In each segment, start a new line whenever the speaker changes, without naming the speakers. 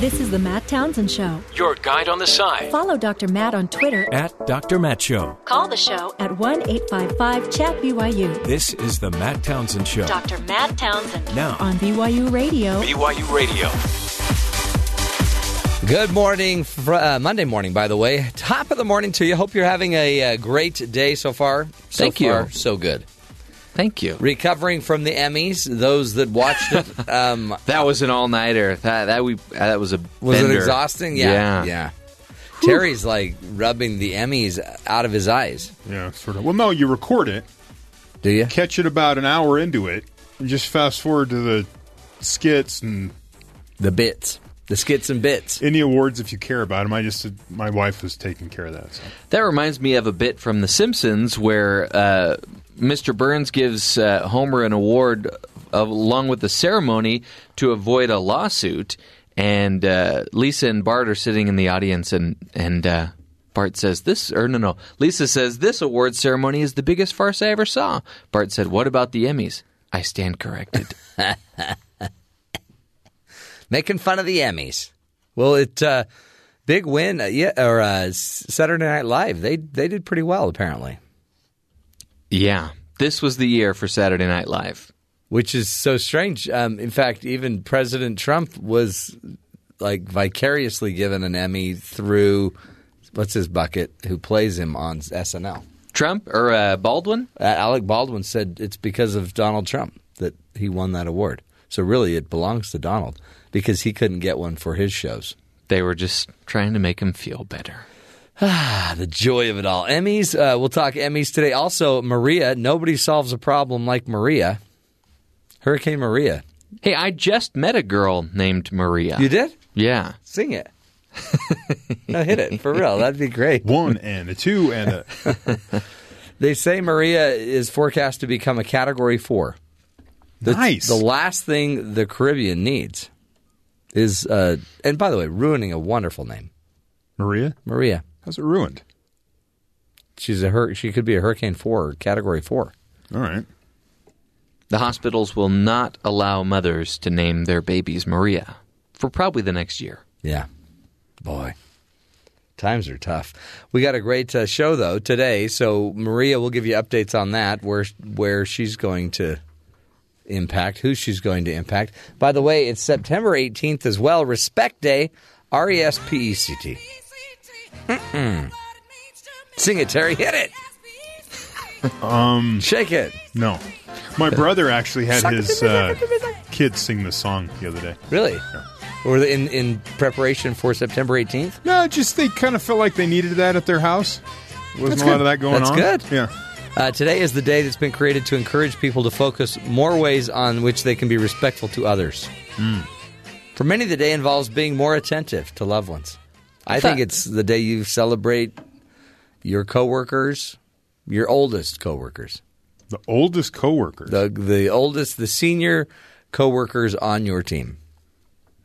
This is the Matt Townsend Show.
Your guide on the side.
Follow Dr. Matt on Twitter.
At Dr. Matt Show.
Call the show at 1 855 Chat BYU.
This is the Matt Townsend Show.
Dr. Matt Townsend.
Now.
On BYU Radio.
BYU Radio.
Good morning, fr- uh, Monday morning, by the way. Top of the morning to you. Hope you're having a, uh great day so far. So
Thank you.
far, so good.
Thank you.
Recovering from the Emmys, those that watched it. Um,
That was an all nighter. That that we that was a
was it exhausting? Yeah.
Yeah.
Yeah. Terry's like rubbing the Emmys out of his eyes.
Yeah, sort of. Well, no, you record it,
Do you?
catch it about an hour into it, and just fast forward to the skits and
The bits. The skits and bits.
any awards if you care about them. I just my wife was taking care of that. So.
That reminds me of a bit from The Simpsons where uh, Mr. Burns gives uh, Homer an award of, along with the ceremony to avoid a lawsuit, and uh, Lisa and Bart are sitting in the audience, and and uh, Bart says this, or no, no, Lisa says this award ceremony is the biggest farce I ever saw. Bart said, "What about the Emmys?" I stand corrected.
Making fun of the Emmys. Well, it uh, big win. Uh, yeah, or uh, Saturday Night Live. They they did pretty well apparently.
Yeah, this was the year for Saturday Night Live.
which is so strange. Um, in fact, even President Trump was like vicariously given an Emmy through what's his bucket who plays him on SNL.
Trump or uh, Baldwin?
Uh, Alec Baldwin said it's because of Donald Trump that he won that award. So really, it belongs to Donald because he couldn't get one for his shows.
They were just trying to make him feel better.
Ah, the joy of it all. Emmys. Uh, we'll talk Emmys today. Also, Maria. Nobody solves a problem like Maria. Hurricane Maria.
Hey, I just met a girl named Maria.
You did?
Yeah.
Sing it. no, hit it for real. That'd be great.
One and a two and a
They say Maria is forecast to become a Category Four. The,
Nice.
The last thing the Caribbean needs is, uh, and by the way, ruining a wonderful name,
Maria.
Maria.
How's it ruined?
She's a hur- She could be a Hurricane Four, or Category Four.
All right.
The hospitals will not allow mothers to name their babies Maria for probably the next year.
Yeah, boy, times are tough. We got a great uh, show though today, so Maria will give you updates on that, where where she's going to impact, who she's going to impact. By the way, it's September 18th as well, Respect Day, R E S P E C T. Mm-mm. Sing it, Terry. Hit it. Um, shake it.
No, my brother actually had his uh, kids sing the song the other day.
Really? Or in in preparation for September 18th?
No, just they kind of felt like they needed that at their house. Wasn't
That's
a lot
good.
of that going
That's
on.
good.
Yeah.
Uh, today is the day that's been created to encourage people to focus more ways on which they can be respectful to others. For many, the day involves being more attentive to loved ones. I think it's the day you celebrate your coworkers, your oldest coworkers,
The oldest coworkers.
the the oldest, the senior coworkers on your team,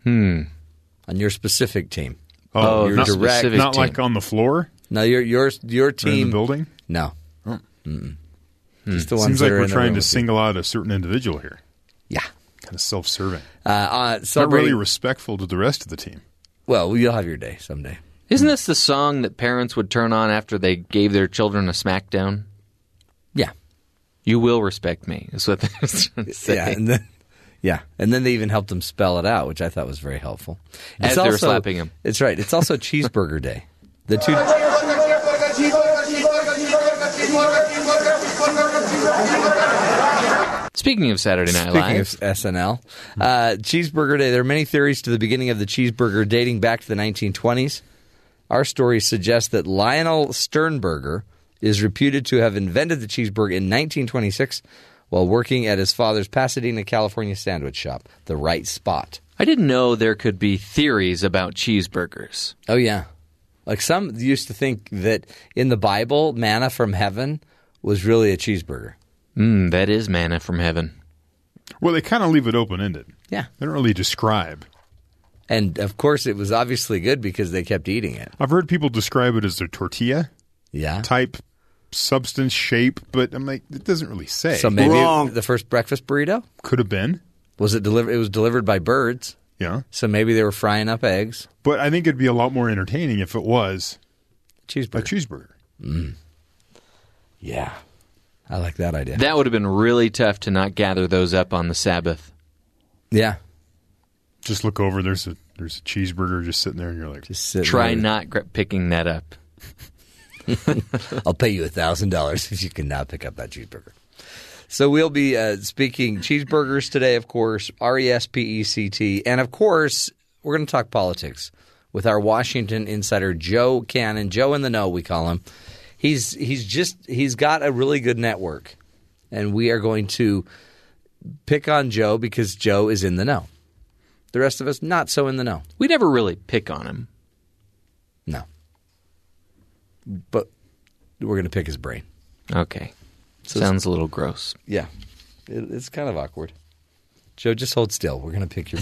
hmm, on your specific team.
Oh,
your
not
direct,
specific.
not
team.
like on the floor
no, your your your
or in
team
the building.
No, Mm-mm. just the ones
Seems like we're trying to
with you.
single out a certain individual here.
Yeah.
Kind of self-serving.
Uh, uh,
Not really respectful to the rest of the team.
Well, you'll have your day someday.
Isn't this the song that parents would turn on after they gave their children a smackdown?
Yeah.
You will respect me, is what they're saying.
Yeah. And then, yeah. And then they even helped them spell it out, which I thought was very helpful.
As they were slapping him.
It's right. It's also Cheeseburger Day. The two.
Speaking of Saturday Night
Speaking
Live,
of SNL, uh, Cheeseburger Day. There are many theories to the beginning of the cheeseburger dating back to the 1920s. Our story suggests that Lionel Sternberger is reputed to have invented the cheeseburger in 1926 while working at his father's Pasadena, California sandwich shop, The Right Spot.
I didn't know there could be theories about cheeseburgers.
Oh yeah, like some used to think that in the Bible, manna from heaven was really a cheeseburger.
Mm, that is manna from heaven.
Well, they kind of leave it open-ended.
Yeah,
They don't really describe.
and of course it was obviously good because they kept eating it.
I've heard people describe it as a tortilla
Yeah.
type substance shape, but I'm like, it doesn't really say.
So maybe the first breakfast burrito
could have been.
was it delivered? It was delivered by birds.
Yeah.
So maybe they were frying up eggs.
But I think it'd be a lot more entertaining if it was a
Cheeseburger.
cheeseburger.
yeah. I like that idea.
That would have been really tough to not gather those up on the Sabbath.
yeah.
Just look over. There's a there's a cheeseburger just sitting there, and you're like,
Just sit
Try
there.
not gra- picking that up.
I'll pay you a thousand dollars if you can now pick up that cheeseburger. So we'll be uh, speaking cheeseburgers today, of course, R E S P E C T, and of course we're going to talk politics with our Washington insider Joe Cannon, Joe in the know we call him. He's he's just he's got a really good network, and we are going to pick on Joe because Joe is in the know. The rest of us not so in the know.
We never really pick on him.
No, but we're going to pick his brain.
Okay. Sounds a little gross.
Yeah, it, it's kind of awkward. Joe, just hold still. We're going to pick your.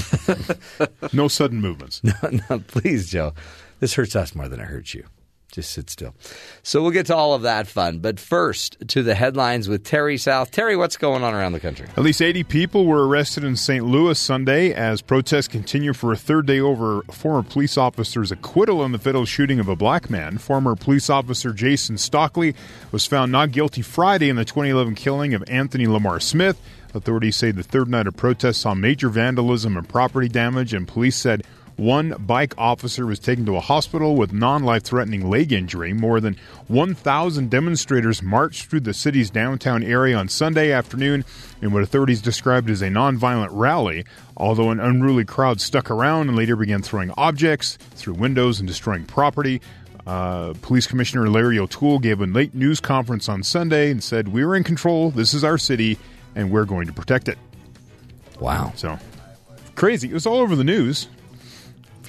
no sudden movements.
no, no, please, Joe. This hurts us more than it hurts you. Just sit still. So we'll get to all of that fun. But first, to the headlines with Terry South. Terry, what's going on around the country?
At least 80 people were arrested in St. Louis Sunday as protests continue for a third day over former police officer's acquittal in the fatal shooting of a black man. Former police officer Jason Stockley was found not guilty Friday in the 2011 killing of Anthony Lamar Smith. Authorities say the third night of protests saw major vandalism and property damage, and police said one bike officer was taken to a hospital with non life threatening leg injury. More than 1,000 demonstrators marched through the city's downtown area on Sunday afternoon in what authorities described as a nonviolent rally, although an unruly crowd stuck around and later began throwing objects through windows and destroying property. Uh, Police Commissioner Larry O'Toole gave a late news conference on Sunday and said, We're in control, this is our city, and we're going to protect it.
Wow.
So crazy. It was all over the news.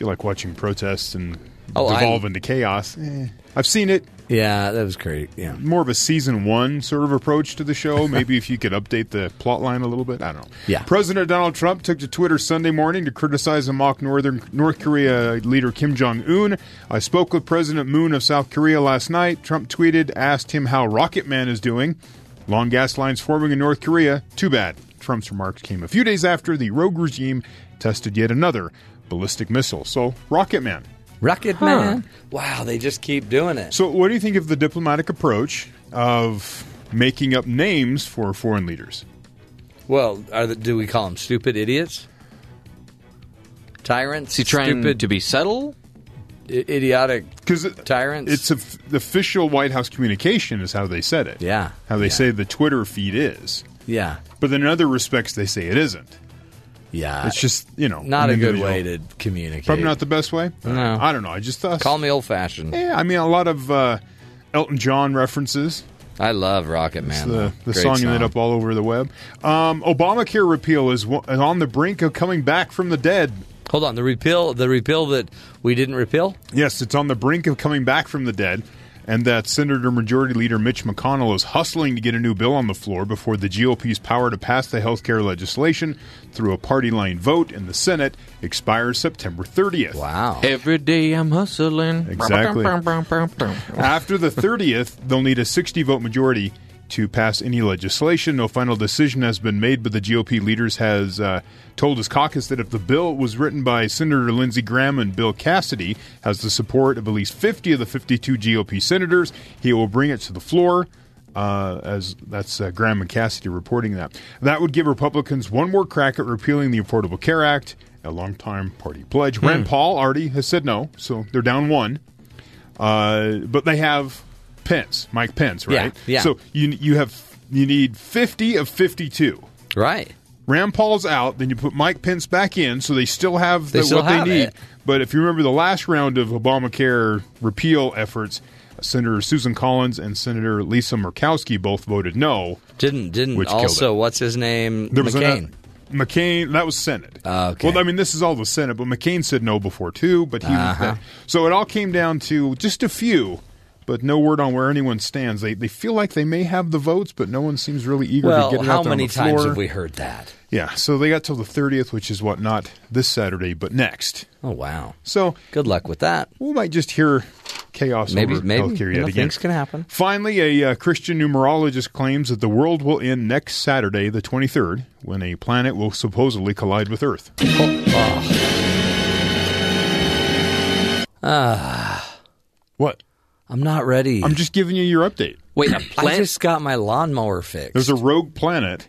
I feel like watching protests and
Oh, I-
devolve into chaos. Eh. I've seen it.
Yeah, that was great. Yeah.
More of a season one sort of approach to the show. Maybe if you could update the plot line a little bit. I don't know.
Yeah.
President Donald Trump took to Twitter Sunday morning to criticize and mock Northern North Korea leader Kim Jong Un. I spoke with President Moon of South Korea last night. Trump tweeted, asked him how Rocket Man is doing. Long gas lines forming in North Korea. Too bad. Trump's remarks came a few days after the rogue regime tested yet another ballistic missile. So, Rocket Man.
Rocket Man. Wow, they just keep doing it.
So, what do you think of the diplomatic approach of making up names for foreign leaders?
Well, are the, do we call them stupid idiots? Tyrants?
Is he trying
stupid,
to be subtle?
i- idiotic
Because
tyrants?
it's a, the official White House communication is how they said it.
Yeah.
How they
Yeah.
say the Twitter feed is.
yeah.
But then in other respects, they say it isn't.
Yeah.
It's just, you know.
not a good way to communicate.
Probably not the best way.
No.
I don't know. I just thought.
Call me old fashioned.
Yeah, I mean, a lot of uh, Elton John references.
I love Rocket Man.
the
though.
the
Great
song ended up all over the web. Um, Obamacare repeal is on the brink of coming back from the dead.
Hold on, the repeal, the repeal that we didn't repeal.
Yes, it's on the brink of coming back from the dead, and that Senator Majority Leader Mitch McConnell is hustling to get a new bill on the floor before the GOP's power to pass the health care legislation through a party line vote in the Senate expires September 30th.
Wow.
Every day I'm hustling.
Exactly. After the 30th, they'll need a 60 vote majority to pass any legislation. No final decision has been made, but the GOP leaders has uh, told his caucus that if the bill was written by Senator Lindsey Graham and Bill Cassidy, has the support of at least 50 of the 52 GOP senators, he will bring it to the floor. Uh, as that's uh, Graham and Cassidy reporting that. That would give Republicans one more crack at repealing the Affordable Care Act, a longtime party pledge. Rand Paul already has said no, so they're down one. Uh, but they have Pence, Mike Pence, right?
Yeah, yeah.
So you you have you need fifty of fifty-two.
Right.
Rand Paul's out, then you put Mike Pence back in, so they still have the,
They still
what
have
they need.
it.
But if you remember the last round of Obamacare repeal efforts, Senator Susan Collins and Senator Lisa Murkowski both voted no.
Didn't didn't
Which
also what's his name?
There was
McCain.
An, McCain, that was Senate.
Oh, okay.
Well, I mean, this is all the Senate, but McCain said no before too. But he,
Uh-huh.
so it all came down to just a few, but no word on where anyone stands. They they feel like they may have the votes, but no one seems really eager
well,
to get it
how
out there on
many
the
times
floor.
have we heard that?
Yeah, so they got till the thirtieth, which is what not this Saturday, but next.
Oh wow.
So
Good luck with that.
we might just hear chaos
Maybe
over
maybe
healthcare yet
know,
again.
things can happen.
Finally, a uh, Christian numerologist claims that the world will end next Saturday, the 23rd, when a planet will supposedly collide with Earth.
Oh,
What?
I'm not ready.
I'm just giving you your update.
Wait, a
I
planet?
just got my lawnmower fixed.
There's a rogue planet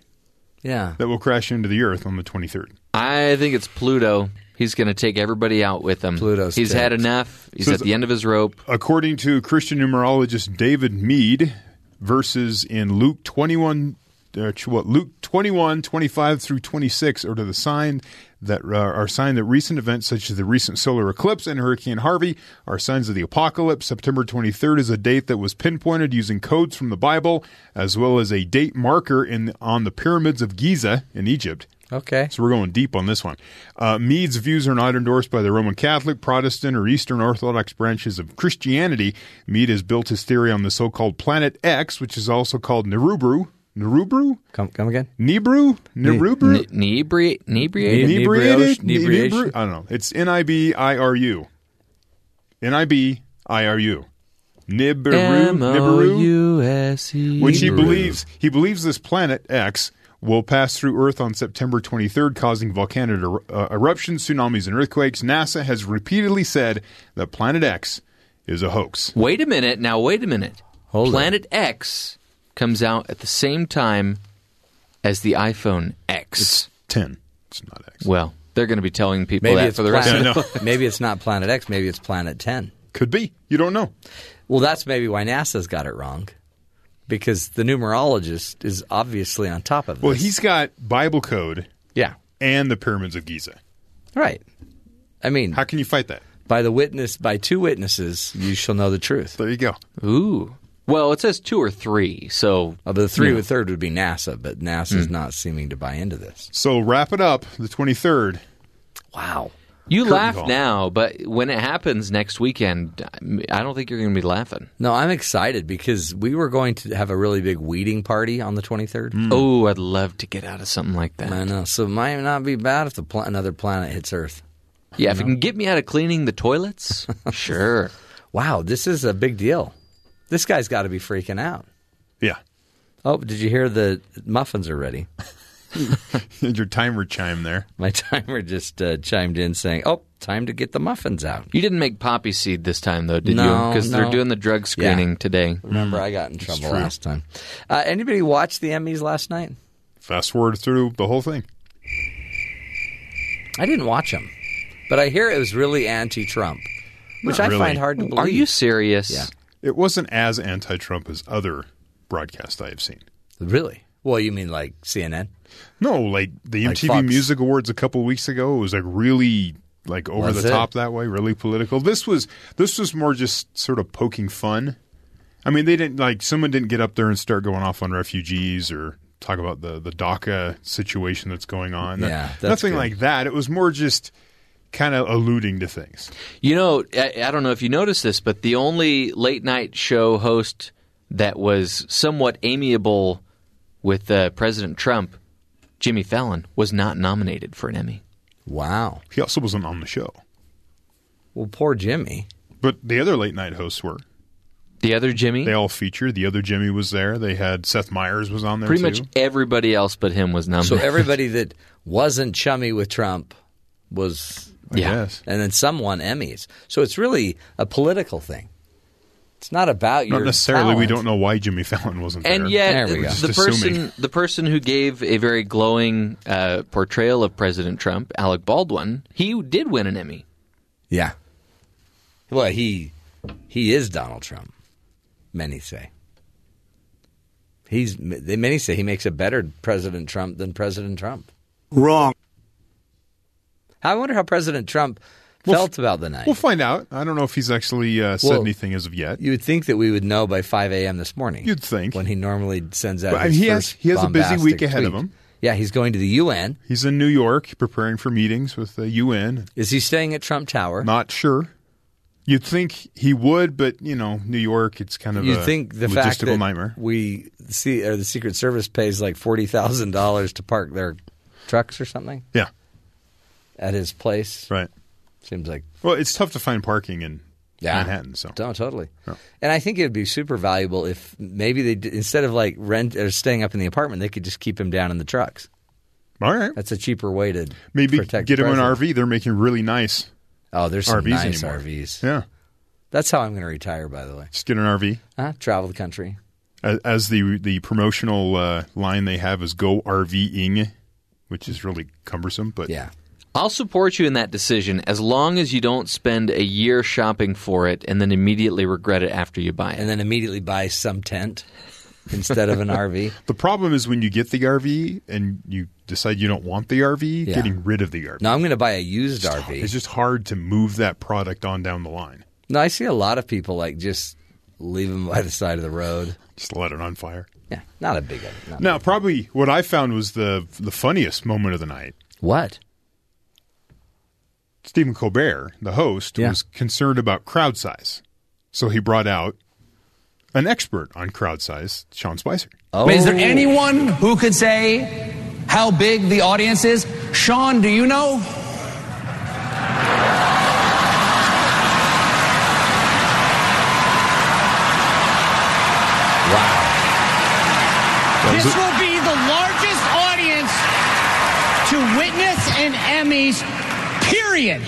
yeah.
that will crash into the Earth on the 23rd.
I think it's Pluto. He's going to take everybody out with him.
Pluto's
He's had
ticked.
enough. He's
So
at the end of his rope.
According to Christian numerologist David Meade, verses in Luke 21, uh, ch- what Luke 21, 25 through 26 are to the sign that uh, are sign that recent events such as the recent solar eclipse and Hurricane Harvey are signs of the apocalypse. September 23rd is a date that was pinpointed using codes from the Bible, as well as a date marker in on the pyramids of Giza in Egypt.
Okay.
So we're going deep on this one. Uh, Meade's views are not endorsed by the Roman Catholic, Protestant, or Eastern Orthodox branches of Christianity. Meade has built his theory on the so-called Planet X, which is also called Nerubru. Nerubru?
Come come again?
Nibru? Nerubru?
Nebri- inebriated?
Ne-
Inebriated?
Inebriation?
Inebri- I don't know. It's N-I-B-I-R-U. N-I-B-I-R-U. Nibiru? Nibiru? Which he believes he believes this planet X will pass through Earth on September 23rd, causing volcanic er- uh, eruptions, tsunamis, and earthquakes. NASA has repeatedly said that Planet X is a hoax.
Wait a minute. Now, wait a minute.
Hold it.
Planet X comes out at the same time as the iPhone X.
Ten. It's not X.
well, they're going to be telling people
Maybe
that
it's
for the rest
planet,
of the
maybe it's not Planet X. Maybe it's Planet Ten.
Could be. You don't know.
Well, that's maybe why NASA's got it wrong, because the numerologist is obviously on top of this.
Well, he's got Bible code
yeah,
and the pyramids of Giza.
right. I mean,
How can you fight that?
by the witness, by two witnesses, you shall know the truth.
There you go.
Ooh. Well, it says two or three, so
Although the three
Yeah.
with third would be NASA, but. NASA's not seeming to buy into this.
So wrap it up. The 23rd.
Wow.
you
Curtain
laugh
call.
now, but when it happens next weekend, I don't think you're going to be laughing.
No, I'm excited because we were going to have a really big weeding party on the 23rd.
Hmm.
Oh, I'd love to get out of something like that.
I know. So it might not be bad if the pla- another planet hits Earth.
Yeah, if it can get me out of cleaning the toilets, sure.
Wow, this is a big deal. This guy's got to be freaking out.
Yeah.
Oh, did you hear the muffins are ready?
Your timer chime there.
My timer just uh, chimed in saying, "Oh, time to get the muffins out."
You didn't make poppy seed this time, though, did
No,
you? Because
no.
they're doing the drug screening
Yeah.
today.
Remember, I got in trouble last time. Uh, anybody watch the Emmys last night?
Fast forward through the whole thing.
I didn't watch them, but I hear it was really anti-Trump, which
Not
I
really.
find hard to believe.
Are you serious?
Yeah.
It wasn't as anti-Trump as other broadcasts I have seen.
really? Well, you mean like CNN?
No, like the
Like
MTV
Fox.
Music Awards a couple weeks ago, it was like really like over
Was
the
it?
top that way, really political. This was this was more just sort of poking fun. I mean, they didn't like someone didn't get up there and start going off on refugees or talk about the the DACA situation that's going on.
Yeah,
nothing
good.
like that. It was more just kind of alluding to things.
You know, I, I don't know if you noticed this, but the only late night show host that was somewhat amiable with uh, President Trump, Jimmy Fallon, was not nominated for an Emmy.
Wow.
He also wasn't on the show,
Well, poor Jimmy.
but the other late night hosts were.
The other Jimmy,
They all featured. The other Jimmy was there. They had Seth Meyers was on there
pretty
too.
much everybody else but him was nominated.
So everybody that wasn't chummy with Trump was,
I
Yeah.
guess.
and then some won Emmys. So it's really a political thing. It's not about your
Not necessarily. We don't know why Jimmy Fallon wasn't there.
and yet,
There we
the person
assuming.
the person who gave a very glowing uh, portrayal of President Trump, Alec Baldwin, he did win an Emmy.
Yeah. Well, he he is Donald Trump. Many say. He's many say he makes a better President Trump than President Trump.
Wrong.
I wonder how President Trump felt about the night.
We'll find out. I don't know if he's actually uh, said
Well,
anything as of yet.
you would think that we would know by 5 a.m. this morning.
You'd think.
when he normally sends out.
But
his
he has- he has a busy week ahead of him.
Yeah, he's going to the UN.
He's in New York preparing for meetings with the UN.
Is he staying at Trump Tower?
Not sure. You'd think he would, but you know, New York, it's kind of
you
a
think the
logistical
fact that
nightmare.
we see or the Secret Service pays like forty thousand dollars to park their trucks or something
Yeah,
at his place
right.
seems like
Well, it's tough to find parking in
yeah,
Manhattan. So
No, totally. And I think it would be super valuable if maybe they did, instead of like rent or staying up in the apartment, they could just keep him down in the trucks.
all right,
That's a cheaper way to
maybe
protect
get him an. RV. They're making really nice
Oh, there's some
RVs
nice
anymore.
RVs.
Yeah,
That's how I'm going to retire, by the way.
just get an RV.
Huh? Travel the country.
As, as the the promotional uh, line they have is "Go RVing," which is really cumbersome. But
Yeah.
I'll support you in that decision as long as you don't spend a year shopping for it and then immediately regret it after you buy it.
And then immediately buy some tent instead of an RV.
the problem is when you get the RV and you decide you don't want the RV,
Yeah.
getting rid of the RV.
No, I'm going to buy a used RV.
It's just hard to move that product on down the line.
No, I see a lot of people like just leave them by the side of the road.
Just let it on fire.
Yeah, not a big. Not
Now, probably what I found was the the funniest moment of the night.
What?
Stephen Colbert, the host,
Yeah.
was concerned about crowd size. So he brought out an expert on crowd size, Sean Spicer.
Oh,
I is there anyone who could say how big the audience is? Sean, do you know?
wow.
This will be the largest audience to witness an Emmys, period.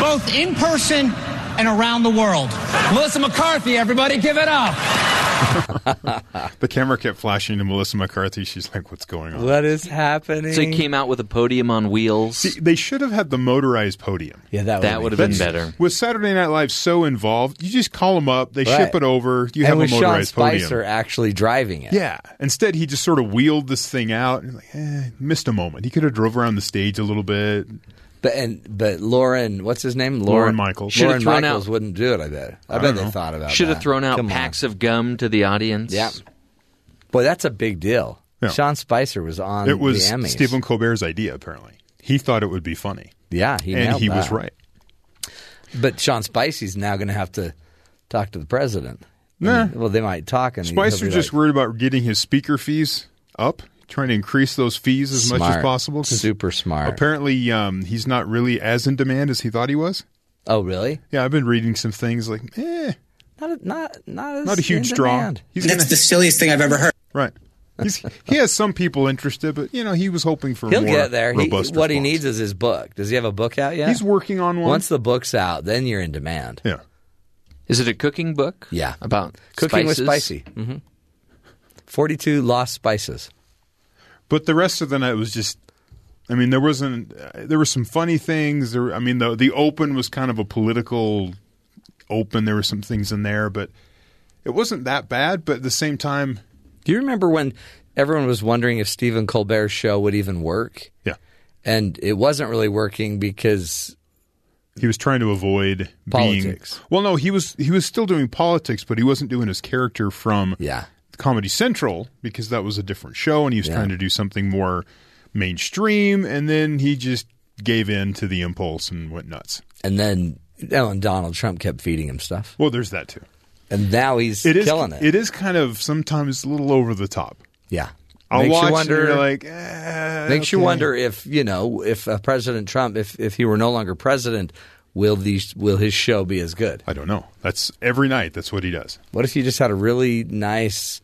Both in person and around the world.
Melissa McCarthy, everybody, give it up.
The camera kept flashing to Melissa McCarthy. She's like, "What's going on?"
What is happening?
so he came out with a podium on wheels.
See, they should have had the motorized podium.
yeah, that,
that would have been better.
With Saturday Night Live so involved, you just call them up, they
Right.
ship it over, you
and
have a
with Sean
motorized
Spicer
podium.
actually driving it.
Yeah. Instead, he just sort of wheeled this thing out and like, eh, missed a moment. He could have drove around the stage a little bit.
But and but Lorne, what's his name?
Lorne Michaels.
Should've
Lorne
thrown
Michaels
out-
wouldn't do it. I bet. I,
I
bet they thought about. It.
Should have thrown out
Come on.
packs of gum to the audience.
Yeah. Boy, that's a big deal.
Yeah.
Sean Spicer was on
It was
the Emmys.
Stephen Colbert's idea, apparently. He thought it would be funny.
Yeah, he
and
nailed
he was right.
But Sean Spicy's now going to have to talk to the president.
Nah.
I mean, well, they might talk, and he'll
Spicer's
be
just
like,
worried about getting his speaker fees up, trying to increase those fees as much as possible.
Super smart.
Apparently, um, he's not really as in demand as he thought he was.
oh, really?
Yeah, I've been reading some things like, eh,
Not a, not not as
not a huge
in
draw. He's
That's
gonna,
the silliest thing I've ever heard.
right. He's, he has some people interested, but you know he was hoping for
He'll
more
get there. He,
Robust
what he needs is his book. Does he have a book out yet?
He's working on one.
Once the book's out, then you're in demand.
yeah,
Is it a cooking book?
Yeah.
About
Cooking
spices?
with spicy. hmm Forty-two lost spices.
But the rest of the night was just. I mean, there wasn't. There were some funny things. There, I mean, the the open was kind of a political open. There were some things in there, but it wasn't that bad. But at the same time,
Do you remember when everyone was wondering if Stephen Colbert's show would even work?
yeah,
And it wasn't really working because
he was trying to avoid
Politics.
Being, well, no, he was he was still doing politics, but he wasn't doing his character from
yeah,
Comedy Central because that was a different show, and he was
Yeah.
trying to do something more mainstream. And then he just gave in to the impulse and went nuts.
and then and Donald Trump kept feeding him stuff,
Well, there's that too.
and now he's
It is
killing it.
It is kind of sometimes a little over the top.
yeah,
I'll
makes
watch
you wonder.
you're like, eh,
makes you wonder if you know if uh, President Trump, if if he were no longer president, will these will his show be as good?
I don't know. That's every night. That's what he does.
What if you just had a really nice,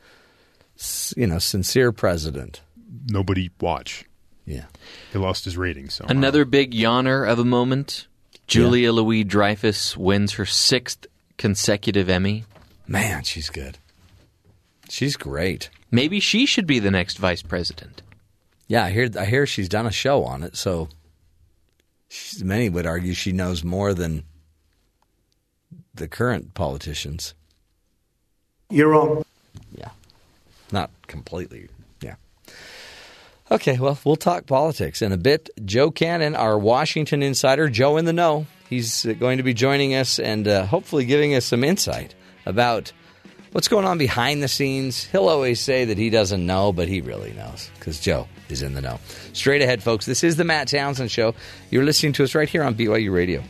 you know, sincere president?
Nobody watch.
Yeah.
He lost his ratings. So
Another big yawner of a moment. Julia Louis Dreyfus wins her sixth consecutive Emmy.
Man, she's good. She's great.
Maybe she should be the next vice president.
Yeah, I hear. I hear she's done a show on it. So, she's, many would argue she knows more than the current politicians.
You're wrong.
Not completely. Yeah. Okay, well, we'll talk politics in a bit. Joe Cannon, our Washington insider, Joe in the know. He's uh, going to be joining us and uh, hopefully giving us some insight about what's going on behind the scenes. He'll always say that he doesn't know, but he really knows because Joe is in the know. Straight ahead, folks. This is the Matt Townsend Show. You're listening to us right here on BYU Radio.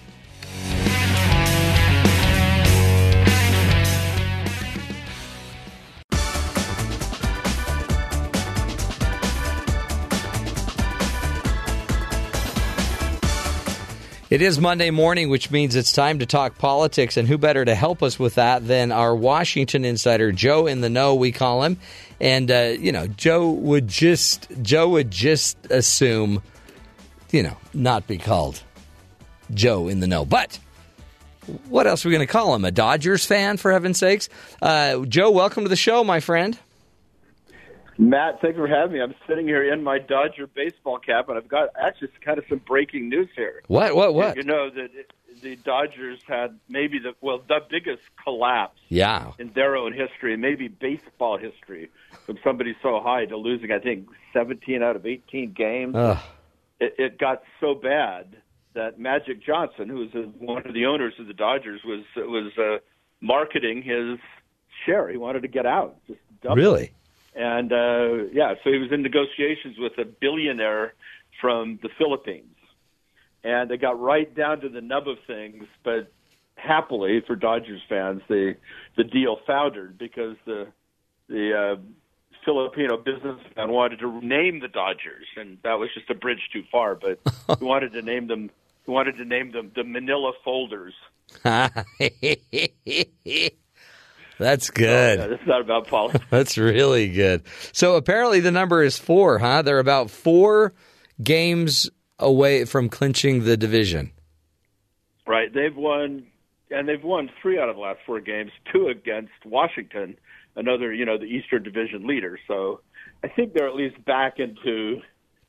It is Monday morning, which means it's time to talk politics, and who better to help us with that than our Washington insider, Joe in the Know, we call him. And uh, you know, Joe would just Joe would just assume, you know, not be called Joe in the know. But what else are we going to call him? A Dodgers fan, for heaven's sakes? Uh, Joe, welcome to the show, my friend.
Matt, thanks for having me. I'm sitting here in my Dodger baseball cap, and I've got actually kind of some breaking news here.
What? What? What?
You know that the Dodgers had maybe the well the biggest collapse
Yeah.
in their own history, maybe baseball history, from somebody so high to losing I think 17 out of 18 games.
Ugh.
It, it got so bad that Magic Johnson, who was one of the owners of the Dodgers, was was uh, marketing his share. He wanted to get out. Just.
Really?
And uh, yeah, so he was in negotiations with a billionaire from the Philippines, and they got right down to the nub of things. But happily for Dodgers fans, the the deal foundered because the the uh, Filipino businessman wanted to name the Dodgers, and that was just a bridge too far. But he wanted to name them. He wanted to name them the Manila Folders.
That's oh, good.
Yeah, this is not about politics.
That's really good. So apparently the number is four, huh? They're about four games away from clinching the division.
Right. They've won, and they've won three out of the last four games, two against Washington, another, you know, the Eastern Division leader. So I think they're at least back into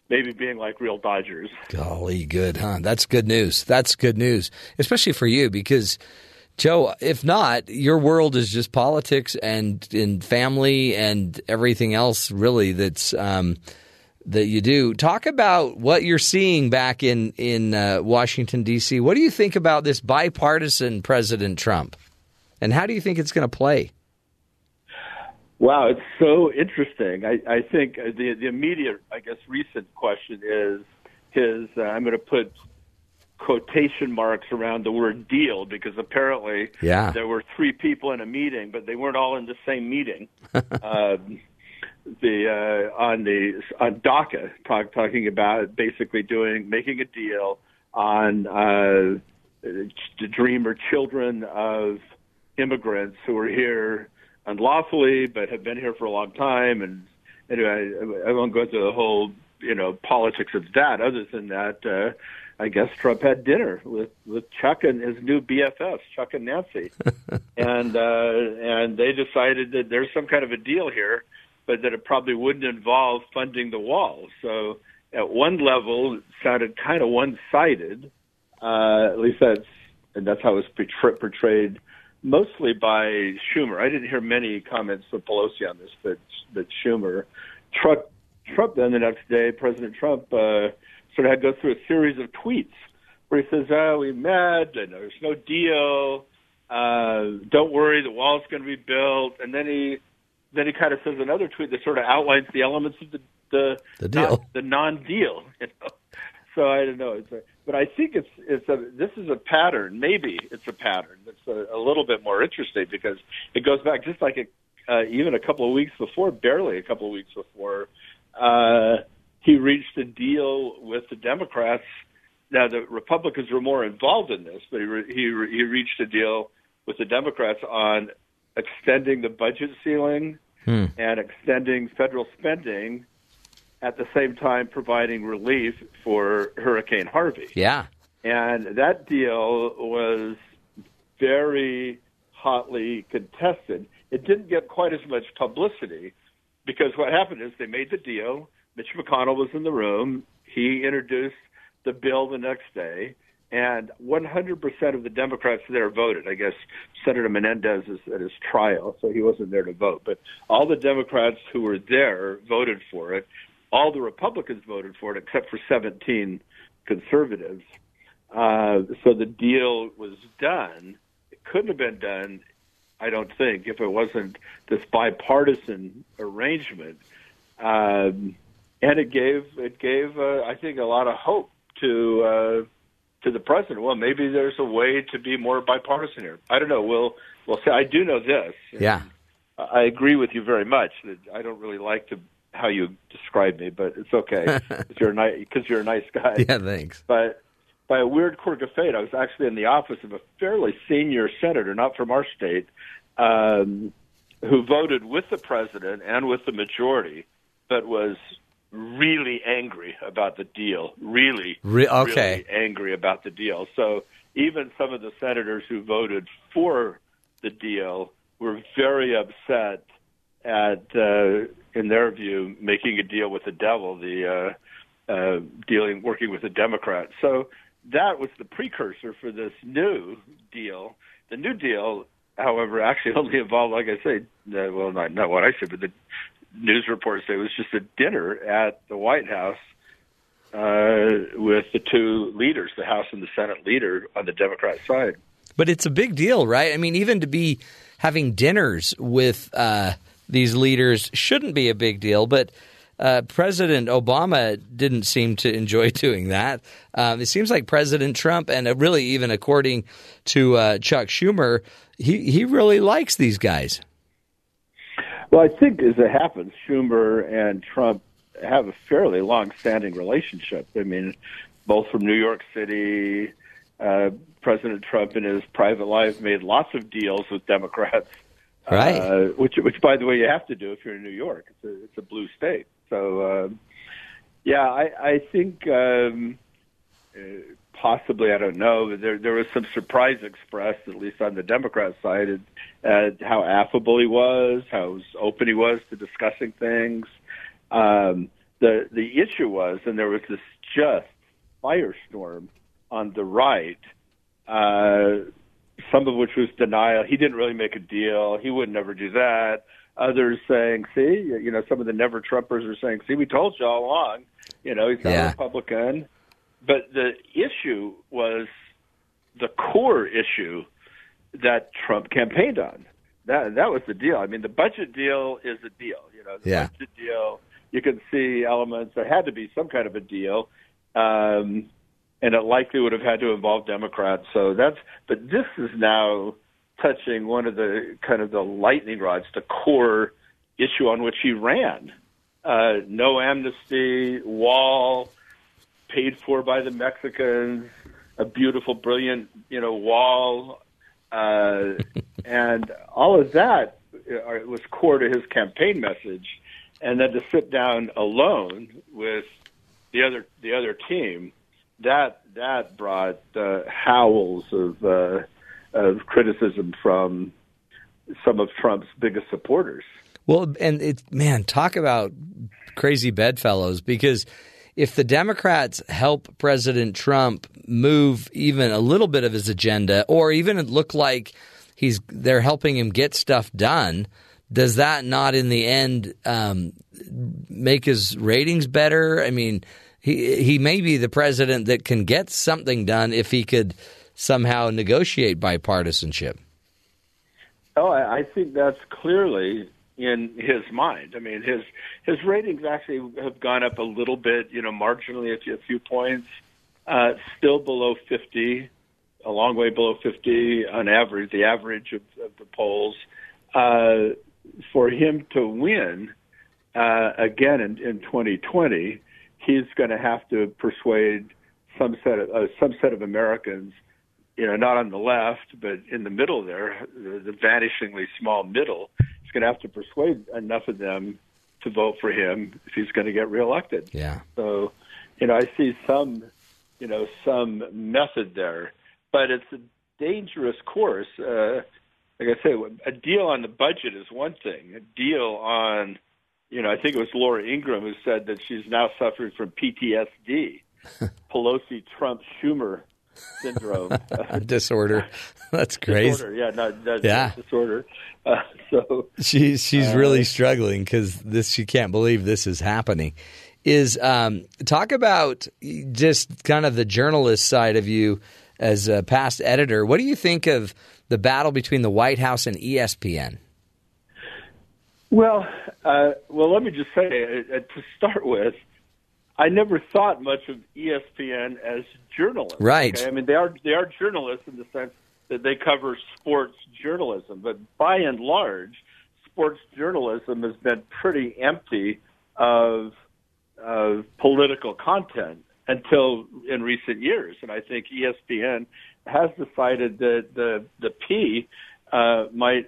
maybe being like real Dodgers.
Golly, good, huh? That's good news. That's good news, especially for you because, Joe, if not, your world is just politics and in family and everything else, really. That's um, that you do. Talk about what you're seeing back in in uh, Washington D.C. What do you think about this bipartisan President Trump, and how do you think it's going to play?
Wow, it's so interesting. I, I think the the immediate, I guess, recent question is his. Uh, I'm going to put quotation marks around the word deal because apparently
Yeah.
there were three people in a meeting, but they weren't all in the same meeting. um, the uh, on the on DACA talk, talking about basically doing making a deal on uh, the dream or children of immigrants who are here unlawfully but have been here for a long time and anyway I, I won't go through the whole you know politics of that other than that uh I guess Trump had dinner with with Chuck and his new BFFs Chuck and Nancy and uh and they decided that there's some kind of a deal here but that it probably wouldn't involve funding the wall so at one level it sounded kind of one-sided uh at least that's and that's how it was portrayed mostly by Schumer. I didn't hear many comments from Pelosi on this, but but Schumer, Trump, Trump. Then the next day, President Trump uh, sort of had to go through a series of tweets where he says, "Oh, we met, and there's no deal. Uh, don't worry, the wall's going to be built." And then he then he kind of says another tweet that sort of outlines the elements of the the,
The deal.
not- the non-deal. You know? So I don't know. It's a, but I think it's it's a this is a pattern. Maybe it's a pattern that's a, a little bit more interesting because it goes back just like a, uh, even a couple of weeks before, barely a couple of weeks before, uh, he reached a deal with the Democrats. Now the Republicans were more involved in this, but he re, he re, he reached a deal with the Democrats on extending the budget ceiling
Hmm.
and extending federal spending at the same time providing relief for Hurricane Harvey.
Yeah.
And that deal was very hotly contested. It didn't get quite as much publicity because what happened is they made the deal. Mitch McConnell was in the room. He introduced the bill the next day, and 100% of the Democrats there voted. I guess Senator Menendez is at his trial, so he wasn't there to vote. But all the Democrats who were there voted for it. All the Republicans voted for it, except for 17 conservatives. Uh, so the deal was done. It couldn't have been done, I don't think, if it wasn't this bipartisan arrangement. Um, and it gave it gave uh, I think a lot of hope to uh, to the president. Well, maybe there's a way to be more bipartisan here. I don't know. We'll we'll see. I do know this.
Yeah.
I agree with you very much. That I don't really like to how you describe me, but it's okay because you're a nice because you're a nice guy.
Yeah, thanks.
But by a weird quirk of fate, I was actually in the office of a fairly senior senator, not from our state, um, who voted with the president and with the majority, but was really angry about the deal. Really,
Re- okay.
really angry about the deal. So even some of the senators who voted for the deal were very upset at, uh, in their view, making a deal with the devil. The uh, uh, dealing, working with the Democrats. So that was the precursor for this new deal. The new deal, however, actually only involved, like I say, uh, well, not not what I said, but the news reports say it was just a dinner at the White House uh, with the two leaders, the House and the Senate leader on the Democrat side.
But it's a big deal, right? I mean, even to be having dinners with uh, these leaders shouldn't be a big deal, but. Uh, President Obama didn't seem to enjoy doing that. Um, it seems like President Trump, and uh, really even according to uh, Chuck Schumer, he he really likes these guys.
Well, I think as it happens, Schumer and Trump have a fairly long-standing relationship. I mean, both from New York City. Uh, President Trump, in his private life, made lots of deals with Democrats,
Right.
uh, which, which, by the way, you have to do if you're in New York. It's a, it's a blue state. So, um, yeah, I, I think um, uh, possibly, I don't know, but there there was some surprise expressed, at least on the Democrat side, at, at how affable he was, how open he was to discussing things. Um, the the issue was, and there was this just firestorm on the right. Uh, some of which was denial. He didn't really make a deal. He would never do that. Others saying, "See, you know," some of the never Trumpers are saying, "See, we told you all along." You know, he's not
Yeah.
a Republican. But the issue was the core issue that Trump campaigned on. That that was the deal. I mean, the budget deal is a deal. You know, the
Yeah.
budget deal. You can see elements. There had to be some kind of a deal, um, and it likely would have had to involve Democrats. So that's. But this is now touching one of the kind of the lightning rods, the core issue on which he ran. Uh, no amnesty, wall, paid for by the Mexicans, a beautiful, brilliant, you know, wall, uh, and all of that uh, was core to his campaign message. And then to sit down alone with the other the other team, that that brought uh, howls of uh, of criticism from some of Trump's biggest supporters.
Well, and it man, talk about crazy bedfellows because if the Democrats help President Trump move even a little bit of his agenda, or even look like he's they're helping him get stuff done, does that not in the end um, make his ratings better? I mean, he he may be the president that can get something done if he could somehow negotiate bipartisanship.
Oh, I, I think that's clearly in his mind. I mean, his his ratings actually have gone up a little bit, you know, marginally a few, points. Uh, still below 50, a long way below 50 on average, the average of, of the polls. Uh, for him to win uh, again in, in 2020, he's going to have to persuade some set of uh, some set of Americans you know, not on the left, but in the middle there, the, the vanishingly small middle, going to have to persuade enough of them to vote for him if he's going to get reelected.
Yeah.
So, you know, I see some, you know, some method there, but it's a dangerous course. Uh, like I say, a deal on the budget is one thing. A deal on, you know, I think it was Laura Ingraham who said that she's now suffering from PTSD, Pelosi, Trump, Schumer syndrome.
Disorder. That's crazy.
Disorder, yeah, no, no,
Yeah.
disorder. Uh, so
She's she's
Uh,
really struggling because this she can't believe this is happening. Is um, talk about just kind of the journalist side of you as a past editor. What do you think of the battle between the White House and ESPN?
Well, uh, well, let me just say uh, uh, to start with, I never thought much of ESPN as journalists.
Right.
okay? I mean, they are they are journalists in the sense that they cover sports journalism, but by and large, sports journalism has been pretty empty of of political content until in recent years, and I think ESPN has decided that the the P uh, might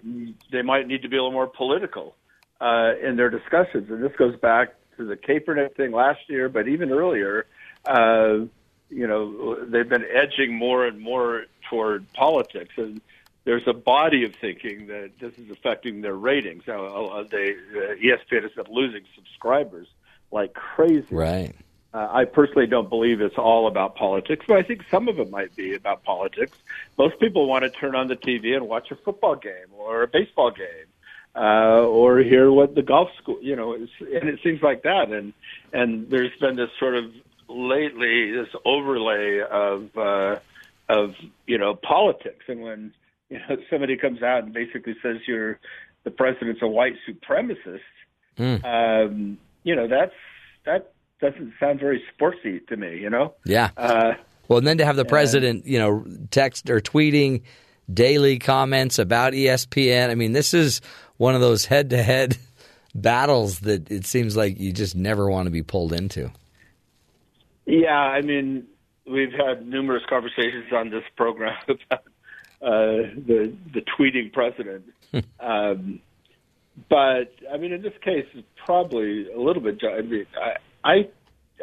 they might need to be a little more political uh, in their discussions, and this goes back to the Kaepernick thing last year, but even earlier, uh, you know, they've been edging more and more toward politics, and there's a body of thinking that this is affecting their ratings. Now, they, uh, ESPN is losing subscribers like crazy.
Right.
Uh, I personally don't believe it's all about politics, but I think some of it might be about politics. Most people want to turn on the TV and watch a football game or a baseball game, uh, or hear what the golf school, you know, is, and it seems like that. And and there's been this sort of lately this overlay of uh, of you know politics, and when you know somebody comes out and basically says you're the president's a white supremacist,
Mm.
um, you know that's that doesn't sound very sportsy to me. You know.
Yeah.
Uh,
Well, and then to have the president, you know, text or tweeting daily comments about ESPN. I mean, this is one of those head-to-head battles that it seems like you just never want to be pulled into.
Yeah, I mean, we've had numerous conversations on this program about uh, the the tweeting president. um, but I mean, in this case, it's probably a little bit. I mean, I I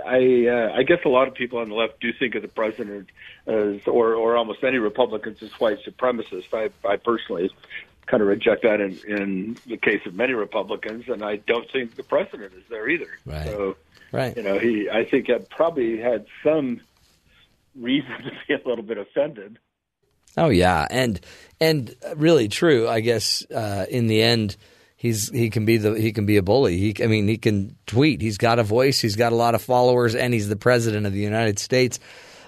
I, uh, I guess a lot of people on the left do think of the president as, or or almost any Republicans as white supremacist. I I personally kind of reject that in in the case of many Republicans, and I don't think the president is there either.
Right.
So
Right.
you know, he I think had probably had some reason to be a little bit offended.
Oh yeah, and and really true. I guess uh, in the end, he's he can be the he can be a bully. He I mean he can tweet. He's got a voice. He's got a lot of followers, and he's the president of the United States.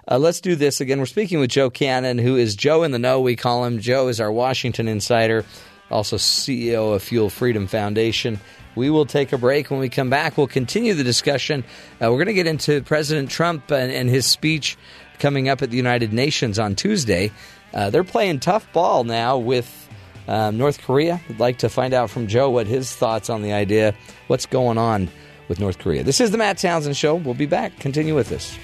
Uh, let's do this again. We're speaking with Joe Cannon, who is Joe in the Know. We call him. Joe is our Washington insider, also CEO of Fuel Freedom Foundation. We will take a break. When we come back, we'll continue the discussion. Uh, we're going to get into President Trump and, and his speech coming up at the United Nations on Tuesday. Uh, they're playing tough ball now with um, North Korea. I'd like to find out from Joe what his thoughts on the idea, what's going on with North Korea. This is the Matt Townsend Show. We'll be back. Continue with this.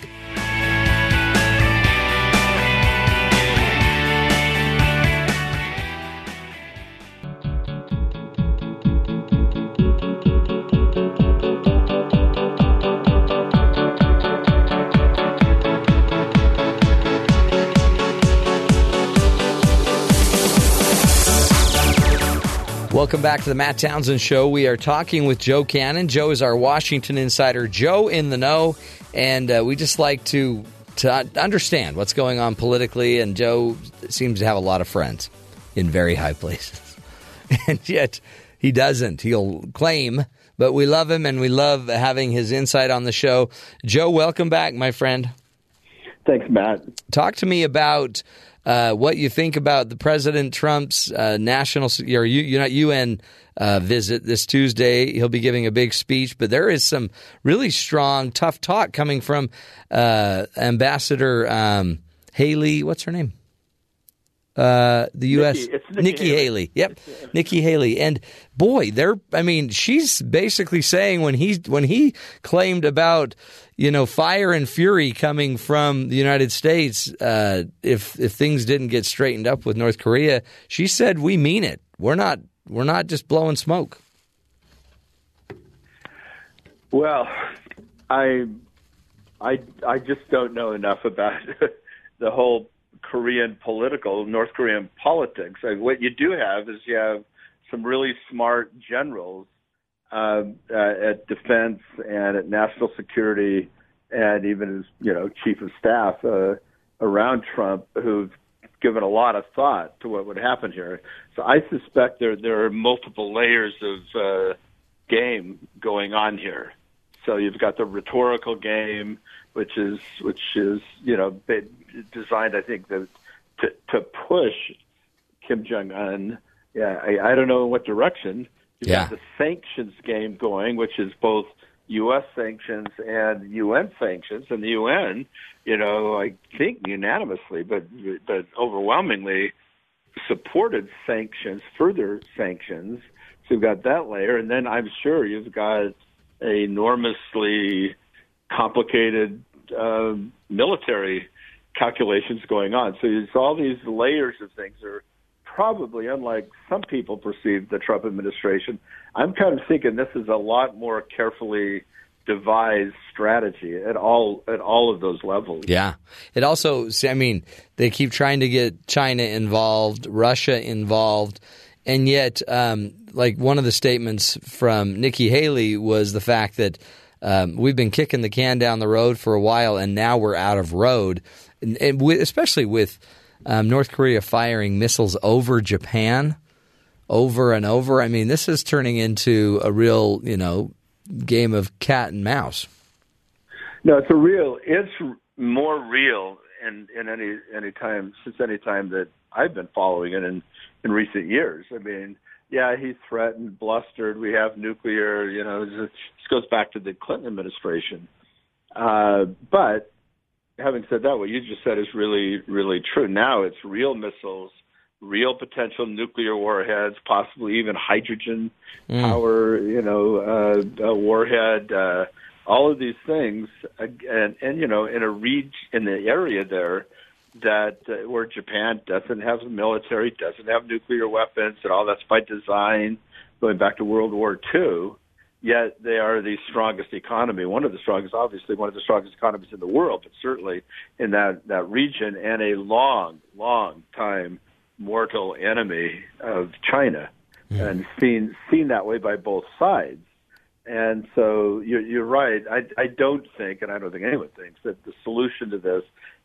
Welcome back to the Matt Townsend Show. We are talking with Joe Cannon. Joe is our Washington insider, Joe in the know, and uh, we just like to to understand what's going on politically. And Joe seems to have a lot of friends in very high places, and yet he doesn't. He'll claim, but we love him and we love having his insight on the show. Joe, welcome back, my friend.
Thanks, Matt.
Talk to me about uh, what you think about the President Trump's uh, national or UN uh, visit this Tuesday. He'll be giving a big speech, but there is some really strong, tough talk coming from uh, Ambassador um, Haley. What's her name? Uh, the U.S.
Nikki- it's Nikki
Haley.
Haley.
Yep, Nikki Haley. And boy, they're. I mean, she's basically saying when he when he claimed about you know fire and fury coming from the United States uh, if if things didn't get straightened up with North Korea, she said we mean it. We're not we're not just blowing smoke.
Well, I I I just don't know enough about the whole Korean political North Korean politics. Like, what you do have is you have some really smart generals um, uh, at defense and at national security, and even as you know chief of staff uh, around Trump who've given a lot of thought to what would happen here. So I suspect there there are multiple layers of uh, game going on here. So you've got the rhetorical game, which is which is you know designed, I think, to to, to push Kim Jong Un. Yeah, I, I don't know in what direction. You've
Yeah.
got the sanctions game going, which is both U.S. sanctions and UN sanctions, and the UN, you know, I think unanimously, but but overwhelmingly supported sanctions, further sanctions. So you've got that layer, and then I'm sure you've got enormously complicated uh, military calculations going on. So it's all these layers of things are probably, unlike some people perceive the Trump administration, I'm kind of thinking this is a lot more carefully devised strategy at all at all of those levels.
Yeah. It also, I mean, they keep trying to get China involved, Russia involved, and yet, um, like one of the statements from Nikki Haley was the fact that um, we've been kicking the can down the road for a while, and now we're out of road, and, with, especially with um, North Korea firing missiles over Japan over and over. I mean, this is turning into a real, you know, game of cat and mouse.
No, it's a real. It's more real in in any any time since any time that I've been following it in in recent years. I mean, yeah, he threatened, blustered. We have nuclear. You know, this goes back to the Clinton administration. Uh, but having said that, what you just said is really really true. Now it's real missiles real potential nuclear warheads, possibly even hydrogen mm. power, you know, uh, a warhead, uh, all of these things, and and you know, in a region in the area there that uh, where Japan doesn't have a military, doesn't have nuclear weapons, and all that's by design, going back to World War II. Yet they are the strongest economy, one of the strongest, obviously one of the strongest economies in the world, but certainly in that that region, and a long, long time mortal enemy of China, mm. and seen seen that way by both sides. And so you're, you're right. I, I don't think, and I don't think anyone thinks that the solution to this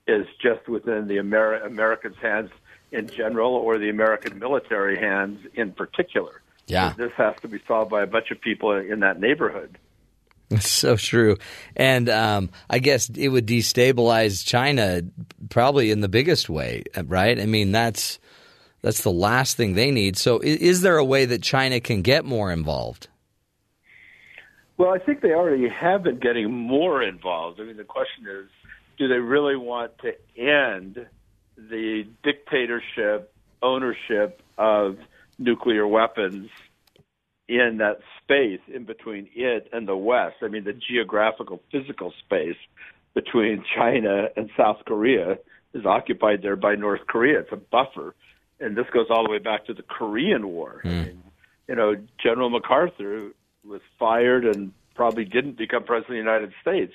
is just within the Ameri- Americans' hands in general or the American military hands in particular.
Yeah,
this has to be solved by a bunch of people in that neighborhood.
It's so true. And um, I guess it would destabilize China probably in the biggest way, right? I mean, that's that's the last thing they need. So, is, is there a way that China can get more involved?
Well, I think they already have been getting more involved. I mean, the question is do they really want to end the dictatorship, ownership of nuclear weapons in that space in between it and the West? I mean, the geographical, physical space between China and South Korea is occupied there by North Korea. It's a buffer and this goes all the way back to the Korean War. Mm. I mean, you know, General MacArthur was fired and probably didn't become president of the United States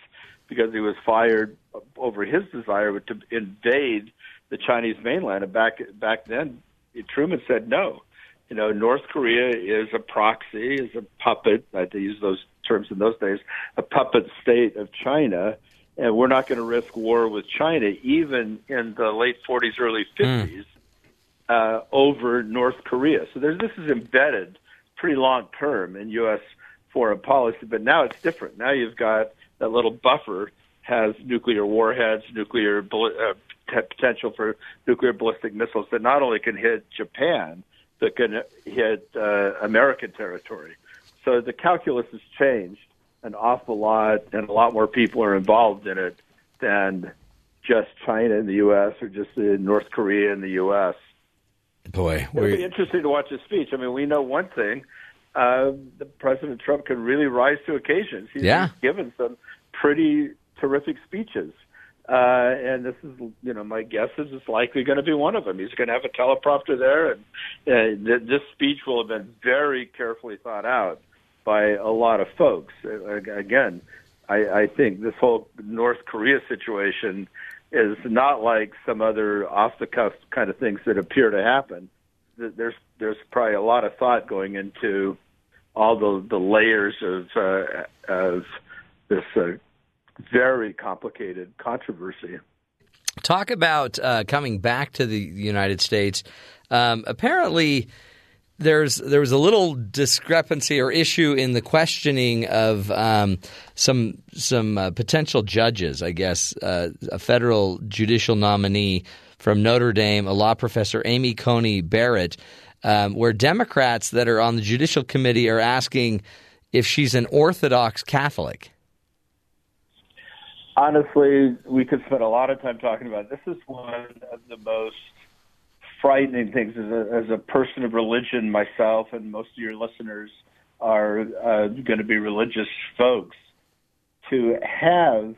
because he was fired over his desire to invade the Chinese mainland. And back back then, Truman said no. You know, North Korea is a proxy, is a puppet. I had to use those terms in those days, a puppet state of China, and we're not going to risk war with China, even in the late 40s, early 50s. Mm uh, over North Korea. So there's, this is embedded pretty long term in U.S. foreign policy, but now it's different. Now you've got that little buffer has nuclear warheads, nuclear uh, potential for nuclear ballistic missiles that not only can hit Japan, but can hit uh, American territory. So the calculus has changed an awful lot, and a lot more people are involved in it than just China and the U.S. or just North Korea and the U.S.
Boy,
it'll be interesting to watch his speech. I mean, we know one thing: uh, the President Trump can really rise to occasions. He's,
yeah.
given some pretty terrific speeches, uh, and this is, you know, my guess is it's likely going to be one of them. He's going to have a teleprompter there, and uh, th- this speech will have been very carefully thought out by a lot of folks. Again, I, I think this whole North Korea situation is not like some other off the cuff kind of things that appear to happen. There's there's probably a lot of thought going into all the the layers of uh, of this uh, very complicated controversy.
Talk about uh, coming back to the United States. Um, apparently, there's there was a little discrepancy or issue in the questioning of um, some some uh, potential judges. I guess uh, a federal judicial nominee from Notre Dame, a law professor, Amy Coney Barrett, um, where Democrats that are on the judicial committee are asking if she's an Orthodox Catholic.
Honestly, we could spend a lot of time talking about it. this. Is one of the most frightening things as a, as a person of religion myself, and most of your listeners are uh, going to be religious folks. To have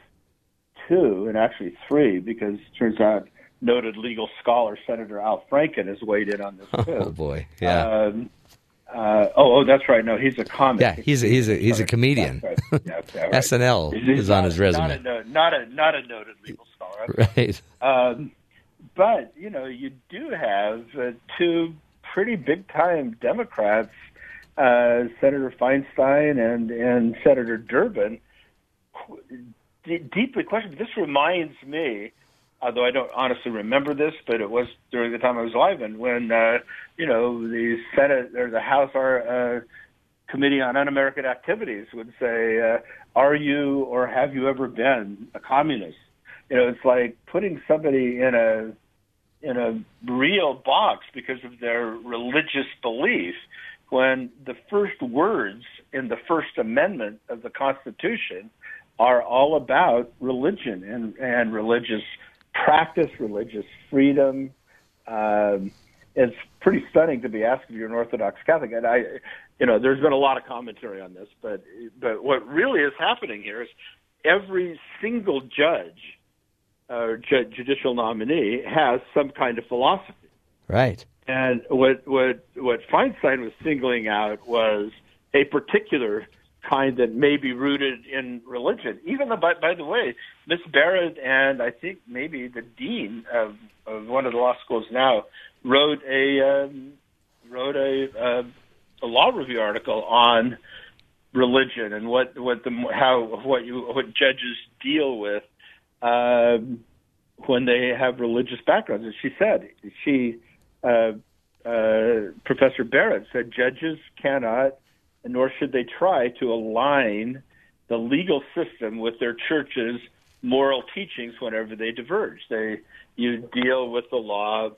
two, and actually three, because it turns out noted legal scholar Senator Al Franken has weighed in on this too.
Oh boy, yeah. Um,
Uh, oh, oh, that's right. No, he's a comic.
Yeah, he's a, he's a he's a comedian.
That's right. Yeah, yeah, right.
SNL
He's-
is on his resume.
Not a, no- not a not a noted legal scholar.
Right.
Um, but you know, you do have uh, two pretty big time Democrats, uh, Senator Feinstein and and Senator Durbin, qu- d- deeply questioned. This reminds me, although I don't honestly remember this, but it was during the time I was alive, and when uh, you know the Senate or the House our uh, Committee on Un-American Activities would say, uh, "Are you or have you ever been a communist?" You know, it's like putting somebody in a in a real box because of their religious belief when the first words in the First Amendment of the Constitution are all about religion and, and religious practice, religious freedom. Um, it's pretty stunning to be asked if you're an Orthodox Catholic, and I, you know, there's been a lot of commentary on this, but but what really is happening here is every single judge or ju- judicial nominee has some kind of philosophy.
Right.
And what what what Feinstein was singling out was a particular kind that may be rooted in religion. Even though, by, by the way, Miss Barrett and I think maybe the dean of, of one of the law schools now wrote a um, wrote a, uh, a law review article on religion and what what the how what you what judges deal with um, when they have religious backgrounds. And she said she uh, uh, Professor Barrett said judges cannot nor should they try to align the legal system with their church's moral teachings whenever they diverge. They you deal with the law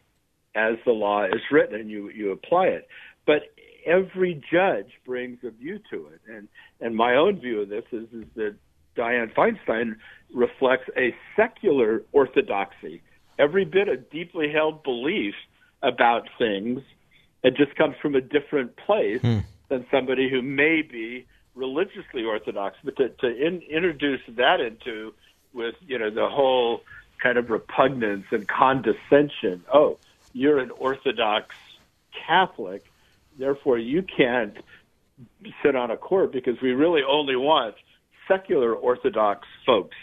as the law is written and you you apply it. But every judge brings a view to it, and and my own view of this is is that Dianne Feinstein reflects a secular orthodoxy, every bit of deeply held belief about things. It just comes from a different place hmm. Than somebody who may be religiously orthodox. But to, to in, introduce that into with you know the whole kind of repugnance and condescension. Oh, you're an Orthodox Catholic, therefore you can't sit on a court because we really only want secular Orthodox folks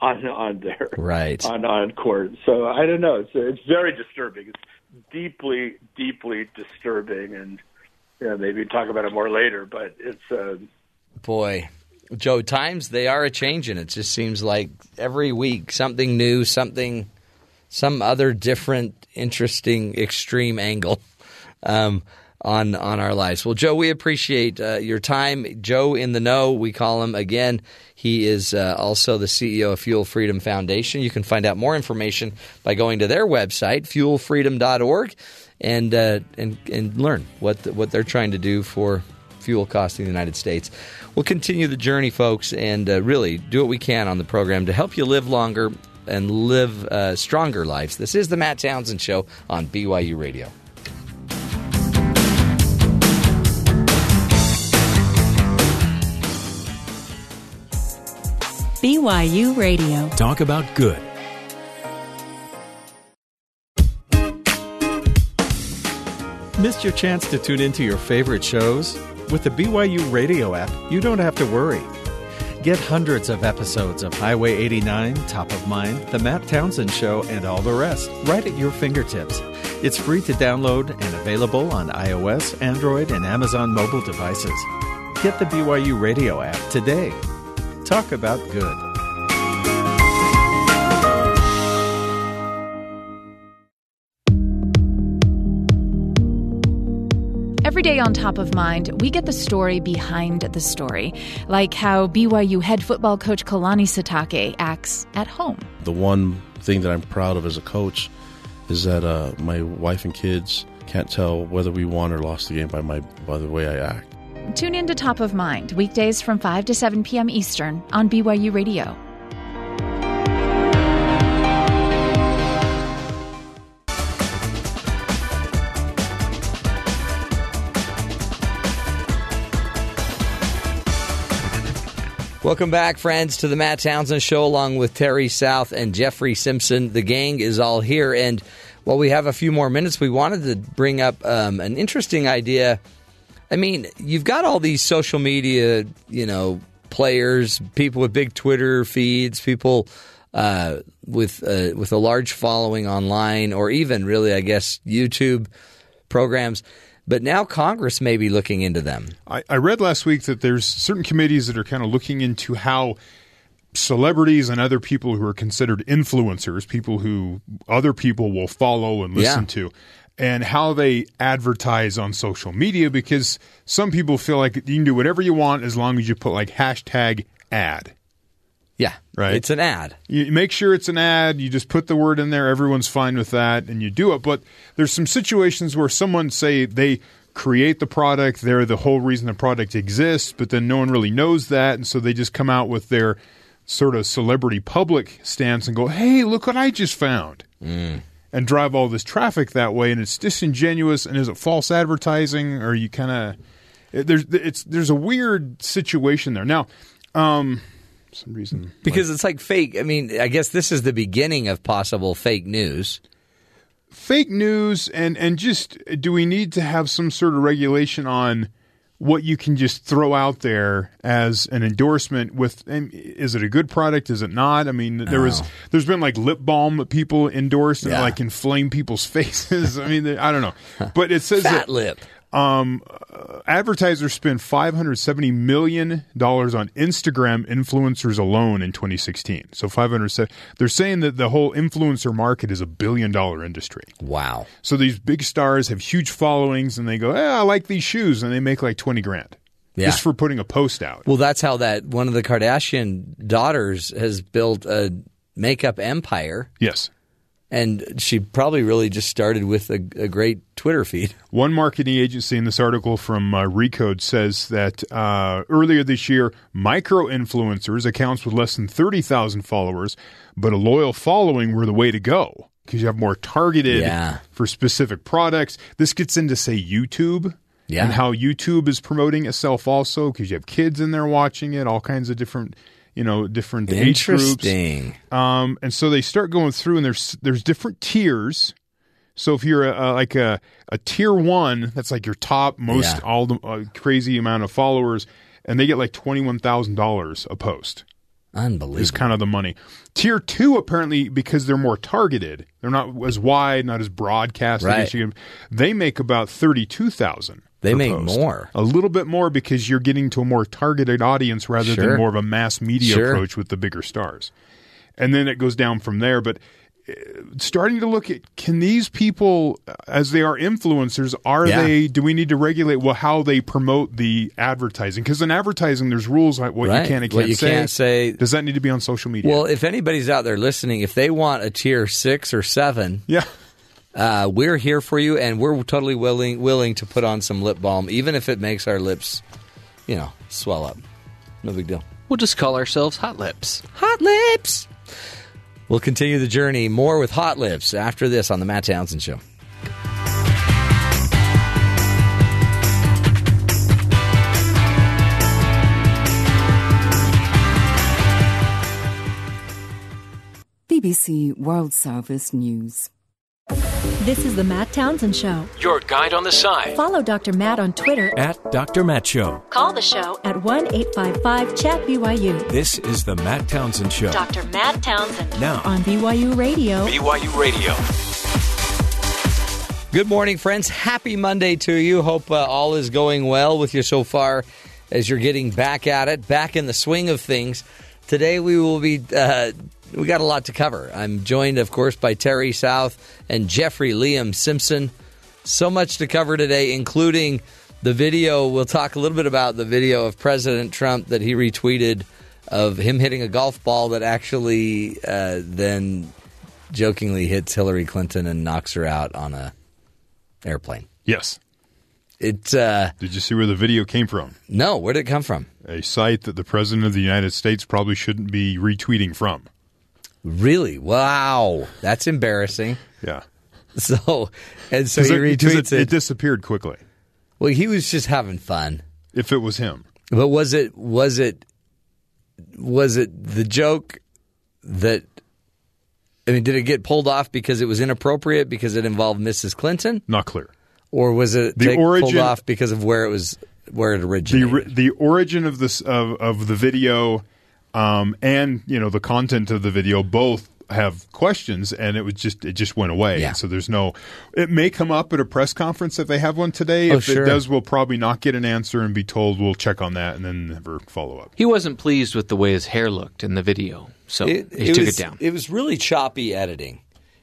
on on there
Right.
on on court. So I don't know. It's it's very disturbing. It's deeply deeply disturbing, and know, maybe talk about it more later. But it's uh,
Boy, Joe, times they are a changing. It just seems like every week something new, something, some other different, interesting, extreme angle um, on on our lives. Well, Joe, we appreciate uh, your time. Joe in the know, we call him again. He is uh, also the CEO of Fuel Freedom Foundation. You can find out more information by going to their website, fuelfreedom.org, and uh, and and learn what what they're trying to do for fuel costs in the United States. We'll continue the journey, folks, and uh, really do what we can on the program to help you live longer and live uh, stronger lives. This is the Matt Townsend Show on BYU Radio.
BYU Radio.
Talk about good.
Missed your chance to tune into your favorite shows? With the BYU Radio app, you don't have to worry. Get hundreds of episodes of Highway 89, Top of Mind, The Matt Townsend Show, and all the rest right at your fingertips. It's free to download and available on iOS, Android, and Amazon mobile devices. Get the BYU Radio app today. Talk about good.
Every day on Top of Mind, we get the story behind the story, like how BYU head football coach Kalani Sitake acts at home.
The one thing that I'm proud of as a coach is that uh, my wife and kids can't tell whether we won or lost the game by my by the way I act.
Tune in to Top of Mind, weekdays from 5 to 7 p.m. Eastern on BYU Radio.
Welcome back, friends, to the Matt Townsend Show, along with Terry South and Jeffrey Simpson. The gang is all here, and while we have a few more minutes, we wanted to bring up um, an interesting idea I mean, you've got all these social media, you know, players, people with big Twitter feeds, people uh, with uh, with a large following online, or even really, I guess, YouTube programs. But now Congress may be looking into them.
I, I read last week that there's certain committees that are kind of looking into how celebrities and other people who are considered influencers, people who other people will follow and listen
Yeah.
to, and how they advertise on social media because some people feel like you can do whatever you want as long as you put like hashtag ad.
Yeah,
Right.
It's an ad.
You make sure it's an ad. You just put the word in there. Everyone's fine with that, and you do it. But there's some situations where someone say they create the product. They're the whole reason the product exists, but then no one really knows that, and so they just come out with their sort of celebrity public stance and go, "Hey, look what I just found," and drive all this traffic that way. And it's disingenuous. And is it false advertising? Or you kind of there's it's there's a weird situation there now. Um, some reason
Because it's like fake. I mean, I guess this is the beginning of possible fake news.
fake news and and just do we need to have some sort of regulation on what you can just throw out there as an endorsement with is it a good product is it not i mean there was oh. there's been like lip balm that people endorse and
Yeah.
like inflame people's faces i mean i don't know but it says
Fat
that
lip.
Um, uh, advertisers spend 570 million dollars on Instagram influencers alone in 2016. So 500. They're saying that the whole influencer market is a billion dollar industry.
Wow.
So these big stars have huge followings, and they go, eh, "I like these shoes," and they make like 20 grand
Yeah.
just for putting a post out.
Well, that's how that one of the Kardashian daughters has built a makeup empire.
Yes.
And she probably really just started with a, a great Twitter feed.
One marketing agency in this article from uh, Recode says that uh, earlier this year, micro influencers, accounts with less than 30,000 followers, but a loyal following were the way to go because you have more targeted
Yeah.
for specific products. This gets into, say, YouTube.
Yeah.
And how YouTube is promoting itself also because you have kids in there watching it, all kinds of different, you know, different age groups. Um, and so they start going through, and there's there's different tiers. So if you're a, a, like a, a tier one, that's like your top most
Yeah.
all the uh, crazy amount of followers, and they get like twenty one thousand dollars a post.
Unbelievable.
Is kind of the money. Tier two, apparently, because they're more targeted, they're not as wide, not as broadcast.
Right.
guess you can- They make about thirty two thousand.
They make more.
a little bit more because you're getting to a more targeted audience rather
Sure.
than more of a mass media
Sure.
approach with the bigger stars. And then it goes down from there. But uh, starting to look at can these people, uh, as they are influencers, are
Yeah.
they? Do we need to regulate well how they promote the advertising? Because in advertising, there's rules like what
Right.
you can and can't
you
say.
can't say.
Does that need to be on social media?
Well, if anybody's out there listening, if they want a tier six or seven,
yeah.
Uh, we're here for you, and we're totally willing willing to put on some lip balm, even if it makes our lips, you know, swell up. No big deal.
We'll just call ourselves Hot Lips.
Hot lips. We'll continue the journey more with Hot Lips after this on the Matt Townsend Show.
BBC World Service News.
This is the Matt Townsend Show.
Your guide on the side
Follow Dr. Matt on Twitter
at Dr. Matt Show.
Call the show at 1 855 Chat BYU.
This is the Matt Townsend Show.
Dr. Matt Townsend
Now.
on BYU Radio.
BYU Radio.
Good morning, friends. Happy Monday to you. Hope uh, all is going well with you so far as you're getting back at it, back in the swing of things. Today we will be. Uh, we got a lot to cover. I'm joined, of course, by Terry South and Jeffrey Liam Simpson. So much to cover today, including the video. We'll talk a little bit about the video of President Trump that he retweeted of him hitting a golf ball that actually uh, then jokingly hits Hillary Clinton and knocks her out on a airplane.
Yes.
It. Uh,
Did you see where the video came from?
no, where did it come from?
A site that the president of the United States probably shouldn't be retweeting from.
Really? Wow, that's embarrassing.
Yeah.
So, and so he
it-
retweets
it,
it.
it disappeared quickly.
Well, he was just having fun.
If it was him.
But was it was it was it the joke that I mean, did it get pulled off because it was inappropriate because it involved Mrs. Clinton,
Not clear.
or was it
The
take- pulled off because of where it was where it originated?
ri- the origin of this of, of the video um, and you know the content of the video both have questions and it was just it just went away
Yeah.
so there's no it may come up at a press conference if they have one today
Oh,
if
sure.
it does we'll probably not get an answer and be told we'll check on that and then never follow up
He wasn't pleased with the way his hair looked in the video, so he took
was,
it down.
It was really choppy editing.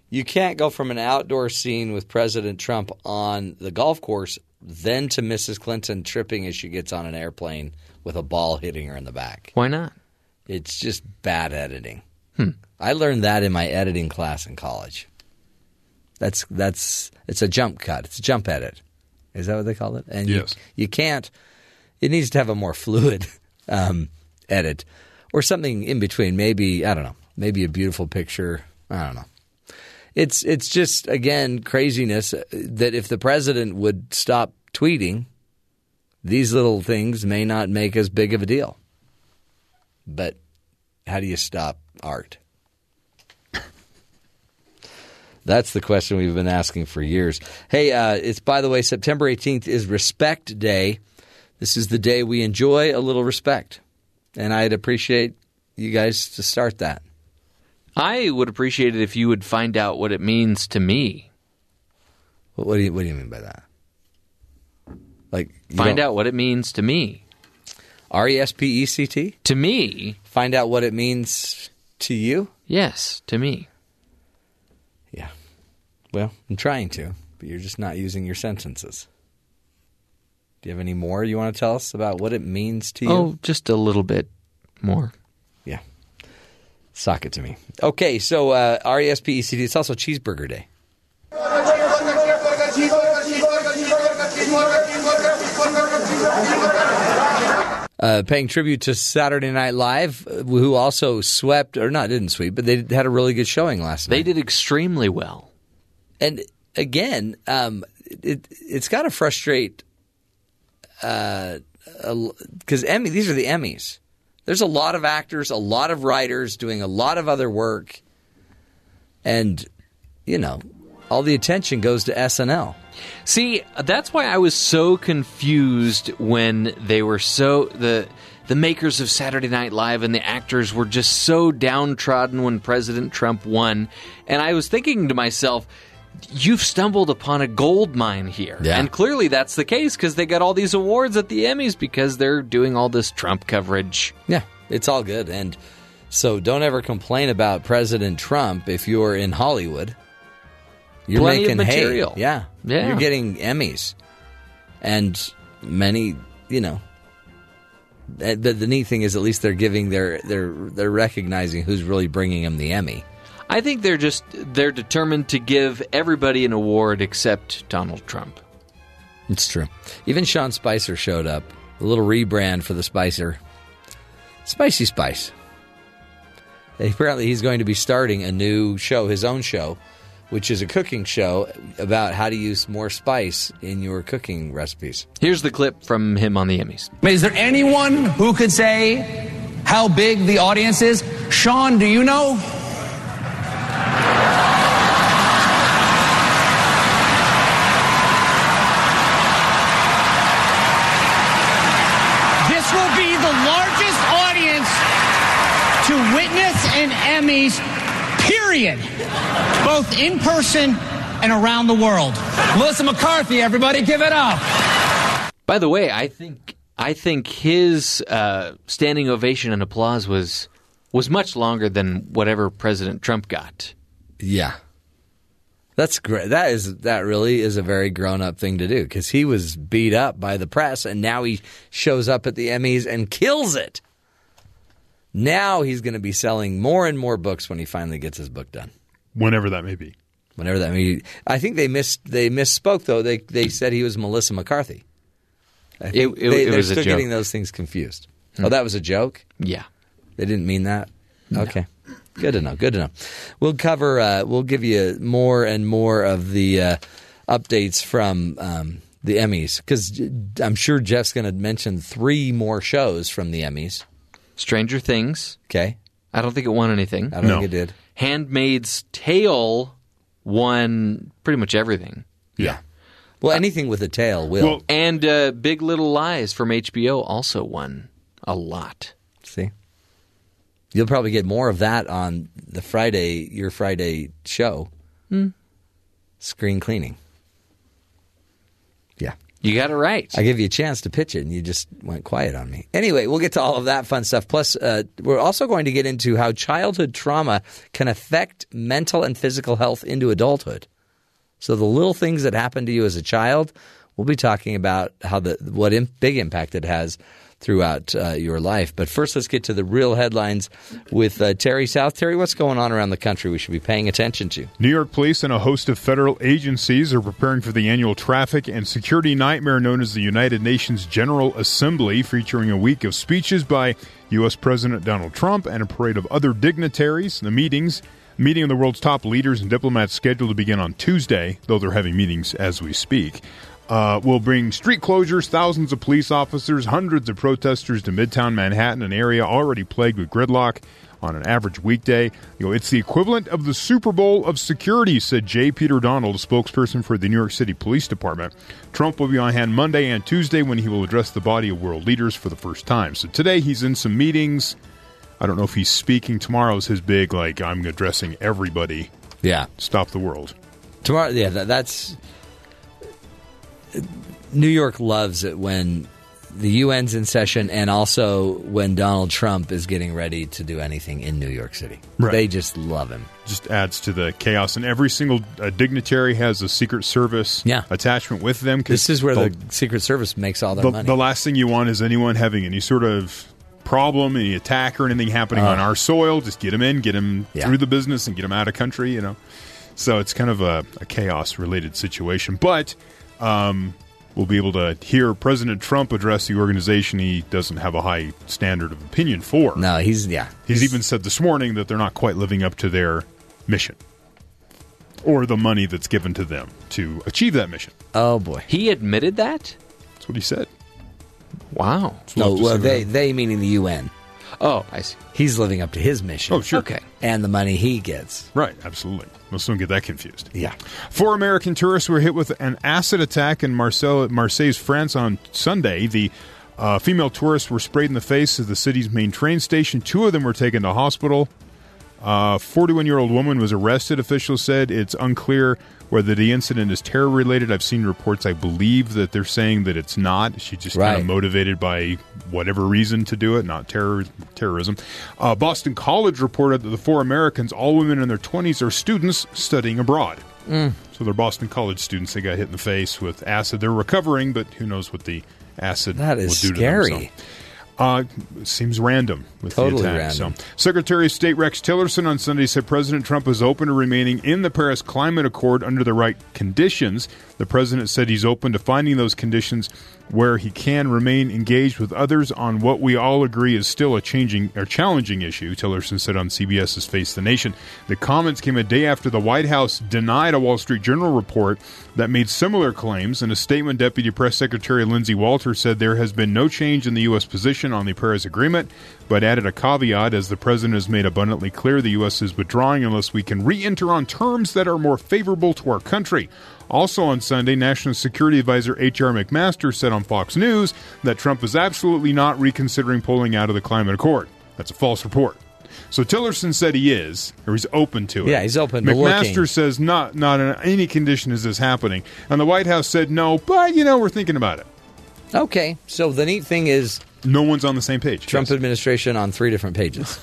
You can't go from an outdoor scene with President Trump on the golf course, then to Mrs. Clinton tripping as she gets on an airplane with a ball hitting her in the back.
Why not?
It's just bad editing.
Hmm.
I learned that in my editing class in college. That's that's it's a jump cut. It's a jump edit. Is that what they call it? And
Yes.
you, you can't. It needs to have a more fluid um, edit or something in between. Maybe I don't know. Maybe a beautiful picture. I don't know. It's it's just again craziness uh, that if the president would stop tweeting, these little things may not make as big of a deal. But how do you stop art? That's the question we've been asking for years. Hey, uh, it's by the way, September 18th is Respect Day. This is the day we enjoy a little respect. And I'd appreciate you guys to start that.
I would appreciate it if you would find out what it means to me.
What, what do you What do you mean by that? Like
Find out what it means to me.
R E S P E C T.
To me,
Find out what it means to you.
yes, to me.
Yeah. Well, I'm trying to, but you're just not using your sentences. Do you have any more you want to tell us about what it means to you?
Oh, just a little bit more.
Yeah. Sock it to me. Okay, so uh, R E S P E C T. It's also Cheeseburger Day. Uh, paying tribute to Saturday Night Live, uh, who also swept, or not, didn't sweep, but they had a really good showing last night.
They did extremely well.
And again, um, it, it's got to frustrate because Emmy. These are the Emmys. There's a lot of actors, a lot of writers doing a lot of other work, and you know, all the attention goes to SNL.
See, that's why I was so confused when they were so the the makers of Saturday Night Live and the actors were just so downtrodden when President Trump won, and I was thinking to myself, you've stumbled upon a gold mine here.
Yeah.
And clearly that's the case because they got all these awards at the Emmys because they're doing all this Trump coverage.
Yeah, it's all good. And so don't ever complain about President Trump if you're in Hollywood. You're
Plenty of
making hay. Yeah.
Yeah.
You're getting Emmys. And many, you know, the, the neat thing is at least they're giving their they're they're recognizing who's really bringing them the Emmy.
I think they're just they're determined to give everybody an award except Donald Trump.
It's true. Even Sean Spicer showed up. A little rebrand for the Spicer. Spicy Spice. Apparently, he's going to be starting a new show, his own show, which is a cooking show about how to use more spice in your cooking recipes.
Here's the clip from him on the Emmys.
Is there anyone who could say how big the audience is? Sean, do you know?
This will be the largest audience to witness an Emmys, period. Both in person and around the world.
Melissa McCarthy, everybody give it up.
By the way, I think I think his uh, standing ovation and applause was was much longer than whatever President Trump got.
Yeah. That's great. That is that really is a very grown up thing to do because he was beat up by the press and now he shows up at the Emmys and kills it. Now he's going to be selling more and more books when he finally gets his book done.
Whenever that may be.
Whenever that, I mean, I think they missed. They misspoke though. They they said he was Melissa McCarthy.
It- it-
they,
it
they're
was a
still
joke.
getting those things confused. Oh, that was a joke.
Yeah.
They didn't mean that. Okay, good to know. Good to know. We'll cover. Uh, we'll give you more and more of the uh, updates from um, the Emmys because I'm sure Jeff's going to mention three more shows from the Emmys.
Stranger Things.
Okay,
I don't think it won anything.
I don't think it did.
Handmaid's Tale won pretty much everything.
Yeah. Well, anything with a tail will.
and uh, Big Little Lies from HBO also won a lot.
See, you'll probably get more of that on the Friday your Friday show.
Hmm.
Screen cleaning.
You got it right.
I gave you a chance to pitch it, and you just went quiet on me. Anyway, we'll get to all of that fun stuff. Plus, uh, we're also going to get into how childhood trauma can affect mental and physical health into adulthood. So the little things that happened to you as a child, we'll be talking about how the what im- big impact it has throughout uh, your life. But first, let's get to the real headlines with uh, Terry South. Terry, what's going on around the country we should be paying attention to?
New York police and a host of federal agencies are preparing for the annual traffic and security nightmare known as the United Nations General Assembly, featuring a week of speeches by U.S. President Donald Trump and a parade of other dignitaries. The meetings, meeting of the world's top leaders and diplomats, scheduled to begin on Tuesday, though they're having meetings as we speak. Uh, will bring street closures, thousands of police officers, hundreds of protesters to Midtown Manhattan, an area already plagued with gridlock on an average weekday. You know, it's the equivalent of the Super Bowl of security, said J. Peter Donald, a spokesperson for the New York City Police Department. Trump will be on hand Monday and Tuesday when he will address the body of world leaders for the first time. So today he's in some meetings. I don't know if he's speaking. Tomorrow's his big, like, I'm addressing everybody.
Yeah.
Stop the world.
Tomorrow, yeah, that, that's New York loves it when the UN's in session and also when Donald Trump is getting ready to do anything in New York City.
Right.
They just love him.
Just adds to the chaos. And every single uh, dignitary has a Secret Service
Yeah.
attachment with them.
This is where
the,
the Secret Service makes all their
the,
money.
the last thing you want is anyone having any sort of problem, any attack or anything happening
Uh.
on our soil. Just get them in, get them
Yeah.
through the business, and get them out of country. You know, so it's kind of a, a chaos related situation. But um, we'll be able to hear President Trump address the organization. He doesn't have a high standard of opinion for.
no, he's yeah.
He's even said this morning that they're not quite living up to their mission or the money that's given to them to achieve that mission.
Oh boy.
He admitted that?
That's what he said.
Wow.
No, well they
that.
they meaning the UN.
Oh, I see.
He's living up to his mission.
Oh, sure.
Okay.
And the money he gets.
Right, absolutely. Let's don't get that confused.
Yeah.
Four American tourists were hit with an acid attack in Marseille, Marseille's France on Sunday. The uh, female tourists were sprayed in the face at the city's main train station. Two of them were taken to hospital. A 41 year old woman was arrested, officials said. It's unclear whether the incident is terror related. I've seen reports, I believe, that they're saying that it's not. She just kind of motivated by whatever reason to do it, not terror, terrorism. Uh, Boston College reported that the four Americans, all women in their 20s, are students studying abroad.
Mm.
So they're Boston College students. They got hit in the face with acid. They're recovering, but who knows what the acid
That is
will do to
scary.
them. So. Uh, seems random with
Totally
the attack.
random.
So, Secretary of State Rex Tillerson on Sunday said President Trump is open to remaining in the Paris Climate Accord under the right conditions. The president said he's open to finding those conditions where he can remain engaged with others on what we all agree is still a changing or challenging issue. Tillerson said on CBS's Face the Nation. The comments came a day after the White House denied a Wall Street Journal report that made similar claims. In a statement, Deputy Press Secretary Lindsay Walter said there has been no change in the U.S. position on the Paris Agreement, but added a caveat as the president has made abundantly clear the U.S. is withdrawing unless we can re enter on terms that are more favorable to our country. Also on Sunday, National Security Advisor H.R. McMaster said on Fox News that Trump is absolutely not reconsidering pulling out of the climate accord. That's a false report. So Tillerson said he is, or he's open to it.
Yeah, he's open to
McMaster says not not in any condition is this happening, and the White House said no, but you know we're thinking about it.
Okay. So the neat thing is
No one's on the same page.
Trump
Yes.
administration on three different pages.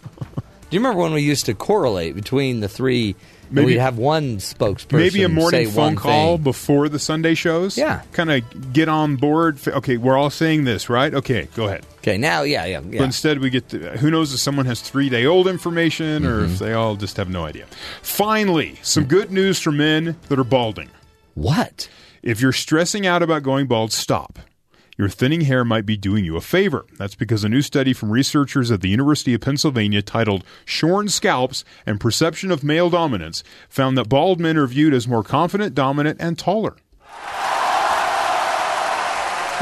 Do you remember when we used to correlate between the three?
Maybe-
we'd have one spokesperson.
Maybe a morning phone call
thing.
before the Sunday shows.
Yeah.
kind of get on board. Okay, we're all saying this, right? Okay, go ahead.
Okay, now, yeah, yeah, yeah.
But instead, we get to, who knows if someone has three day old information or
Mm-hmm.
if they all just have no idea. Finally, some good news for men that are balding.
What?
If you're stressing out about going bald, stop. Your thinning hair might be doing you a favor. That's because a new study from researchers at the University of Pennsylvania titled Shorn Scalps and Perception of Male Dominance found that bald men are viewed as more confident, dominant, and taller.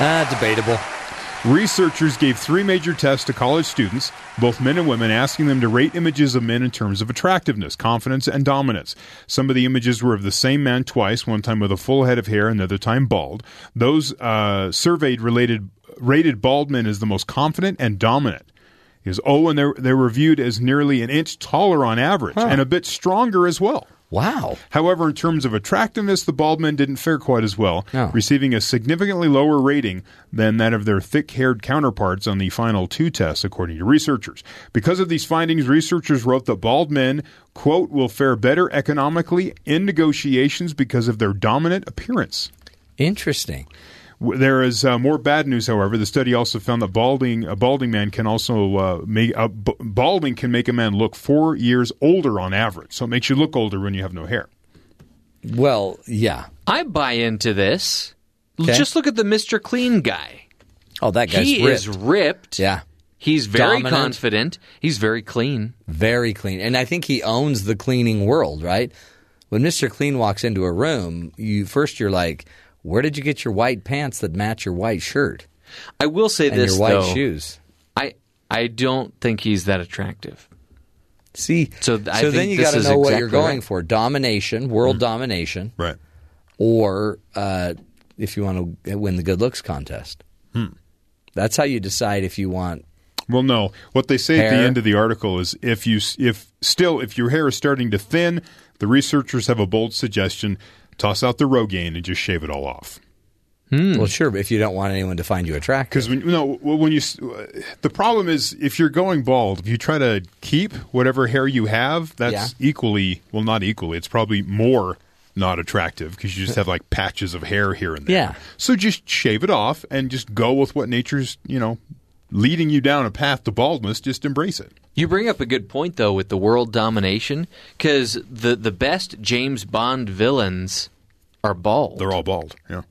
Ah, debatable.
Researchers gave three major tests to college students, both men and women, asking them to rate images of men in terms of attractiveness, confidence, and dominance. Some of the images were of the same man twice, one time with a full head of hair, another time bald. Those uh, surveyed related rated bald men as the most confident and dominant. Is oh, and they're they were viewed as nearly an inch taller on average and a bit stronger as well.
Wow.
However, in terms of attractiveness, the bald men didn't fare quite as well,
No.
receiving a significantly lower rating than that of their thick haired counterparts on the final two tests, according to researchers. Because of these findings, researchers wrote that bald men, quote, will fare better economically in negotiations because of their dominant appearance.
Interesting.
W- There is uh, more bad news, however. The study also found that balding a balding man can also uh, make uh, b- balding can make a man look four years older on average. So it makes you look older when you have no hair.
Well, yeah.
I buy into this.
Okay.
Just look at the Mr. Clean guy.
Oh, that guy's
he
ripped.
is ripped.
Yeah.
He's very
Dominant.
confident. He's very clean.
Very clean. And I think he owns the cleaning world, right? When Mr. Clean walks into a room, you first you're like, where did you get your white pants that match your white shirt
I will say
and
this
your white
though.
shoes?
I I don't think he's that attractive.
See,
So th- I
so
think
then you got to
is
know what you're going
right.
for: domination, world domination,
Right.
or uh, if you want to win the good looks contest.
Hmm.
That's how you decide if you want.
Well, no. What they say at the end of the article is if you if still if your hair is starting to thin, the researchers have a bold suggestion: toss out the Rogaine and just shave it all off. Hmm.
Well, sure, but if you don't want anyone to find you attractive,
Because when no, when you the problem is if you're going bald, if you try to keep whatever hair you have, that's
Yeah.
equally well, not equally. It's probably more not attractive because you just have like patches of hair here and there.
Yeah.
So just shave it off and just go with what nature's you know leading you down a path to baldness. Just embrace it.
You bring up a good point though with the world domination because the the best James Bond villains are bald.
They're all bald. Yeah.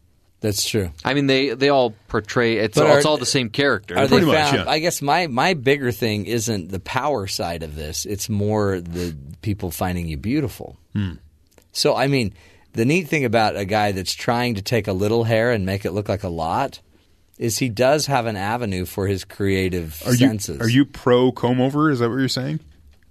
that's true.
I mean, they they all portray it's all,
are-
it's all the same character.
Are they
Pretty much,
found?
yeah.
I guess my my bigger thing isn't the power side of this. It's more the people finding you beautiful.
Hmm.
So I mean, the neat thing about a guy that's trying to take a little hair and make it look like a lot is he does have an avenue for his creative
Are
senses.
you are you pro comb over? Is that what you're saying?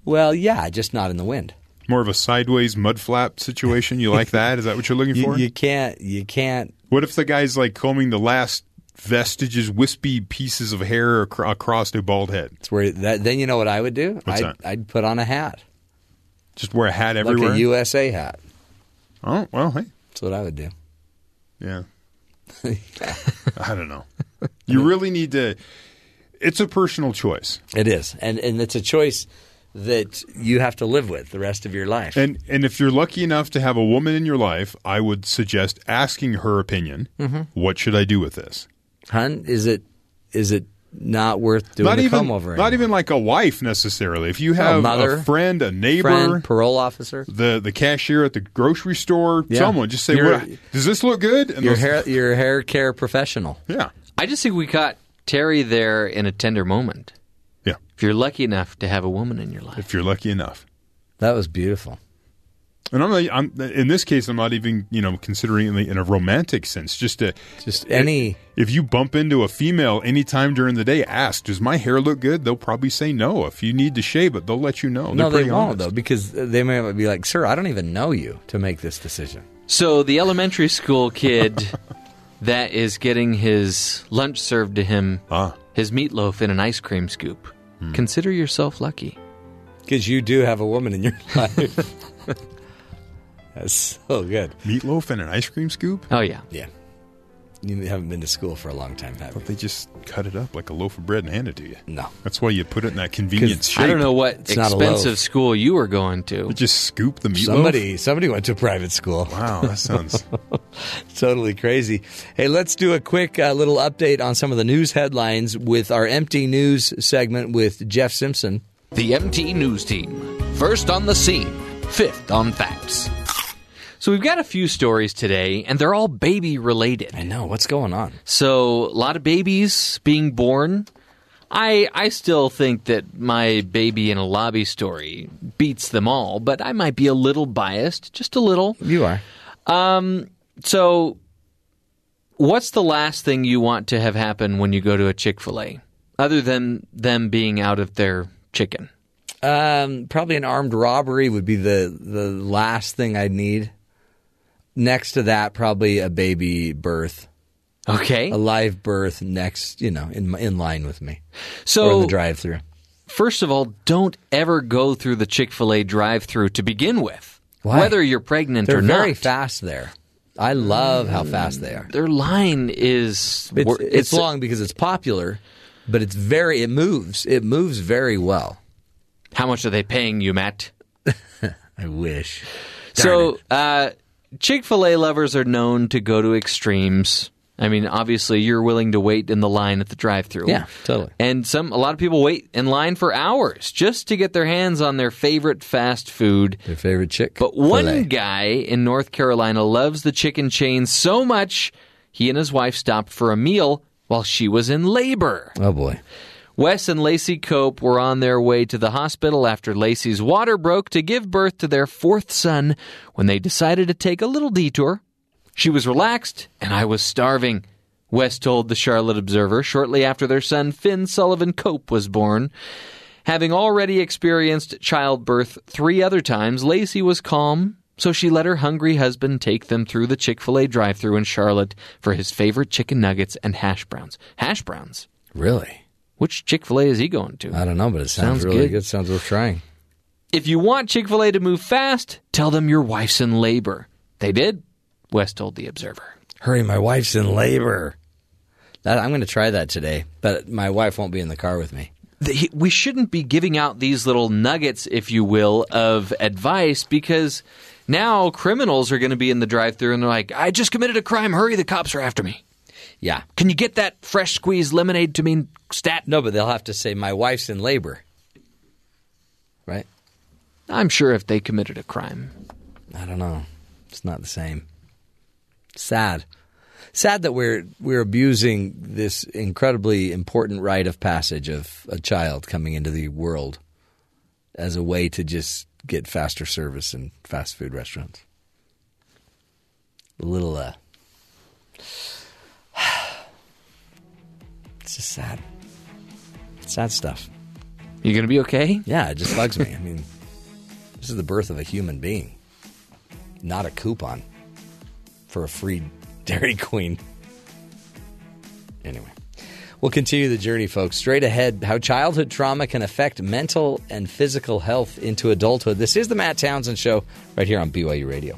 Well, yeah, just not in the wind.
More of a sideways mud flap situation. You like that? Is that what you're looking
You,
for?
you can't. You can't.
What if the guy's like combing the last vestiges, wispy pieces of hair acro- across a bald head?
It's where that, then you know what I would do.
What's
I'd,
that?
I'd put on a hat,
Just wear a hat everywhere.
like a USA hat.
oh well, hey,
That's what I would do.
yeah. I don't know. You really need to. It's a personal choice,
It is, and and it's a choice that you have to live with the rest of your life.
and and if you're lucky enough to have a woman in your life, I would suggest asking her opinion.
Mm-hmm.
What should I do with this?
Hun, is it is it not worth doing
not
the
even
comb over?
not
anymore?
even like a wife necessarily. If you have
mother,
a friend, a neighbor,
friend, parole officer.
the the cashier at the grocery store,
Yeah.
someone just say,
Your-
what, "Does this look good?" And
Your
they'll-
hair your hair care professional.
yeah,
I just think we caught Terry there in a tender moment.
yeah.
If you're lucky enough to have a woman in your life.
If you're lucky enough.
That was beautiful.
And I'm, I'm in this case, I'm not even you know considering it in, a romantic sense. Just to,
Just any
if you bump into a female anytime during the day, ask, "Does my hair look good?" They'll probably say no. If you need to shave it, they'll let you know.
no,
They're
they won't
honest.
though because they may be like, "Sir, I don't even know you to make this decision."
So the elementary school kid that is getting his lunch served to him,
Ah.
his meatloaf in an ice cream scoop.
Hmm.
Consider yourself lucky.
Because you do have a woman in your life. That's so good.
Meatloaf and an ice cream scoop.
Oh yeah.
Yeah. You haven't been to school for a long time, have you?
But they just cut it up like a loaf of bread and hand it to you.
No.
That's why you put it in that convenience shape.
I don't know what
It's not a
expensive
loaf.
school you were going to.
You just scoop the meatloaf.
Somebody somebody went to private school.
Wow, that sounds.
totally crazy. Hey, let's do a quick uh, little update on some of the news headlines with our MT News segment with Jeff Simpson.
The MT News Team. First on the scene, fifth on facts. So we've got a few stories today, and they're all baby related.
I know what's going on.
So a lot of babies being born. I I still think that my baby in a lobby story beats them all, but I might be a little biased, just a little.
You are.
Um, so What's the last thing you want to have happen when you go to a Chick fil A, other than them being out of their chicken?
Um, probably an armed robbery would be the the last thing I'd need. Next to that, probably a baby birth.
Okay,
a live birth next, you know, in in line with me.
So
or the drive-through.
First of all, don't ever go through the Chick fil A drive through to begin with,
Why?
whether you're pregnant
They're
or
very
not.
fast there. I love how fast they are.
Their line is
It's,
wor-
it's long because it's popular, but it's very it moves. It moves very well.
How much are they paying you, Matt?
I wish.
so, uh, Chick fil A lovers are known to go to extremes. I mean, obviously, you're willing to wait in the line at the drive-through.
Yeah, totally.
And some, a lot of people wait in line for hours just to get their hands on their favorite fast food.
Their favorite chick.
But one guy in North Carolina loves the chicken chain so much, he and his wife stopped for a meal while she was in labor.
Oh boy.
Wes and Lacey Cope were on their way to the hospital after Lacey's water broke to give birth to their fourth son when they decided to take a little detour. She was relaxed, and I was starving. Wes told the Charlotte Observer shortly after their son Finn Sullivan Cope was born. Having already experienced childbirth three other times, Lacey was calm, so she let her hungry husband take them through the Chick fil A drive through in Charlotte for his favorite chicken nuggets and hash browns. Hash browns?
Really?
Which Chick fil A is he going to?
I don't know, but it sounds,
Sounds
really
good.
good. Sounds worth trying.
If you want Chick fil A to move fast, tell them your wife's in labor. They did, Wes told the Observer.
Hurry, my wife's in labor. That, I'm going to try that today, but my wife won't be in the car with me.
The- we shouldn't be giving out these little nuggets, if you will, of advice because now criminals are going to be in the drive through and they're like, I just committed a crime. Hurry, the cops are after me.
Yeah.
Can you get that fresh squeezed lemonade to mean stat?
No, but they'll have to say my wife's in labor. Right?
I'm sure if they committed a crime.
I don't know. It's not the same. Sad. Sad that we're we're abusing this incredibly important rite of passage of a child coming into the world as a way to just get faster service in fast food restaurants. A little uh it's just sad. Sad stuff.
You going to be okay?
Yeah, it just bugs me. I mean, this is the birth of a human being, not a coupon for a free Dairy Queen. Anyway, we'll continue the journey, folks. Straight ahead, how childhood trauma can affect mental and physical health into adulthood. This is the Matt Townsend Show right here on BYU Radio.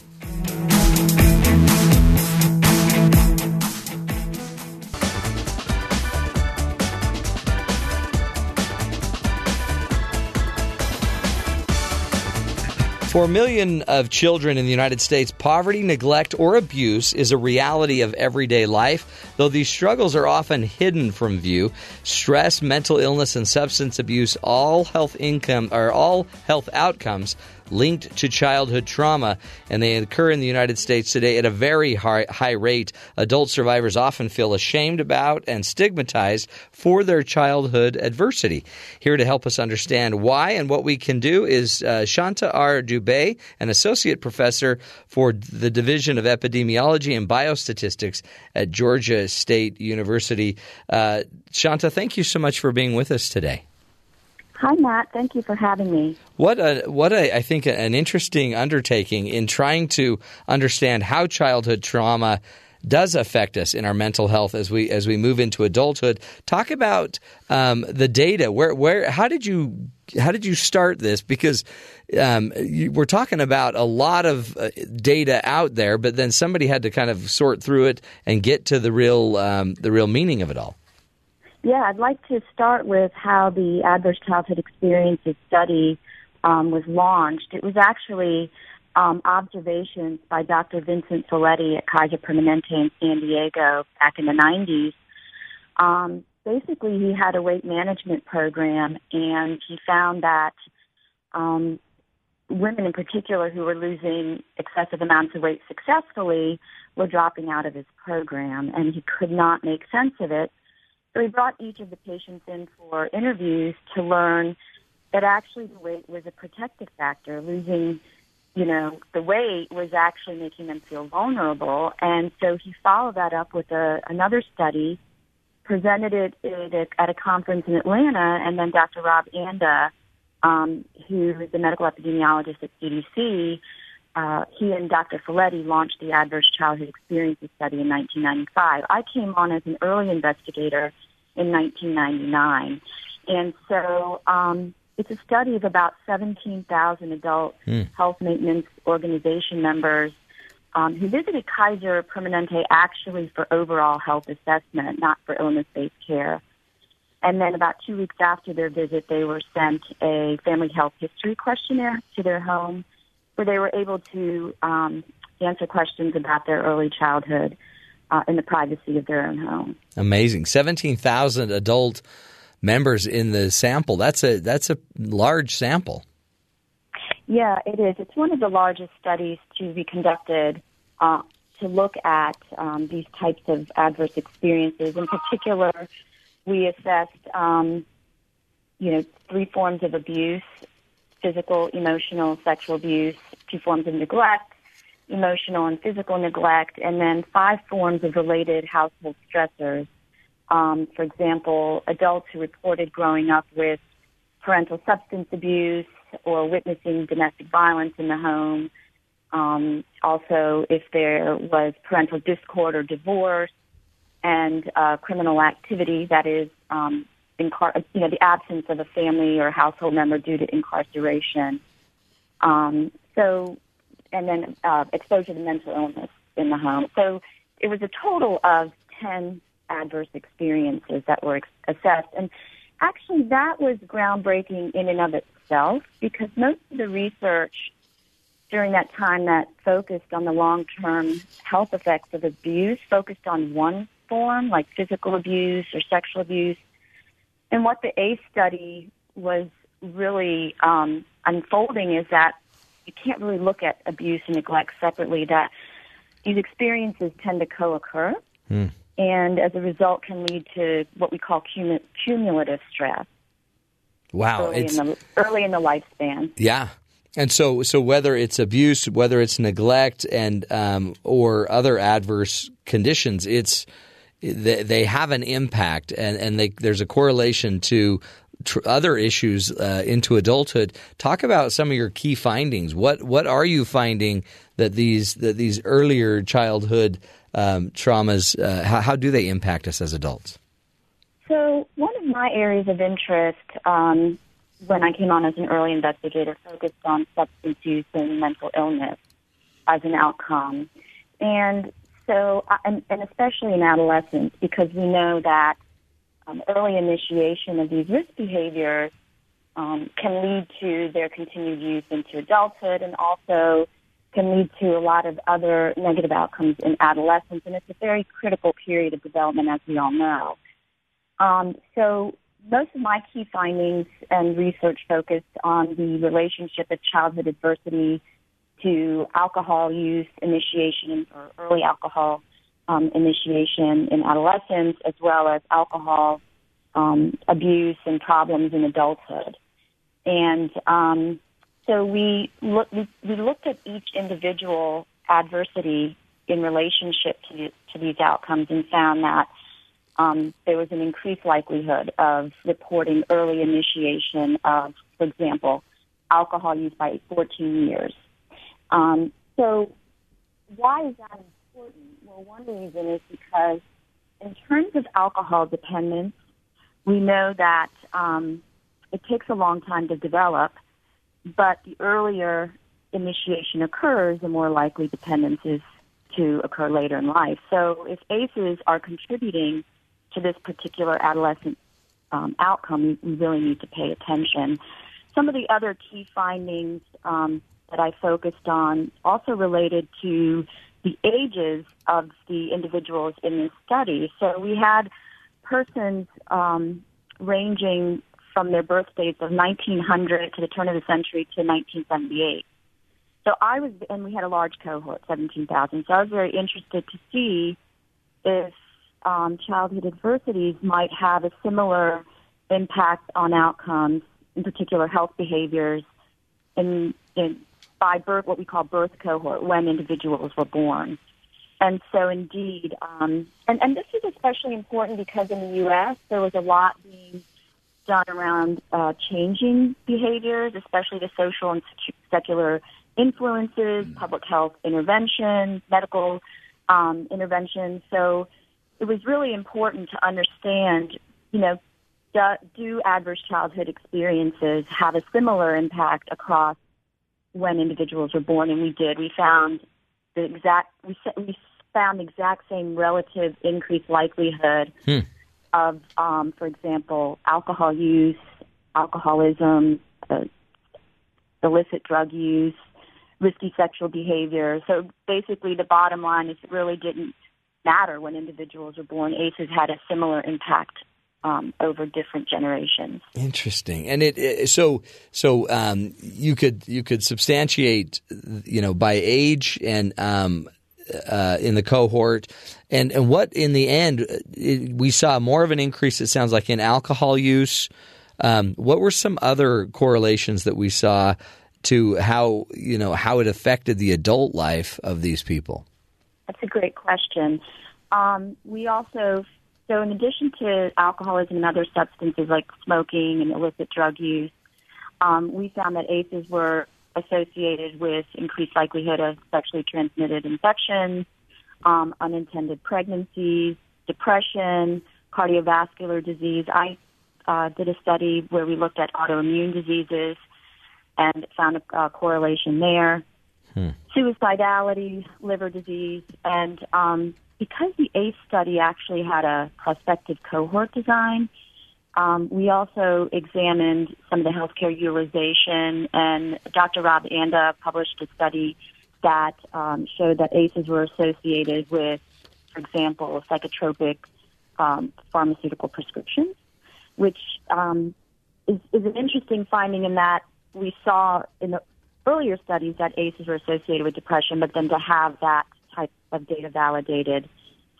For a million of children in the United States, poverty, neglect, or abuse is a reality of everyday life, though these struggles are often hidden from view. Stress, mental illness, and substance abuse, all health income are all health outcomes linked to childhood trauma, and they occur in the United States today at a very high, high rate. Adult survivors often feel ashamed about and stigmatized for their childhood adversity. Here to help us understand why and what we can do is uh, Shanta R. Dubé, an associate professor for the Division of Epidemiology and Biostatistics at Georgia State University. Uh, Shanta, thank you so much for being with us today.
Hi, Matt. Thank you for having me.
What a what a I think an interesting undertaking in trying to understand how childhood trauma does affect us in our mental health as we as we move into adulthood. Talk about um, the data. Where where how did you how did you start this? Because um, you, we're talking about a lot of uh, data out there, but then somebody had to kind of sort through it and get to the real um, the real meaning of it all.
Yeah, I'd like to start with how the Adverse Childhood Experiences study um, was launched. It was actually um, observations by Dr. Vincent Felitti at Kaiser Permanente in San Diego back in the 90s. Um, basically, he had a weight management program, and he found that um, women in particular who were losing excessive amounts of weight successfully were dropping out of his program, and he could not make sense of it. So he brought each of the patients in for interviews to learn that actually the weight was a protective factor. Losing you know, the weight was actually making them feel vulnerable. And so he followed that up with a, another study, presented it at a, at a conference in Atlanta, and then Dr. Rob Anda, um, who is the medical epidemiologist at CDC, uh, he and Dr. Felitti launched the Adverse Childhood Experiences Study in 1995. I came on as an early investigator in 1999. And so um, it's a study of about 17,000 adult
Hmm.
health maintenance organization members um, who visited Kaiser Permanente actually for overall health assessment, not for illness-based care. And then about two weeks after their visit, they were sent a family health history questionnaire to their home where they were able to um, answer questions about their early childhood uh, in the privacy of their own home.
Amazing. 17,000 adult members in the sample. That's a that's a large sample.
Yeah, it is. It's one of the largest studies to be conducted uh, to look at um, these types of adverse experiences. In particular, we assessed, um, you know, three forms of abuse: physical, emotional, sexual abuse, two forms of neglect, emotional and physical neglect, and then five forms of related household stressors. Um, for example, adults who reported growing up with parental substance abuse or witnessing domestic violence in the home. Um, also, if there was parental discord or divorce and uh, criminal activity, that is, um, incar- you know, the absence of a family or household member due to incarceration. Um, so, and then uh, exposure to mental illness in the home. So, it was a total of ten adverse experiences that were ex- assessed, and actually, that was groundbreaking in and of itself because most of the research during that time that focused on the long-term health effects of abuse focused on one form, like physical abuse or sexual abuse. And what the ACE study was really um, unfolding is that you can't really look at abuse and neglect separately. That these experiences tend to co-occur, and as a result, can lead to what we call cumu- cumulative stress
Wow,
early
it's
in the early in the lifespan.
yeah. And so, so whether it's abuse, whether it's neglect, and um, or other adverse conditions, it's they, they have an impact, and and they, there's a correlation to other issues uh, into adulthood. Talk about some of your key findings. What what are you finding that these that these earlier childhood um, traumas? Uh, how, how do they impact us as adults?
So one of my areas of interest um, when I came on as an early investigator focused on substance use and mental illness as an outcome. And so, uh, and, and especially in adolescence, because we know that um, early initiation of these risk behaviors um, can lead to their continued use into adulthood and also can lead to a lot of other negative outcomes in adolescence. And it's a very critical period of development, as we all know. Um, so most of my key findings and research focused on the relationship of childhood adversity to alcohol use initiation or early alcohol um, initiation in adolescence, as well as alcohol um, abuse and problems in adulthood. And um, so we, look, we we looked at each individual adversity in relationship to, to these outcomes and found that um, there was an increased likelihood of reporting early initiation of, for example, alcohol use by 14 years. Um, so why is that important? Well, one reason is because in terms of alcohol dependence, we know that um, it takes a long time to develop, but the earlier initiation occurs, the more likely dependence is to occur later in life. So if ACEs are contributing to this particular adolescent um, outcome, we really need to pay attention. Some of the other key findings um, that I focused on also related to the ages of the individuals in this study. So we had persons um, ranging from their birth dates of 1900 to the turn of the century to 1978. So I was, and we had a large cohort, 17,000. So I was very interested to see if um, childhood adversities might have a similar impact on outcomes, in particular health behaviors, in, in by birth, what we call birth cohort, when individuals were born. And so, indeed, um, and, and this is especially important because in the U.S. there was a lot being done around uh, changing behaviors, especially the social and secular influences, public health intervention, medical um, intervention. So it was really important to understand, you know, do, do adverse childhood experiences have a similar impact across when individuals were born? And we did. We found the exact we, we found the exact same relative increased likelihood
Hmm.
of, um, for example, alcohol use, alcoholism, uh, illicit drug use, risky sexual behavior. So basically, the bottom line is it really didn't matter when individuals were born. ACEs had a similar impact um, over different generations.
Interesting, and it, it so so um, you could you could substantiate you know by age and um, uh, in the cohort, and and what in the end it, we saw more of an increase. It sounds like in alcohol use. Um, what were some other correlations that we saw to how you know how it affected the adult life of these people?
That's a great question. Um, we also, so in addition to alcoholism and other substances like smoking and illicit drug use, um, we found that ACEs were associated with increased likelihood of sexually transmitted infections, um, unintended pregnancies, depression, cardiovascular disease. I uh, did a study where we looked at autoimmune diseases and found a uh, correlation there suicidality, liver disease, and um, because the ACE study actually had a prospective cohort design, um, we also examined some of the healthcare utilization, and Dr. Rob Anda published a study that um, showed that ACEs were associated with, for example, psychotropic um, pharmaceutical prescriptions, which um, is, is an interesting finding in that we saw in the earlier studies that ACEs were associated with depression, but then to have that type of data validated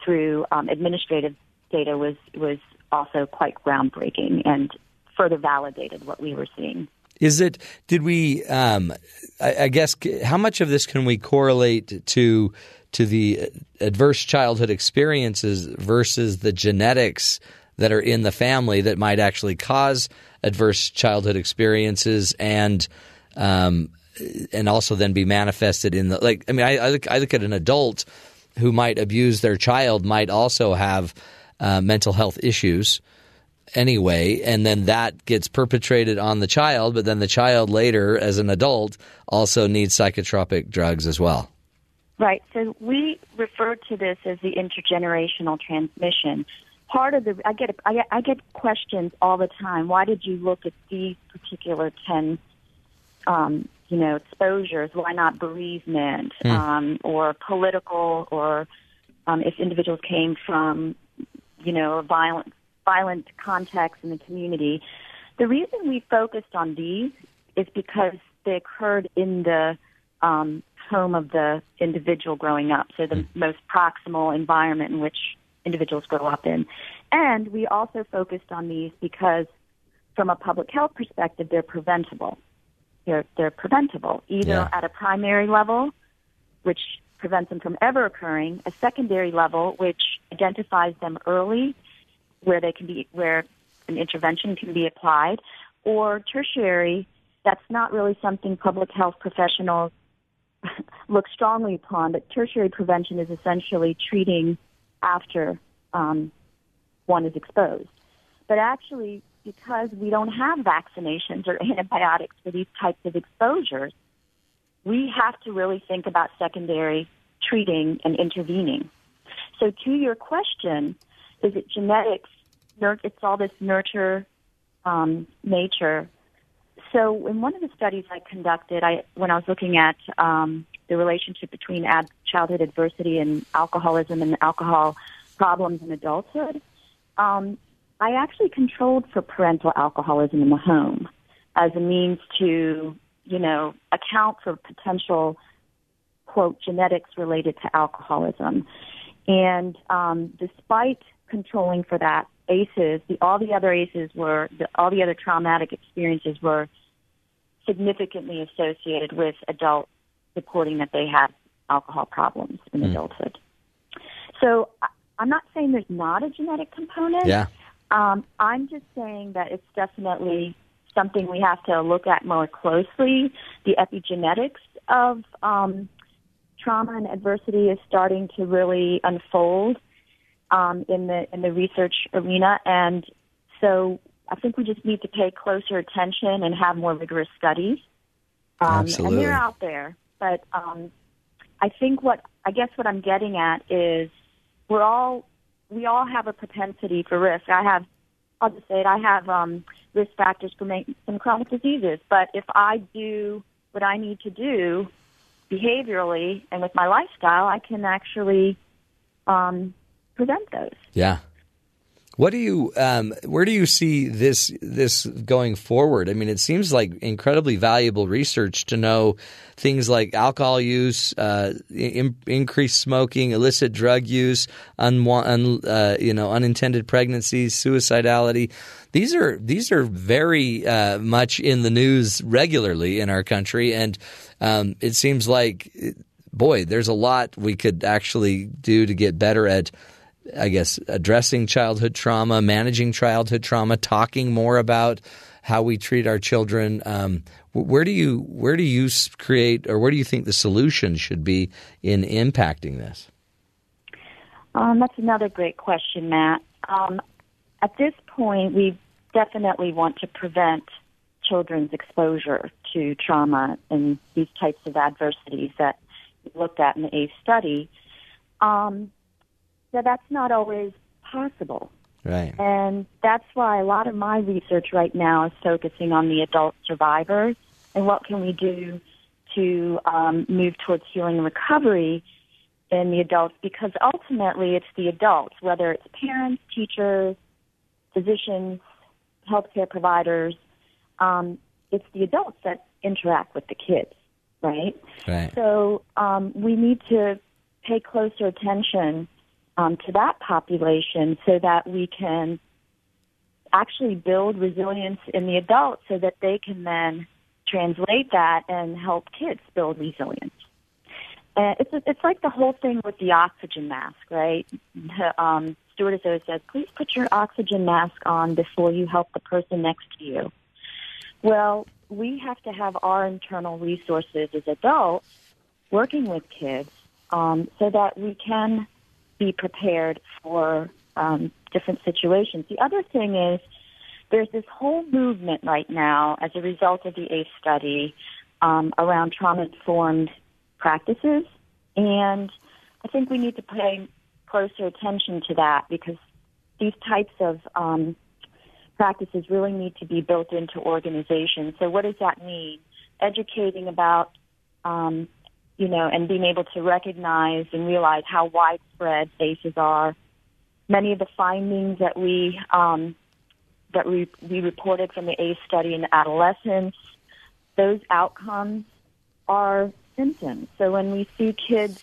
through um, administrative data was was also quite groundbreaking and further validated what we were seeing.
Is it? Did we? Um, I, I guess how much of this can we correlate to to the adverse childhood experiences versus the genetics that are in the family that might actually cause adverse childhood experiences and um, and also then be manifested in the like. I mean, I, I look I look at an adult who might abuse their child might also have uh, mental health issues anyway, and then that gets perpetrated on the child, but then the child later, as an adult, also needs psychotropic drugs as well.
Right. So we refer to this as the intergenerational transmission. Part of the I get I get, I get questions all the time. Why did you look at these particular ten, um, you know, exposures? Why not bereavement
Hmm.
um, or political or um, if individuals came from, you know, a violent violent context in the community? The reason we focused on these is because they occurred in the um, home of the individual growing up, so the most proximal environment in which individuals grow up in. And we also focused on these because, from a public health perspective, they're preventable. They're, they're preventable, either
Yeah.
at a primary level, which prevents them from ever occurring, a secondary level, which identifies them early, where they can be, where an intervention can be applied, or tertiary, that's not really something public health professionals look strongly upon, but tertiary prevention is essentially treating after um, one is exposed. But actually, because we don't have vaccinations or antibiotics for these types of exposures, we have to really think about secondary treating and intervening. So, to your question, is it genetics? It's all this nurture um, nature. So, in one of the studies I conducted, I when I was looking at um, the relationship between ad- childhood adversity and alcoholism and alcohol problems in adulthood, um, I actually controlled for parental alcoholism in the home as a means to, you know, account for potential quote genetics related to alcoholism. And um, despite controlling for that, ACEs, the, all the other ACEs were, the, all the other traumatic experiences were significantly associated with adults reporting that they have alcohol problems in
Hmm.
adulthood. So I'm not saying there's not a genetic component.
Yeah.
Um, I'm just saying that it's definitely something we have to look at more closely. The epigenetics of um, trauma and adversity is starting to really unfold um, in the in the research arena, and so I think we just need to pay closer attention and have more rigorous studies. Um, And
Absolutely.
they're out there, but um, I think what I guess what I'm getting at is we're all we all have a propensity for risk. I have, I'll just say it. I have um, risk factors for some chronic diseases, but if I do what I need to do behaviorally and with my lifestyle, I can actually um, prevent those.
Yeah. What do you, um, where do you see this this going forward? I mean, it seems like incredibly valuable research to know things like alcohol use, uh, in, increased smoking, illicit drug use, un, uh, you know, unintended pregnancies, suicidality. These are these are very uh, much in the news regularly in our country, and um, it seems like, boy, there's a lot we could actually do to get better at. I guess addressing childhood trauma, managing childhood trauma, talking more about how we treat our children. Um, where do you where do you create or where do you think the solution should be in impacting this?
Um, that's another great question, Matt. Um, at this point, we definitely want to prevent children's exposure to trauma and these types of adversities that we looked at in the ACE study. Um, so that's not always possible.
Right.
And that's why a lot of my research right now is focusing on the adult survivors and what can we do to um, move towards healing and recovery in the adults because ultimately it's the adults, whether it's parents, teachers, physicians, healthcare providers, um, it's the adults that interact with the kids, right?
Right.
So um, we need to pay closer attention um, to that population so that we can actually build resilience in the adults so that they can then translate that and help kids build resilience. It's it's like the whole thing with the oxygen mask, right? Um, Stewardess always says, "Please put your oxygen mask on before you help the person next to you." Well, we have to have our internal resources as adults working with kids um, so that we can be prepared for um, different situations. The other thing is there's this whole movement right now as a result of the ACE study um, around trauma informed practices. And I think we need to pay closer attention to that because these types of um, practices really need to be built into organizations. So, what does that mean? Educating about, um, you know, and being able to recognize and realize how widespread ACEs are. Many of the findings that we um, that we, we reported from the ACE study in adolescence, those outcomes are symptoms. So when we see kids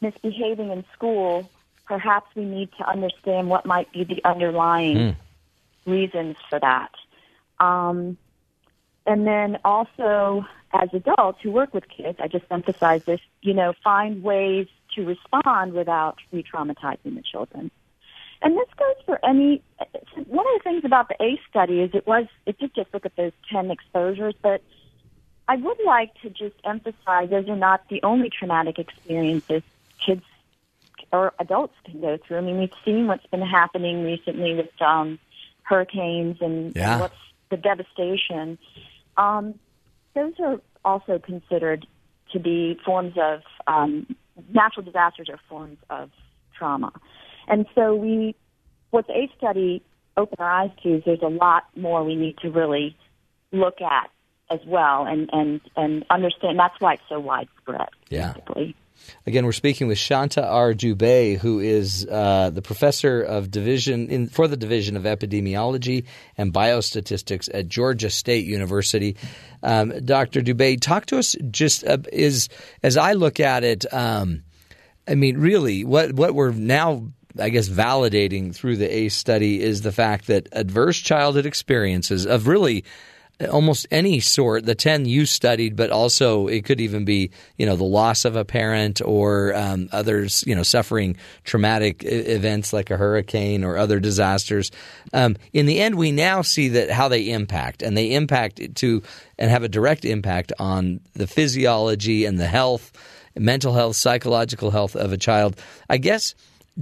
misbehaving in school, perhaps we need to understand what might be the underlying reasons for that. Um, and then also, as adults who work with kids, I just emphasize this, you know, find ways to respond without re traumatizing the children. And this goes for any. One of the things about the ACE study is it was it did just look at those ten exposures, but I would like to just emphasize those are not the only traumatic experiences kids or adults can go through. I mean, we've seen what's been happening recently with um, hurricanes and
Yeah.
what's the devastation. Um, those are also considered to be forms of um, natural disasters or forms of trauma. And so we, what the ACE study opened our eyes to is there's a lot more we need to really look at as well and, and, and understand. That's why it's so widespread.
Yeah.
basically.
Again, we're speaking with Shanta R. Dubé, who is uh, the professor of division in, for the Division of Epidemiology and Biostatistics at Georgia State University. Um, Dr. Dubé, talk to us just uh, is as I look at it. Um, I mean, really, what what we're now, I guess, validating through the ACE study is the fact that adverse childhood experiences of really almost any sort, the 10 you studied, but also it could even be, you know, the loss of a parent or um, others, you know, suffering traumatic events like a hurricane or other disasters. Um, in the end, we now see that how they impact, and they impact to and have a direct impact on the physiology and the health, mental health, psychological health of a child. I guess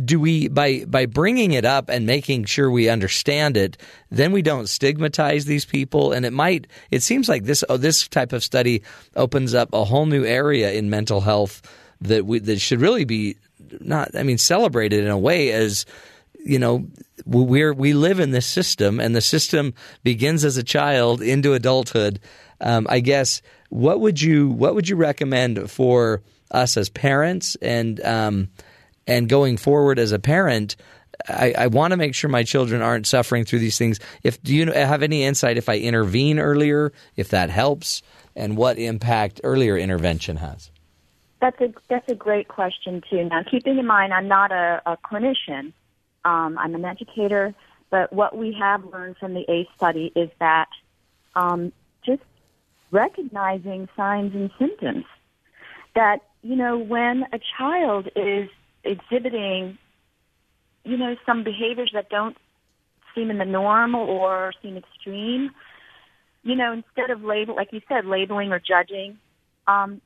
do we by by bringing it up and making sure we understand it then we don't stigmatize these people. And it might it seems like this oh, this type of study opens up a whole new area in mental health that we that should really be not I mean celebrated in a way as you know we're we live in this system and the system begins as a child into adulthood. Um, I guess what would you what would you recommend for us as parents? And um, and going forward as a parent, I, I want to make sure my children aren't suffering through these things. If do you have any insight if I intervene earlier, if that helps, and what impact earlier intervention has?
That's a that's a great question too. Now, keeping in mind, I'm not a, a clinician. Um, I'm an educator, but what we have learned from the ACE study is that um, just recognizing signs and symptoms. That you know, when a child is exhibiting, you know, some behaviors that don't seem in the norm or seem extreme, you know, instead of label, like you said, labeling or judging, um,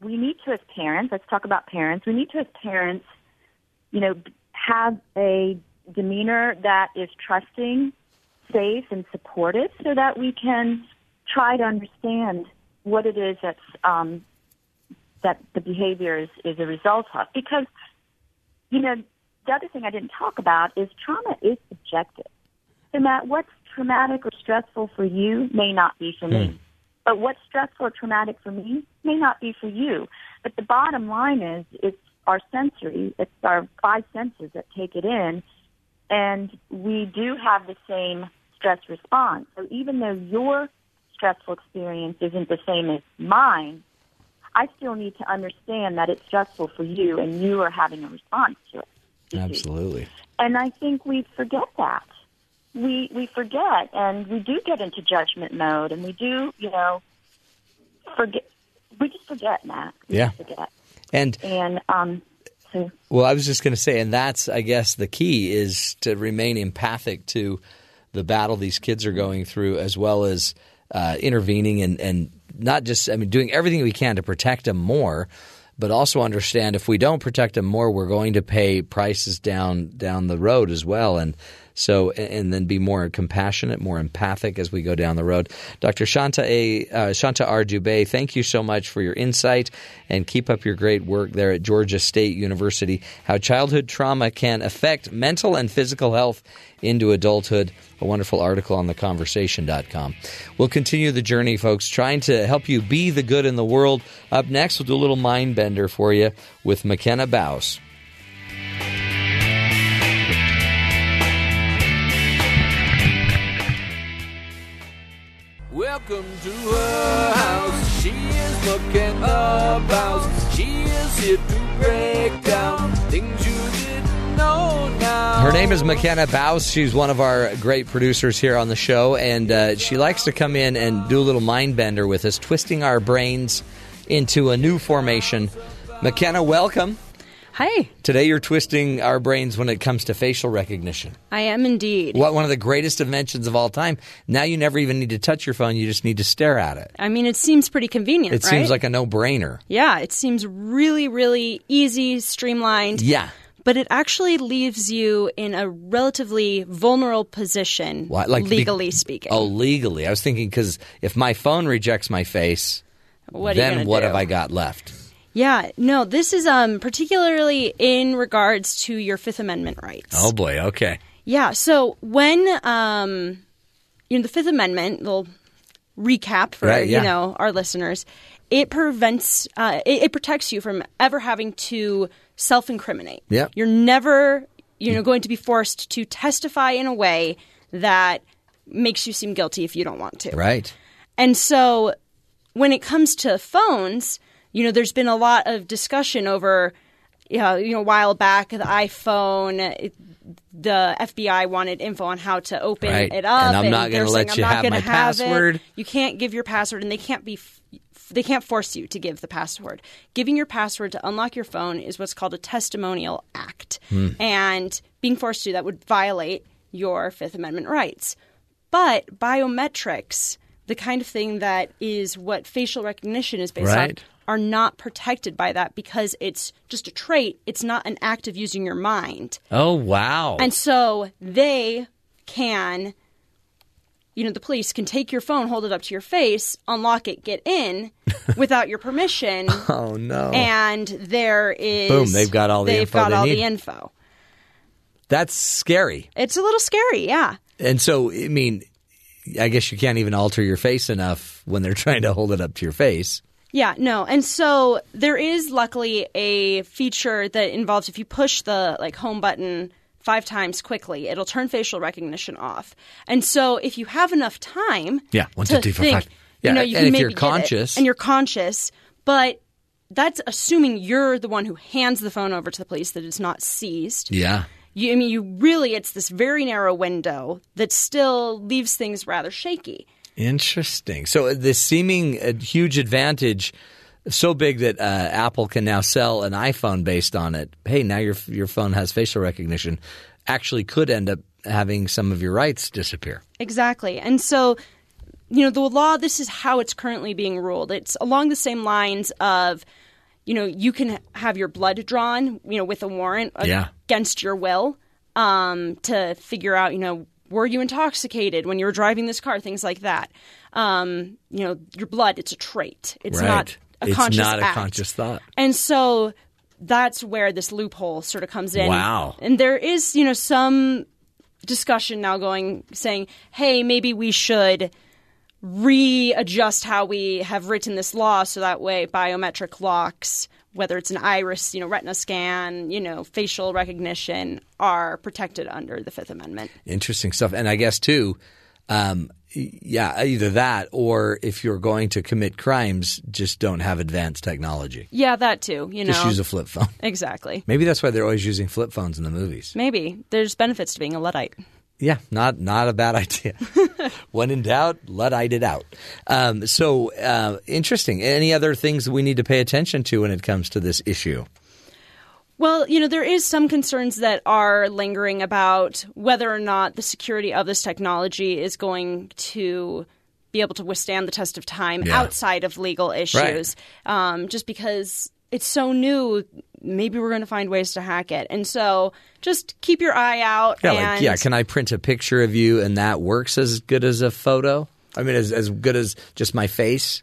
we need to, as parents, let's talk about parents. We need to, as parents, you know, have a demeanor that is trusting, safe, and supportive, so that we can try to understand what it is that's um, that the behavior is, is a result of. Because, you know, the other thing I didn't talk about is trauma is subjective. So, Matt, what's traumatic or stressful for you may not be for me. Hmm. But what's stressful or traumatic for me may not be for you. But the bottom line is, it's our sensory, it's our five senses that take it in, and we do have the same stress response. So even though your stressful experience isn't the same as mine, I still need to understand that it's stressful for you and you are having a response to it.
Absolutely.
And I think we forget that. We we forget and we do get into judgment mode and we do, you know, forget we just forget, Matt. We
yeah.
Forget.
And
and um so
well, I was just going to say, and that's, I guess, the key is to remain empathic to the battle these kids are going through, as well as uh, intervening and, and not just I mean doing everything we can to protect them more, but also understand if we don't protect them more, we're going to pay prices down down the road as well. And so, and then be more compassionate, more empathic as we go down the road. Dr. Shanta A. Uh, Shanta R. Dubé, thank you so much for your insight and keep up your great work there at Georgia State University. How childhood trauma can affect mental and physical health into adulthood. A wonderful article on theconversation.com. We'll continue the journey, folks, trying to help you be the good in the world. Up next, we'll do a little mind bender for you with McKenna Baus.
Welcome to her house. She is McKenna Baus. She is here to break down things you didn't know now.
Her name is McKenna Baus. She's one of our great producers here on the show, and uh, she likes to come in and do a little mind bender with us, twisting our brains into a new formation. McKenna, welcome. Today you're twisting our brains when it comes to facial recognition.
I am indeed.
What one of the greatest inventions of all time. Now you never even need to touch your phone, you just need to stare at it.
I mean, it seems pretty convenient,
It
right?
seems like a no-brainer.
Yeah, it seems really, really easy, streamlined.
Yeah.
But it actually leaves you in a relatively vulnerable position,
What, like to be-
legally speaking.
Oh, legally. I was thinking cuz if my phone rejects my face,
What
then what
do?
have I got left?
Yeah, no, this is um, particularly in regards to your Fifth Amendment rights.
Oh boy, okay.
Yeah. So when um, you know the Fifth Amendment, little recap for
Right, yeah.
you know our listeners, it prevents, uh, it, it protects you from ever having to self-incriminate.
Yep.
You're never, you know, going to be forced to testify in a way that makes you seem guilty if you don't want to.
Right.
And so when it comes to phones, you know, there's been a lot of discussion over, you know, you know a while back, the iPhone, it, the FBI wanted info on how to open
Right.
it up,
And I'm not
they're
gonna let you
"I'm not
have my
have it."
password.
You can't give your password, and they can't be. f- They can't force you to give the password. Giving your password to unlock your phone is what's called a testimonial act,
Hmm.
and being forced to do that would violate your Fifth Amendment rights. But biometrics, the kind of thing that is what facial recognition is based
Right.
on, are not protected by that because it's just a trait. It's not an act of using your mind.
Oh wow!
And so they can, you know, the police can take your phone, hold it up to your face, unlock it, get in without your permission.
oh no!
And there is
Boom, they've got all the
they've
info
got
they
all
need.
the info.
That's scary.
It's a little scary, yeah.
And so, I mean, I guess you can't even alter your face enough when they're trying to hold it up to your face.
Yeah, no. And so there is luckily a feature that involves if you push the like home button five times quickly, it'll turn facial recognition off. And so if you have enough time
Yeah, one,
to
three, four,
think,
five. Yeah,
you know, you
and
can
if you're
get it,
conscious-
and you're conscious, but that's assuming you're the one who hands the phone over to the police that it's not seized.
Yeah.
You, I mean, you really, it's this very narrow window that still leaves things rather shaky.
Interesting. So this seeming a huge advantage, so big that uh, Apple can now sell an iPhone based on it. Hey, now your your phone has facial recognition. Actually, could end up having some of your rights disappear.
Exactly. And so, you know, the law, this is how it's currently being ruled. It's along the same lines of, you know, you can have your blood drawn, you know, with a warrant
Yeah.
against your will um, to figure out, you know, were you intoxicated when you were driving this car? Things like that. Um, you know, your blood, it's a trait. It's
right.
not a
it's
conscious
not a
act.
conscious thought.
And so that's where this loophole sort of comes in.
Wow.
And there is, you know, some discussion now going saying, hey, maybe we should readjust how we have written this law so that way biometric locks, whether it's an iris, you know, retina scan, you know, facial recognition, are protected under the Fifth Amendment.
Interesting stuff. And I guess too, um, yeah, either that or if you're going to commit crimes, just don't have advanced technology.
Yeah, that too. You know,
Just use a flip phone.
exactly.
Maybe that's why they're always using flip phones in the movies.
Maybe there's benefits to being a luddite.
Yeah, not not a bad idea. when in doubt, luddite it out. Um, so uh, interesting. Any other things that we need to pay attention to when it comes to this issue?
Well, you know, there is some concerns that are lingering about whether or not the security of this technology is going to be able to withstand the test of time
Yeah.
outside of legal issues. Um, just because it's so new, maybe we're going to find ways to hack it. And so just keep your eye out.
Yeah, like yeah. Can I print a picture of you and that works as good as a photo? I mean, as as good as just my face.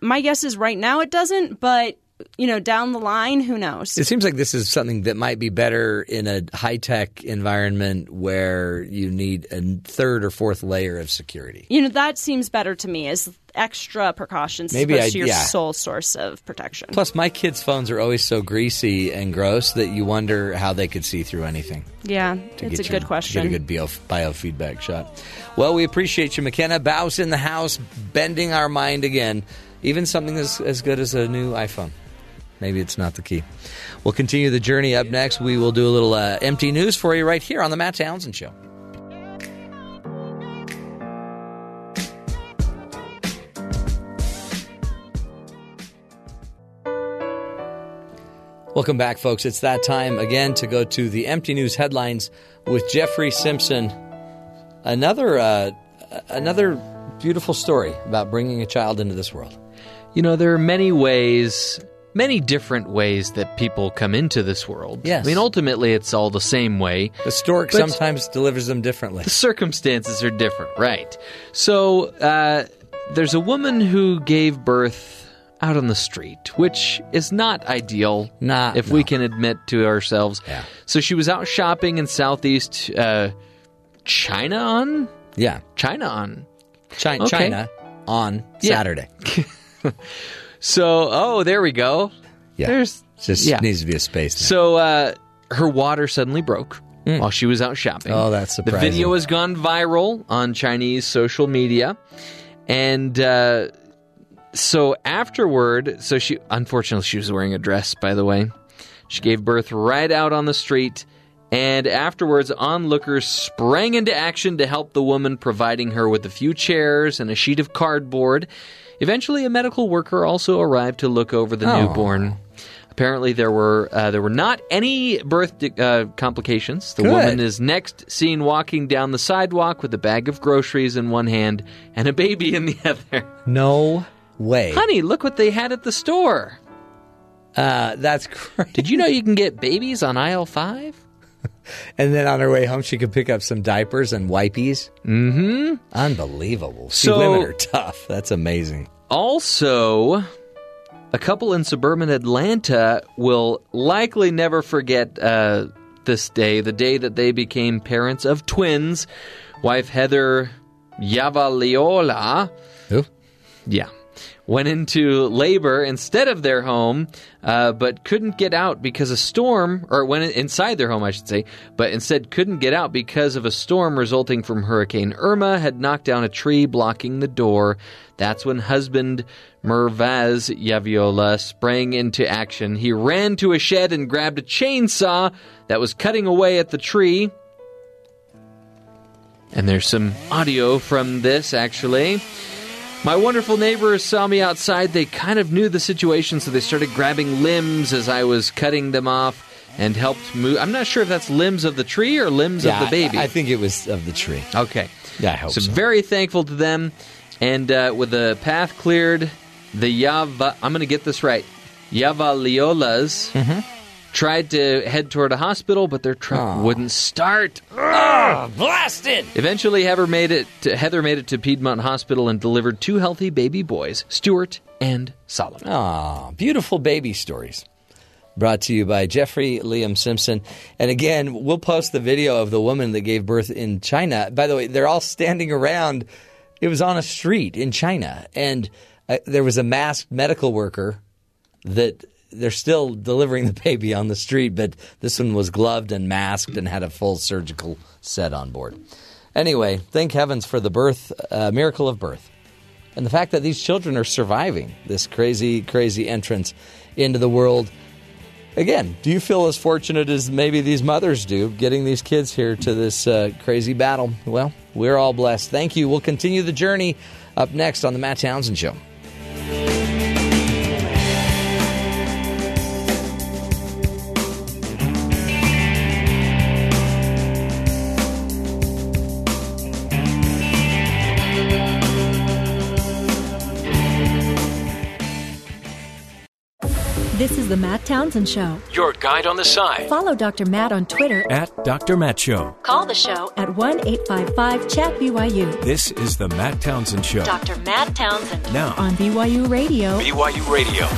my guess is right now it doesn't, but, you know, down the line, who knows?
It seems like this is something that might be better in a high tech environment where you need a third or fourth layer of security.
You know, that seems better to me as extra precautions
Maybe I-
to your
yeah.
sole source of protection.
Plus, my kids' phones are always so greasy and gross that you wonder how they could see through anything.
Yeah, it's a
your-
good question.
To get a good bio, biofeedback shot. Well, we appreciate you, McKenna. Bouse in the house, bending our mind again. Even something as, as good as a new iPhone. Maybe it's not the key. We'll continue the journey up next. We will do a little uh, MT News for you right here on The Matt Townsend Show. Welcome back, folks. It's that time again to go to the MT News headlines with Jeffrey Simpson. Another uh, another beautiful story about bringing a child into this world.
You know, there are many ways, many different ways that people come into this world.
Yes.
I mean, ultimately, it's all the same way.
The stork sometimes delivers them differently.
The circumstances are different, right? So, uh, there's a woman who gave birth out on the street, which is not ideal.
Nah,
if we can admit to ourselves.
Yeah.
So she was out shopping in Southeast uh, China on.
Yeah,
China on.
China,
Okay.
China on
Yeah. So, oh, there we go.
Yeah.
There's
Just
yeah.
needs to be a space. Now.
So uh, her water suddenly broke while she was out shopping.
Oh, that's
The video has gone viral on Chinese social media, and uh, so afterward, so she unfortunately she was wearing a dress. By the way, she gave birth right out on the street, And afterwards, onlookers sprang into action to help the woman, providing her with a few chairs and a sheet of cardboard. Eventually, a medical worker also arrived to look over the
Oh.
newborn. Apparently, there were uh, there were not any birth uh, complications. The
Good.
woman is next seen walking down the sidewalk with a bag of groceries in one hand and a baby in the other.
No way.
Honey, look what they had at the store.
Uh, that's great.
Did you know you can get babies on aisle five?
And then on her way home, she could pick up some diapers and wipies.
Mm-hmm.
Unbelievable. See,
So-
women are tough. That's amazing.
Also, a couple in suburban Atlanta will likely never forget uh, this day, the day that they became parents of twins. Wife Heather Yavaliola.
Who?
Yeah. Went into labor instead of their home, uh, but couldn't get out because a storm, or went inside their home, I should say, but instead couldn't get out because of a storm resulting from Hurricane Irma had knocked down a tree blocking the door. That's when husband Mervaz Yaviola sprang into action. He ran to a shed and grabbed a chainsaw that was cutting away at the tree. And there's some audio from this, actually. My wonderful neighbors saw me outside. They kind of knew the situation, so they started grabbing limbs as I was cutting them off and helped move. I'm not sure if that's limbs of the tree or limbs
Yeah,
of the baby.
I, I think it was of the tree.
Okay.
Yeah, I hope
so.
so.
very thankful to them. And uh, with the path cleared, the Yava, I'm going to get this right, Yavaliolas
Mm-hmm.
Tried to head toward a hospital, but their truck wouldn't start.
Ah, blasted!
Eventually, Heather made it. To, Heather made it to Piedmont Hospital and delivered two healthy baby boys, Stuart and Solomon.
Ah, beautiful baby stories. Brought to you by Jeffrey Liam Simpson. And again, we'll post the video of the woman that gave birth in China. By the way, they're all standing around. It was on a street in China. And uh, there was a masked medical worker that they're still delivering the baby on the street, but this one was gloved and masked and had a full surgical set on board. Anyway, thank heavens for the birth, uh, miracle of birth. And the fact that these children are surviving this crazy, crazy entrance into the world. Again, do you feel as fortunate as maybe these mothers do getting these kids here to this uh, crazy battle? Well, we're all blessed. Thank you. We'll continue the journey up next on The Matt Townsend Show.
Is the Matt Townsend Show.
Your guide on the side
Follow Dr. Matt on Twitter
at Dr. Matt Show.
Call the show at 1 855 Chat BYU.
This is the Matt Townsend Show.
Dr. Matt Townsend.
Now.
On BYU Radio.
BYU Radio.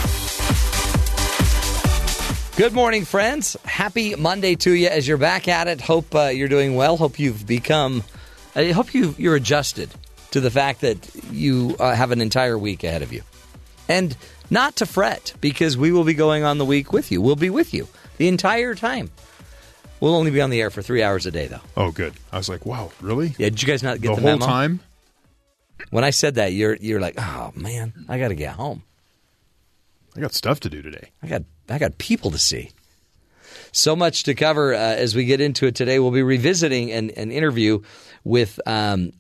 Good morning, friends. Happy Monday to you as you're back at it. Hope uh, you're doing well. Hope you've become, I hope you, you're adjusted to the fact that you uh, have an entire week ahead of you. And not to fret, because we will be going on the week with you. We'll be with you the entire time. We'll only be on the air for three hours a day, though.
Oh, good. I was like, wow, really?
Yeah, did you guys not get
the,
the,
whole
memo?
time?
When I said that, you're you're like, oh man, I got to get home.
I got stuff to do today.
I got I got people to see. So much to cover uh, as we get into it today. We'll be revisiting an, an interview with um,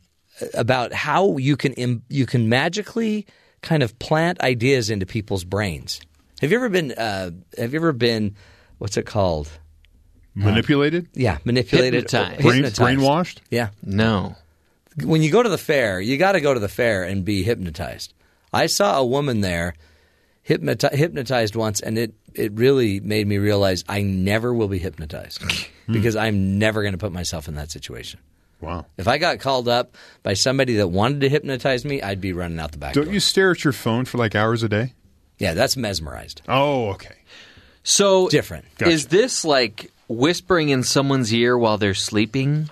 about how you can Im- you can magically kind of plant ideas into people's brains. Have you ever been? Uh, have you ever been? What's it called?
Uh, manipulated?
Yeah, manipulated, uh,
Hypnotized.
Brain-
hypnotized.
brainwashed?
Yeah,
No.
when you go to the fair, you got to go to the fair and be hypnotized. I saw a woman there hypnoti- hypnotized once, and it, it really made me realize I never will be hypnotized hmm. because I'm never going to put myself in that situation.
Wow.
If I got called up by somebody that wanted to hypnotize me, I'd be running out the back door.
Don't
door.
you stare at your phone for like hours a day?
Yeah, that's mesmerized.
Oh, okay.
So
Different.
Gotcha.
is this like whispering in someone's ear while they're sleeping?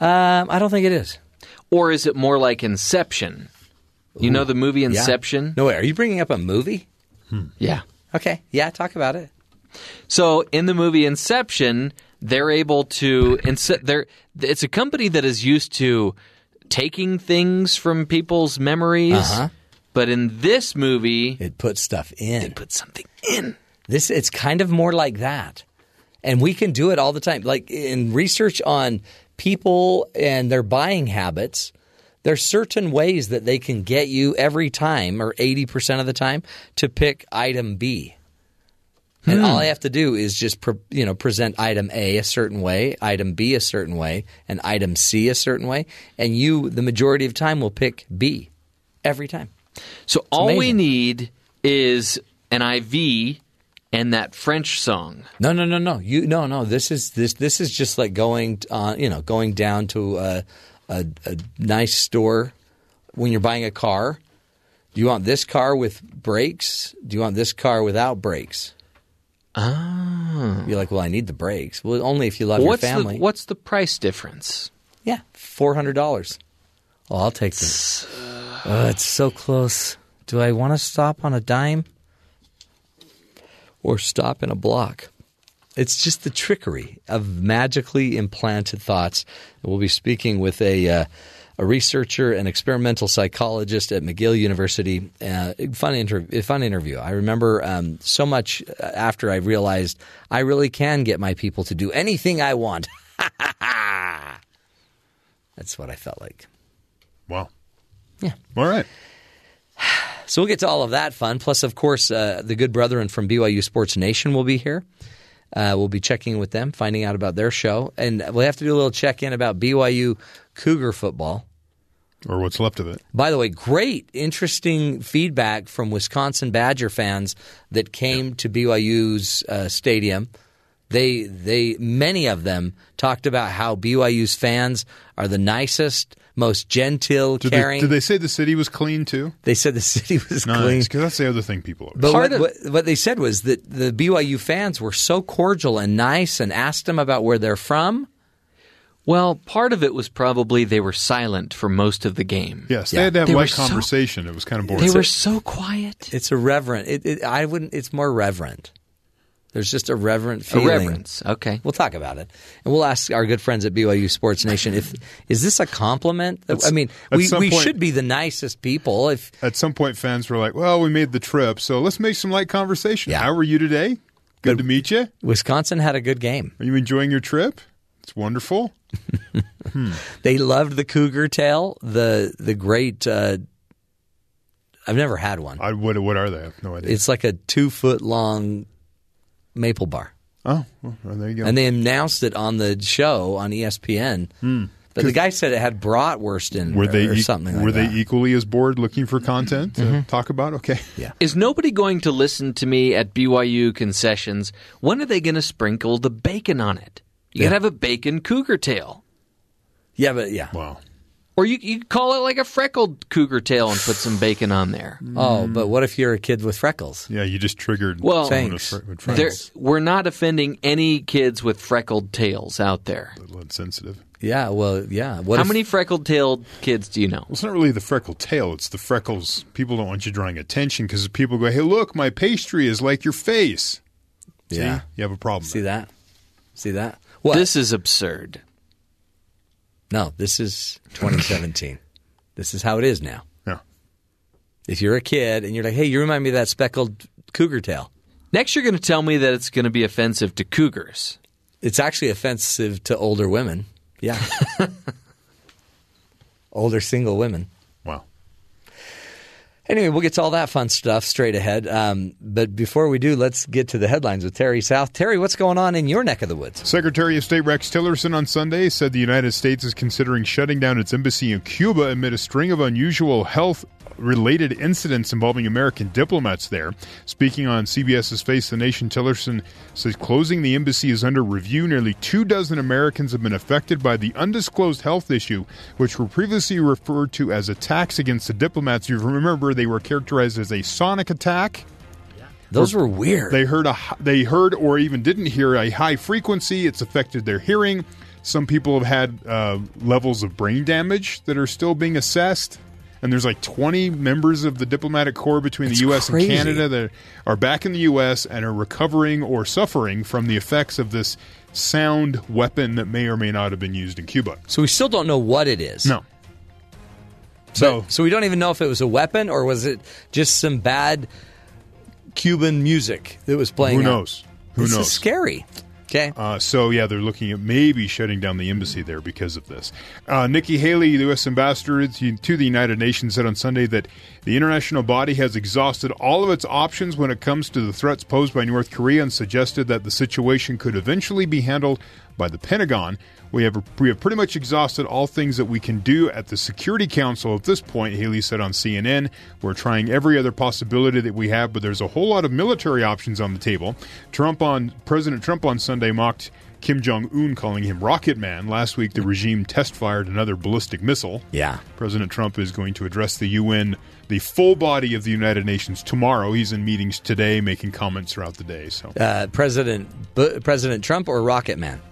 Um, I don't think it is.
Or is it more like Inception? You know the movie
Yeah.
Inception?
No, way. are you bringing up a movie?
Yeah.
Okay, yeah, talk about it.
So in the movie Inception, they're able to inse- they're it's a company that is used to taking things from people's memories.
Uh-huh.
But in this movie,
It puts stuff in.
it puts something in.
This it's kind of more like that. and we can do it all the time. Like in research on people and their buying habits, there's certain ways that they can get you every time or 80% of the time to pick item B. And
Hmm.
all I have to do is just pre- you know present item A a certain way, item B a certain way, and item C a certain way, and you the majority of time will pick B every time.
So all we need is an IV and that French song.
No, no, no, no. You no, no. This is this this is just like going on, you know, going down to a, a, a nice store when you're buying a car. Do you want this car with brakes? Do you want this car without brakes?
Ah.
You're like, well, I need the brakes. Well, only if you love
what's
your family.
The, what's the price difference?
Yeah, four hundred dollars. Oh, I'll take this. Oh, it's so close. Do I want to stop on a dime or stop in a block? It's just the trickery of magically implanted thoughts. We'll be speaking with a uh, a researcher and experimental psychologist at McGill University. Uh, fun interview. Fun interview. I remember um, so much after I realized I really can get my people to do anything I want. That's what I felt like.
Wow.
Yeah.
All right.
So we'll get to all of that fun. Plus, of course, uh, the good brethren from BYU Sports Nation will be here. Uh, we'll be checking with them, finding out about their show, and we'll have to do a little check in about BYU Cougar football.
Or what's left of it.
By the way, great, interesting feedback from Wisconsin Badger fans that came to BYU's uh, stadium. They, they, many of them talked about how BYU's fans are the nicest, most genteel,
Did
caring.
they, did they say the city was clean too?
They said the city was
nice,
clean.
because that's the other thing people. Are.
But what, what, what they said was that the BYU fans were so cordial and nice and asked them about where they're from.
Well, part of it was probably they were silent for most of the game.
Yes, they had that have
They were
light
so-
conversation. it was kind of boring.
They were so quiet.
It's irreverent. It, it, I wouldn't. It's more reverent. There's just a reverent feeling.
reverence, okay.
We'll talk about it, and we'll ask our good friends at BYU Sports Nation if is this a compliment? I mean, we,
some
we
point-
should be the nicest people. If
At some point, fans were like, "Well, we made the trip, so let's make some light conversation." Yeah. How are you today? Good to meet you.
Wisconsin had a good game.
Are you enjoying your trip? It's wonderful.
They loved the cougar tail. The the great. Uh, I've never had one.
I, what what are they? I have no idea.
It's like a two foot long maple bar.
Oh, well, there you go.
And they announced it on the show on E ESPN. But the guy said it had bratwurst in
were
or,
they
or
e-
something like
were
that.
they equally as bored looking for content to
Mhm.
talk about? Okay.
Yeah.
Is nobody going to listen to me at BYU concessions? When are they going to sprinkle the bacon on it? You
Yeah.
got to have a bacon cougar tail.
Yeah, but yeah.
Wow.
Or you you could call it like a freckled cougar tail and put some bacon on there.
Oh, but what if you're a kid with freckles?
Yeah, you just triggered.
Well,
someone with fre- with
there,
freckles.
we're not offending any kids with freckled tails out there.
A little insensitive.
Yeah, well, yeah. What
How
if-
many freckled tailed kids do you know?
Well, it's not really the freckle tail. It's the freckles. People don't want you drawing attention because people go, "Hey, look, my pastry is like your face." See?
Yeah.
you have a problem.
See that? See that? What?
This is absurd.
No, this is 2017. this is how it is now.
Yeah.
If you're a kid and you're like, "Hey, you remind me of that speckled cougar tail,"
Next, you're going to tell me that it's going to be offensive to cougars.
it's actually offensive to older women. Yeah, older single women. Anyway, we'll get to all that fun stuff straight ahead. Um, but before we do, let's get to the headlines with Terry South. Terry, what's going on in your neck of the woods?
Secretary of State Rex Tillerson on Sunday said the United States is considering shutting down its embassy in Cuba amid a string of unusual health related incidents involving American diplomats there. Speaking on CBS's Face the Nation, Tillerson says closing the embassy is under review. Nearly two dozen Americans have been affected by the undisclosed health issue, which were previously referred to as attacks against the diplomats. You remember they were characterized as a sonic attack.
Those were weird.
They heard a they heard or even didn't hear a high frequency. It's affected their hearing. Some people have had uh, levels of brain damage that are still being assessed. And there's like 20 members of the diplomatic corps between
It's
the U.S.
crazy.
and Canada that are back in the U.S. and are recovering or suffering from the effects of this sound weapon that may or may not have been used in Cuba.
So we still don't know what it is.
No.
So, so we don't even know if it was a weapon or was it just some bad Cuban music that was playing.
Who knows? Who
This is
knows?
scary. Okay.
Uh, so yeah, they're looking at maybe shutting down the embassy there because of this. Uh, Nikki Haley, the U.S. ambassador to, to the United Nations, said on Sunday that the international body has exhausted all of its options when it comes to the threats posed by North Korea, and suggested that the situation could eventually be handled by the Pentagon. We have we have pretty much exhausted all things that we can do at the Security Council at this point, Haley said on CNN. We're trying every other possibility that we have, but there's a whole lot of military options on the table. Trump on President Trump on Sunday mocked Kim Jong Un, calling him Rocket Man. Last week, the regime test fired another ballistic missile.
Yeah.
President Trump is going to address the UN, the full body of the United Nations tomorrow. He's in meetings today, making comments throughout the day. So
Uh, President Bu- President Trump or Rocket Man?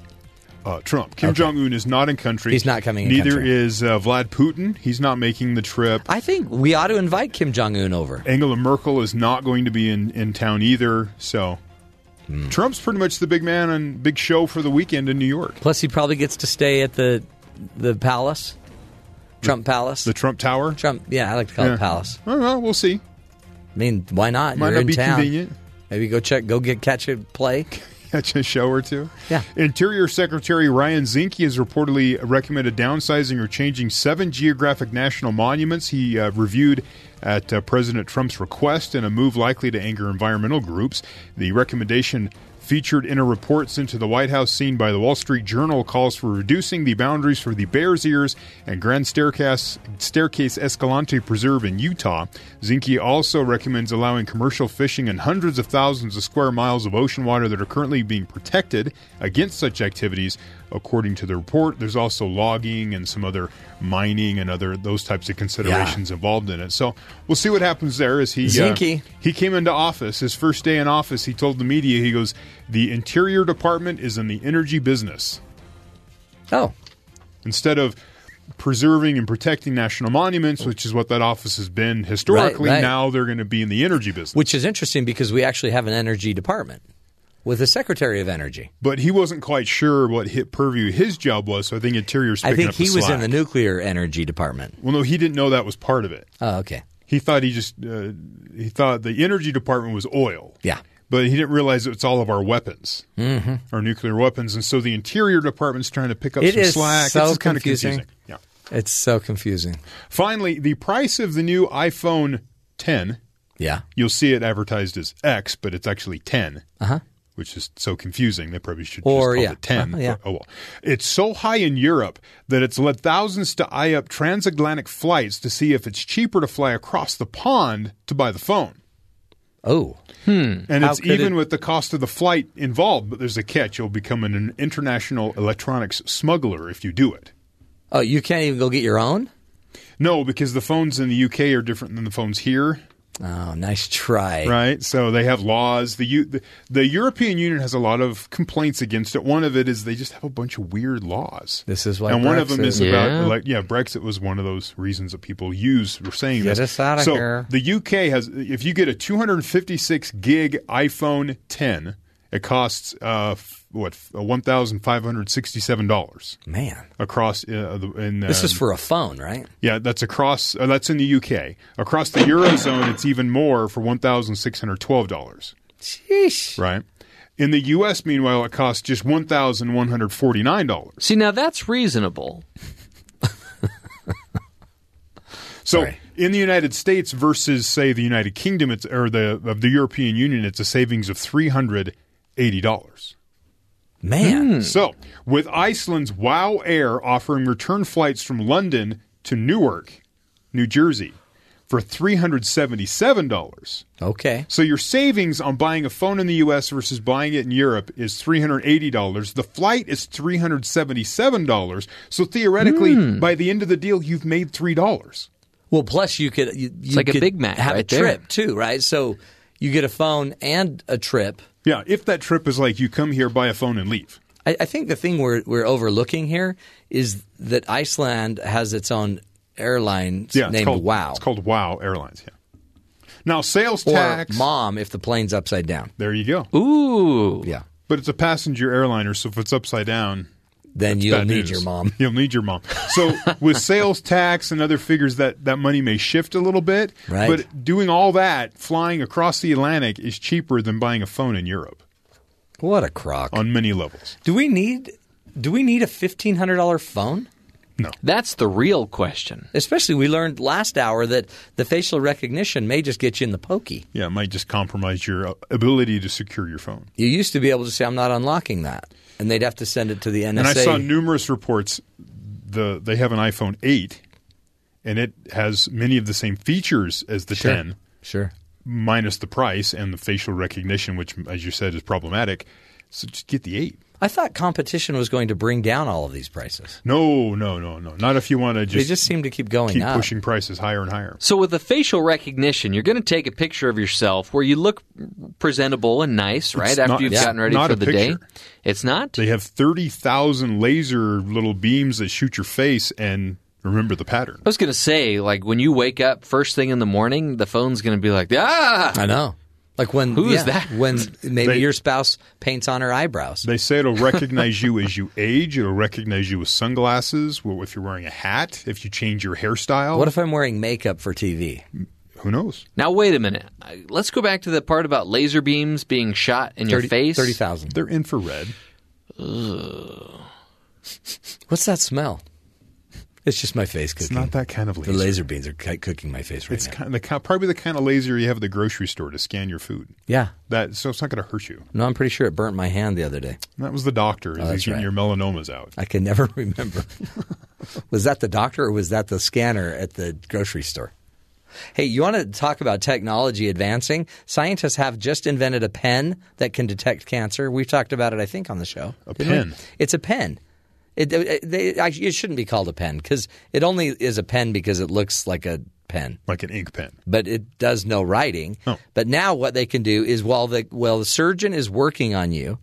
Uh, Trump. Kim
Okay.
Jong Un is not in country.
He's not coming in
Neither
country.
is uh, Vlad Putin. He's not making the trip.
I think we ought to invite Kim Jong Un over.
Angela Merkel is not going to be in, in town either. So
Hmm.
Trump's pretty much the big man and big show for the weekend in New York.
Plus, he probably gets to stay at the the palace, Trump Palace,
the Trump Tower.
Trump, yeah, I like to call
Yeah.
it palace.
Oh, well, we'll see.
I mean, why not?
Might
You're
not
in
be
town.
convenient.
Maybe go check, go get catch a play.
Catch a show or two.
Yeah.
Interior Secretary Ryan Zinke has reportedly recommended downsizing or changing seven geographic national monuments he uh, reviewed at uh, President Trump's request in a move likely to anger environmental groups. The recommendation featured in a report sent to the White House seen by the Wall Street Journal calls for reducing the boundaries for the Bears Ears and Grand Staircase, Staircase Escalante Preserve in Utah. Zinke also recommends allowing commercial fishing in hundreds of thousands of square miles of ocean water that are currently being protected against such activities. According to the report, there's also logging and some other mining and other those types of considerations involved in it. So we'll see what happens there as he uh, he came into office. His first day in office, he told the media, he goes, "The Interior Department is in the energy business."
Oh,
instead of preserving and protecting national monuments, which is what that office has been historically,
right.
now they're going to be in the energy business.
which is interesting because we actually have an energy department with the Secretary of Energy.
But he wasn't quite sure what hit purview his job was, so I think Interior's
I think he was in the nuclear energy department.
Well, no, he didn't know that was part of it.
Oh, okay.
He thought he just uh, he thought the energy department was oil.
Yeah.
But he didn't realize it's all of our weapons,
Mhm.
our nuclear weapons, and so the Interior Department's trying to pick up
It
some
is
slack.
so
it's kind of
confusing.
confusing. Yeah.
It's so confusing.
Finally, the price of the new iPhone 10.
Yeah.
You'll see it advertised as X, but it's actually 10.
Uh-huh.
Which is so confusing. They probably should
Or,
just call
yeah.
it 10.
Uh-huh, yeah.
But, oh well. It's so high in Europe that it's led thousands to eye up transatlantic flights to see if it's cheaper to fly across the pond to buy the phone.
Oh.
Hmm. And
How
it's even
it-
with the cost of the flight involved, but there's a catch. You'll become an international electronics smuggler if you do it.
Oh, you can't even go get your own?
No, because the phones in the UK are different than the phones here.
Oh, nice try.
Right. So they have laws. The, U, the the European Union has a lot of complaints against it. One of it is they just have a bunch of weird laws.
This is why
and one of them
Brexit-
is about like yeah, Brexit was one of those reasons that people use for saying
Get
this.
us outta
so
here.
the UK has if you get a 256 gig iPhone 10, it costs uh what one thousand five hundred sixty seven dollars.
Man,
across uh, in
This is
um,
for a phone, right?
yeah, that's across. Uh, that's in the UK. Across the eurozone, it's even more for one thousand six hundred twelve dollars.
Sheesh.
Right. In the U.S., meanwhile, it costs just one thousand one hundred forty nine dollars.
See, now that's reasonable.
So in the United States versus say the United Kingdom, it's or the of the European Union, it's a savings of three hundred eighty dollars.
Man.
So with Iceland's WoW Air offering return flights from London to Newark, New Jersey, for three hundred seventy seven dollars.
Okay.
So your savings on buying a phone in the U.S. versus buying it in Europe is three hundred eighty dollars. The flight is three hundred seventy seven dollars. So theoretically,
Hmm.
by the end of the deal, you've made three dollars.
Well, plus you could you, you
like a
could
Big Mac
have a
right there.
trip too, right? So you get a phone and a trip.
Yeah, if that trip is like you come here, buy a phone, and leave.
I, I think the thing we're we're overlooking here is that Iceland has its own airline
Yeah,
named
called,
Wow.
It's called Wow Airlines. Yeah. Now sales
or
tax.
Mom if the plane's upside down.
There you go.
Ooh.
Yeah.
But it's a passenger airliner, so if it's upside down,
Then
that's
you'll need
news.
your mom.
You'll need your mom. So with sales tax and other figures, that that money may shift a little bit.
Right.
But doing all that, flying across the Atlantic, is cheaper than buying a phone in Europe.
What a crock.
on many levels.
Do we need do we need a fifteen hundred dollar phone?
No.
That's the real question.
Especially, we learned last hour that the facial recognition may just get you in the pokey.
Yeah, it might just compromise your uh, ability to secure your phone.
You used to be able to say, "I'm not unlocking that," and they'd have to send it to the NSA.
And I saw numerous reports. The they have an iPhone eight, and it has many of the same features as the
Sure.
ten,
Sure.
minus the price and the facial recognition, which, as you said, is problematic. So just get the eight.
I thought competition was going to bring down all of these prices.
No, no, no, no. Not if you want to just.
They
just,
just seem to keep going
keep
up.
pushing prices higher and higher.
So with the facial recognition, you're going to take a picture of yourself where you look presentable and nice, right?
It's
After
not-
you've
it's
gotten ready
not
for
a
the day. It's not.
They have thirty thousand laser little beams that shoot your face and remember the pattern.
I was going to say, like when you wake up first thing in the morning, the phone's going to be like, ah.
I know. Like when
Who is
yeah,
that?
When maybe
They-
your spouse paints on her eyebrows.
They say it'll recognize you as you age. It'll recognize you with sunglasses. Well, if you're wearing a hat, if you change your hairstyle.
What if I'm wearing makeup for TV?
Who knows?
Now wait a minute. Let's go back to the part about laser beams being shot in your face.
30,000.
They're infrared.
What's that smell? It's just my face cooking.
It's not that kind of laser.
The laser beans are ki- cooking my face right
It's
now.
kind of the, probably the kind of laser you have at the grocery store to scan your food.
yeah.
That so it's not going to hurt you.
No, I'm pretty sure it burnt my hand the other day.
That was the doctor.
Oh,
He's getting
right.
your melanomas out.
I can never remember. was that the doctor or was that the scanner at the grocery store? Hey, you want to talk about technology advancing? Scientists have just invented a pen that can detect cancer. We've talked about it, I think, on the show.
A
didn't we?
pen?
It's a pen. It, it, they, I- it shouldn't be called a pen because it only is a pen because it looks like a pen.
Like an ink pen.
but it does no writing.
Oh.
But now what they can do is while the while the surgeon is working on you,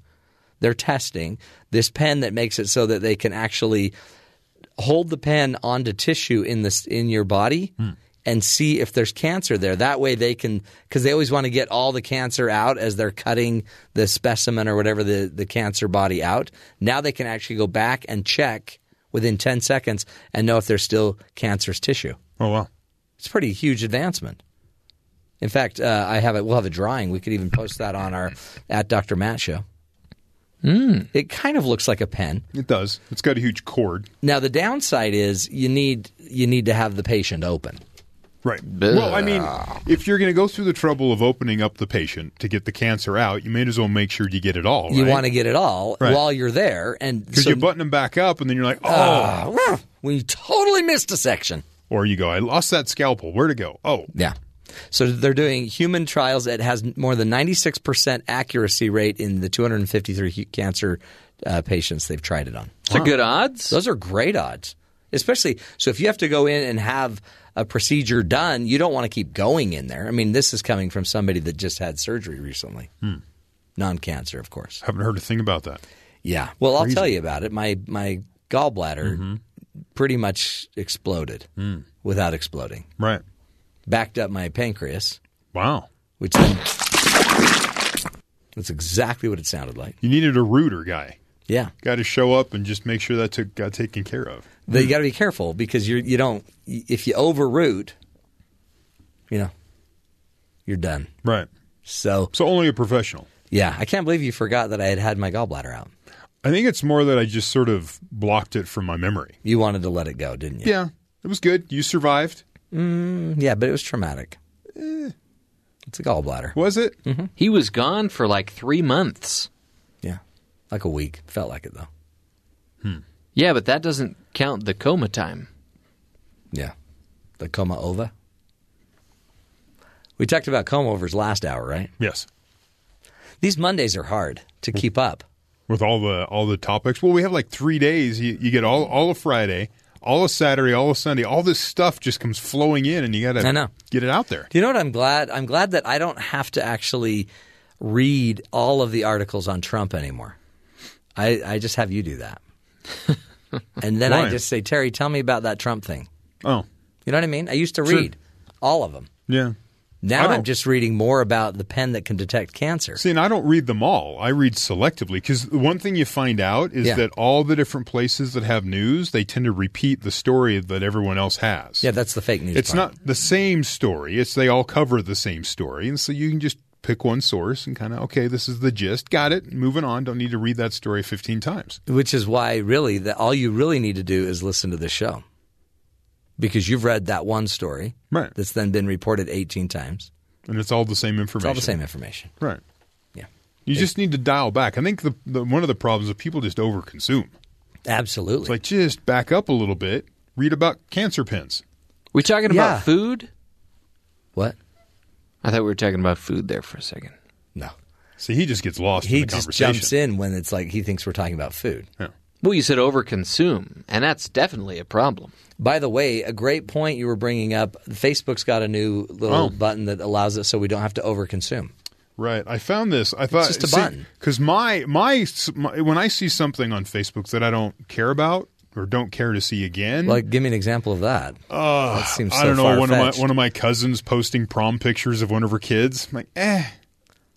they're testing this pen that makes it so that they can actually hold the pen onto tissue in this in your body hmm. And see if there's cancer there. That way they can because they always want to get all the cancer out as they're cutting the specimen or whatever the the cancer body out. Now they can actually go back and check within 10 seconds and know if there's still cancerous tissue.
Oh wow.
It's a pretty huge advancement. In fact, uh, I have it. We'll have a drawing. We could even post that on our at Dr. Matt show. It kind of looks like a pen.
It does. It's got a huge cord.
Now the downside is you need you need to have the patient open.
Right. Well, I mean, if you're going to go through the trouble of opening up the patient to get the cancer out, you may as well make sure you get it all.
You want to get it all
Right.
while you're there, and
because
so-
you button them back up, and then you're like, oh,
Ah, we totally missed a section.
or you go, I lost that scalpel. Where to go? Oh,
Yeah. So they're doing human trials that has more than 96% accuracy rate in the 253 cancer uh, patients they've tried it on.
Those are good odds.
Those are great odds. Especially so if you have to go in and have a procedure done, you don't want to keep going in there. I mean, this is coming from somebody that just had surgery recently. Hmm. Non-cancer, of course.
haven't heard a thing about that.
Yeah. Well, I'll tell you about it. My my gallbladder mm-hmm. pretty much exploded hmm. without exploding.
Right.
Backed up my pancreas,
Wow.
which then that's exactly what it sounded like.
You needed a rooter guy.
Yeah.
Got to show up and just make sure that took, got taken care of.
But you got to be careful because you you don't if you overroot, you know, you're done.
Right.
So
So only a professional.
yeah, I can't believe you forgot that I had had my gallbladder out.
I think it's more that I just sort of blocked it from my memory.
You wanted to let it go, didn't you?
Yeah. It was good. You survived.
Mm, yeah, but it was traumatic. Eh. It's a gallbladder.
Was it? Mm-hmm.
He was gone for like three months.
Yeah, like a week. Felt like it though. Hmm.
Yeah, but that doesn't count the coma time.
Yeah, the coma ova. We talked about coma overs last hour, right?
Yes.
These Mondays are hard to keep up.
With all the all the topics. Well, we have like three days. You, you get all all of Friday, all of Saturday, all of Sunday. All this stuff just comes flowing in, and you got to
I know.
get it out there.
Do you know what I'm glad? I'm glad that I don't have to actually read all of the articles on Trump anymore. I, I just have you do that. and then I just say, Terry, tell me about that Trump thing.
Oh,
You know what I mean? I used to
Sure.
read all of them.
yeah.
Now I'm just reading more about the pen that can detect cancer.
See, and I don't read them all. I read selectively because the one thing you find out is
Yeah.
that all the different places that have news, they tend to repeat the story that everyone else has.
Yeah, that's the fake news.
It's
part.
not the same story. It's they all cover the same story, and so you can just pick one source and kind of okay, this is the gist. Got it. Moving on. Don't need to read that story 15 times.
Which is why, really, that all you really need to do is listen to the show, because you've read that one story
Right.
that's then been reported 18 times.
And it's all the same
It's
information.
all the same information.
Right.
Yeah.
You just need to dial back. I think the, the one of the problems is people just overconsume.
Absolutely.
It's like just back up a little bit. Read about cancer pins.
We talking
Yeah.
about food?
What?
I thought we were talking about food there for a second.
No.
See, he just gets lost
He
in the
just jumps in when it's like he thinks we're talking about food.
Well, you said overconsume, and that's definitely a problem.
By the way, a great point you were bringing up. Facebook's got a new little
Oh.
button that allows it so we don't have to overconsume.
Right. I found this. I thought
just a button.
because my, my my when I see something on Facebook that I don't care about or don't care to see again.
Like, give me an example of that.
Uh,
that seems so I
don't know. One of my one of my cousins posting prom pictures of one of her kids. I'm like, eh,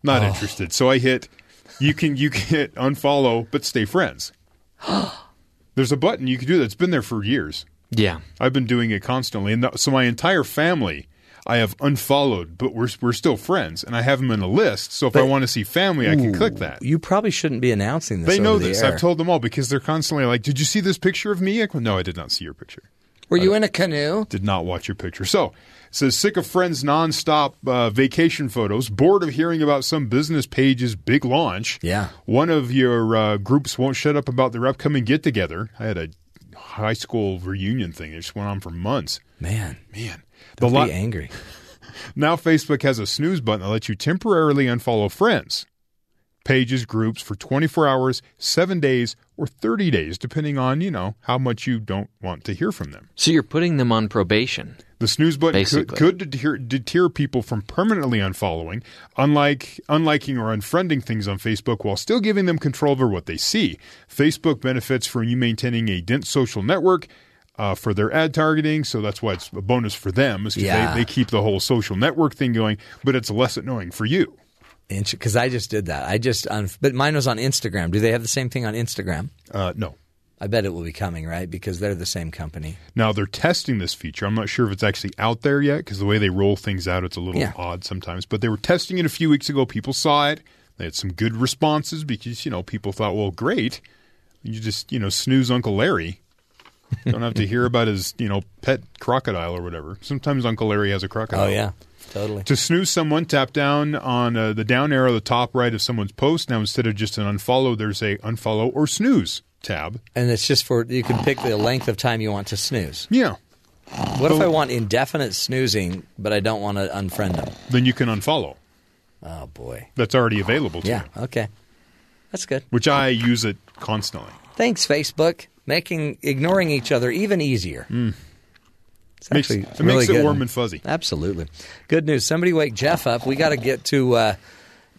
not
Oh.
interested. So I hit. You can you can hit unfollow, but stay friends. There's a button you can do that's been there for years.
Yeah.
I've been doing it constantly, and th- so my entire family I have unfollowed, but we're we're still friends, and I have them in a list. So if I want to see family, I can click that.
You probably shouldn't be announcing this.
They know
the
this.
air.
I've told them all because they're constantly like, "Did you see this picture of me?" I go, "No, I did not see your picture."
Were you in a canoe?
Did not watch your picture. So it says sick of friends' nonstop uh, vacation photos. Bored of hearing about some business page's big launch.
Yeah.
One of your uh, groups won't shut up about their upcoming get together. I had a high school reunion thing. It just went on for months.
Man,
man,
Don't
the
be
li-
angry.
Now Facebook has a snooze button that lets you temporarily unfollow friends, pages, groups for 24 hours, 7 days, or 30 days, depending on, you know, how much you don't want to hear from them.
So you're putting them on probation.
The snooze button could, could deter, deter people from permanently unfollowing, unlike unliking or unfriending things on Facebook while still giving them control over what they see. Facebook benefits from you maintaining a dense social network uh, for their ad targeting, so that's why it's a bonus for them. Is
Yeah.
they, they keep the whole social network thing going, but it's less annoying for you.
Because I just did that. I just, un- but mine was on Instagram. Do they have the same thing on Instagram?
Uh, no.
I bet it will be coming, right? Because they're the same company.
Now they're testing this feature. I'm not sure if it's actually out there yet because the way they roll things out, it's a little
Yeah.
odd sometimes. But they were testing it a few weeks ago. People saw it. They had some good responses because you know people thought, well, great. You just you know snooze Uncle Larry. Don't have to hear about his you know pet crocodile or whatever. Sometimes Uncle Larry has a crocodile.
Oh yeah, totally.
To snooze someone, tap down on uh, the down arrow at the top right of someone's post. Now instead of just an unfollow, there's a unfollow or snooze tab.
And it's just for you can pick the length of time you want to snooze.
Yeah.
What if I want indefinite snoozing, but I don't want to unfriend them?
Then you can unfollow.
Oh boy.
That's already available to
Yeah.
you.
Okay. That's good.
Which I use it constantly.
Thanks, Facebook, making ignoring each other even easier. It's
Makes-
actually
it
really
makes it
good.
warm and fuzzy.
Absolutely. Good news. Somebody wake Jeff up. We got to get to uh,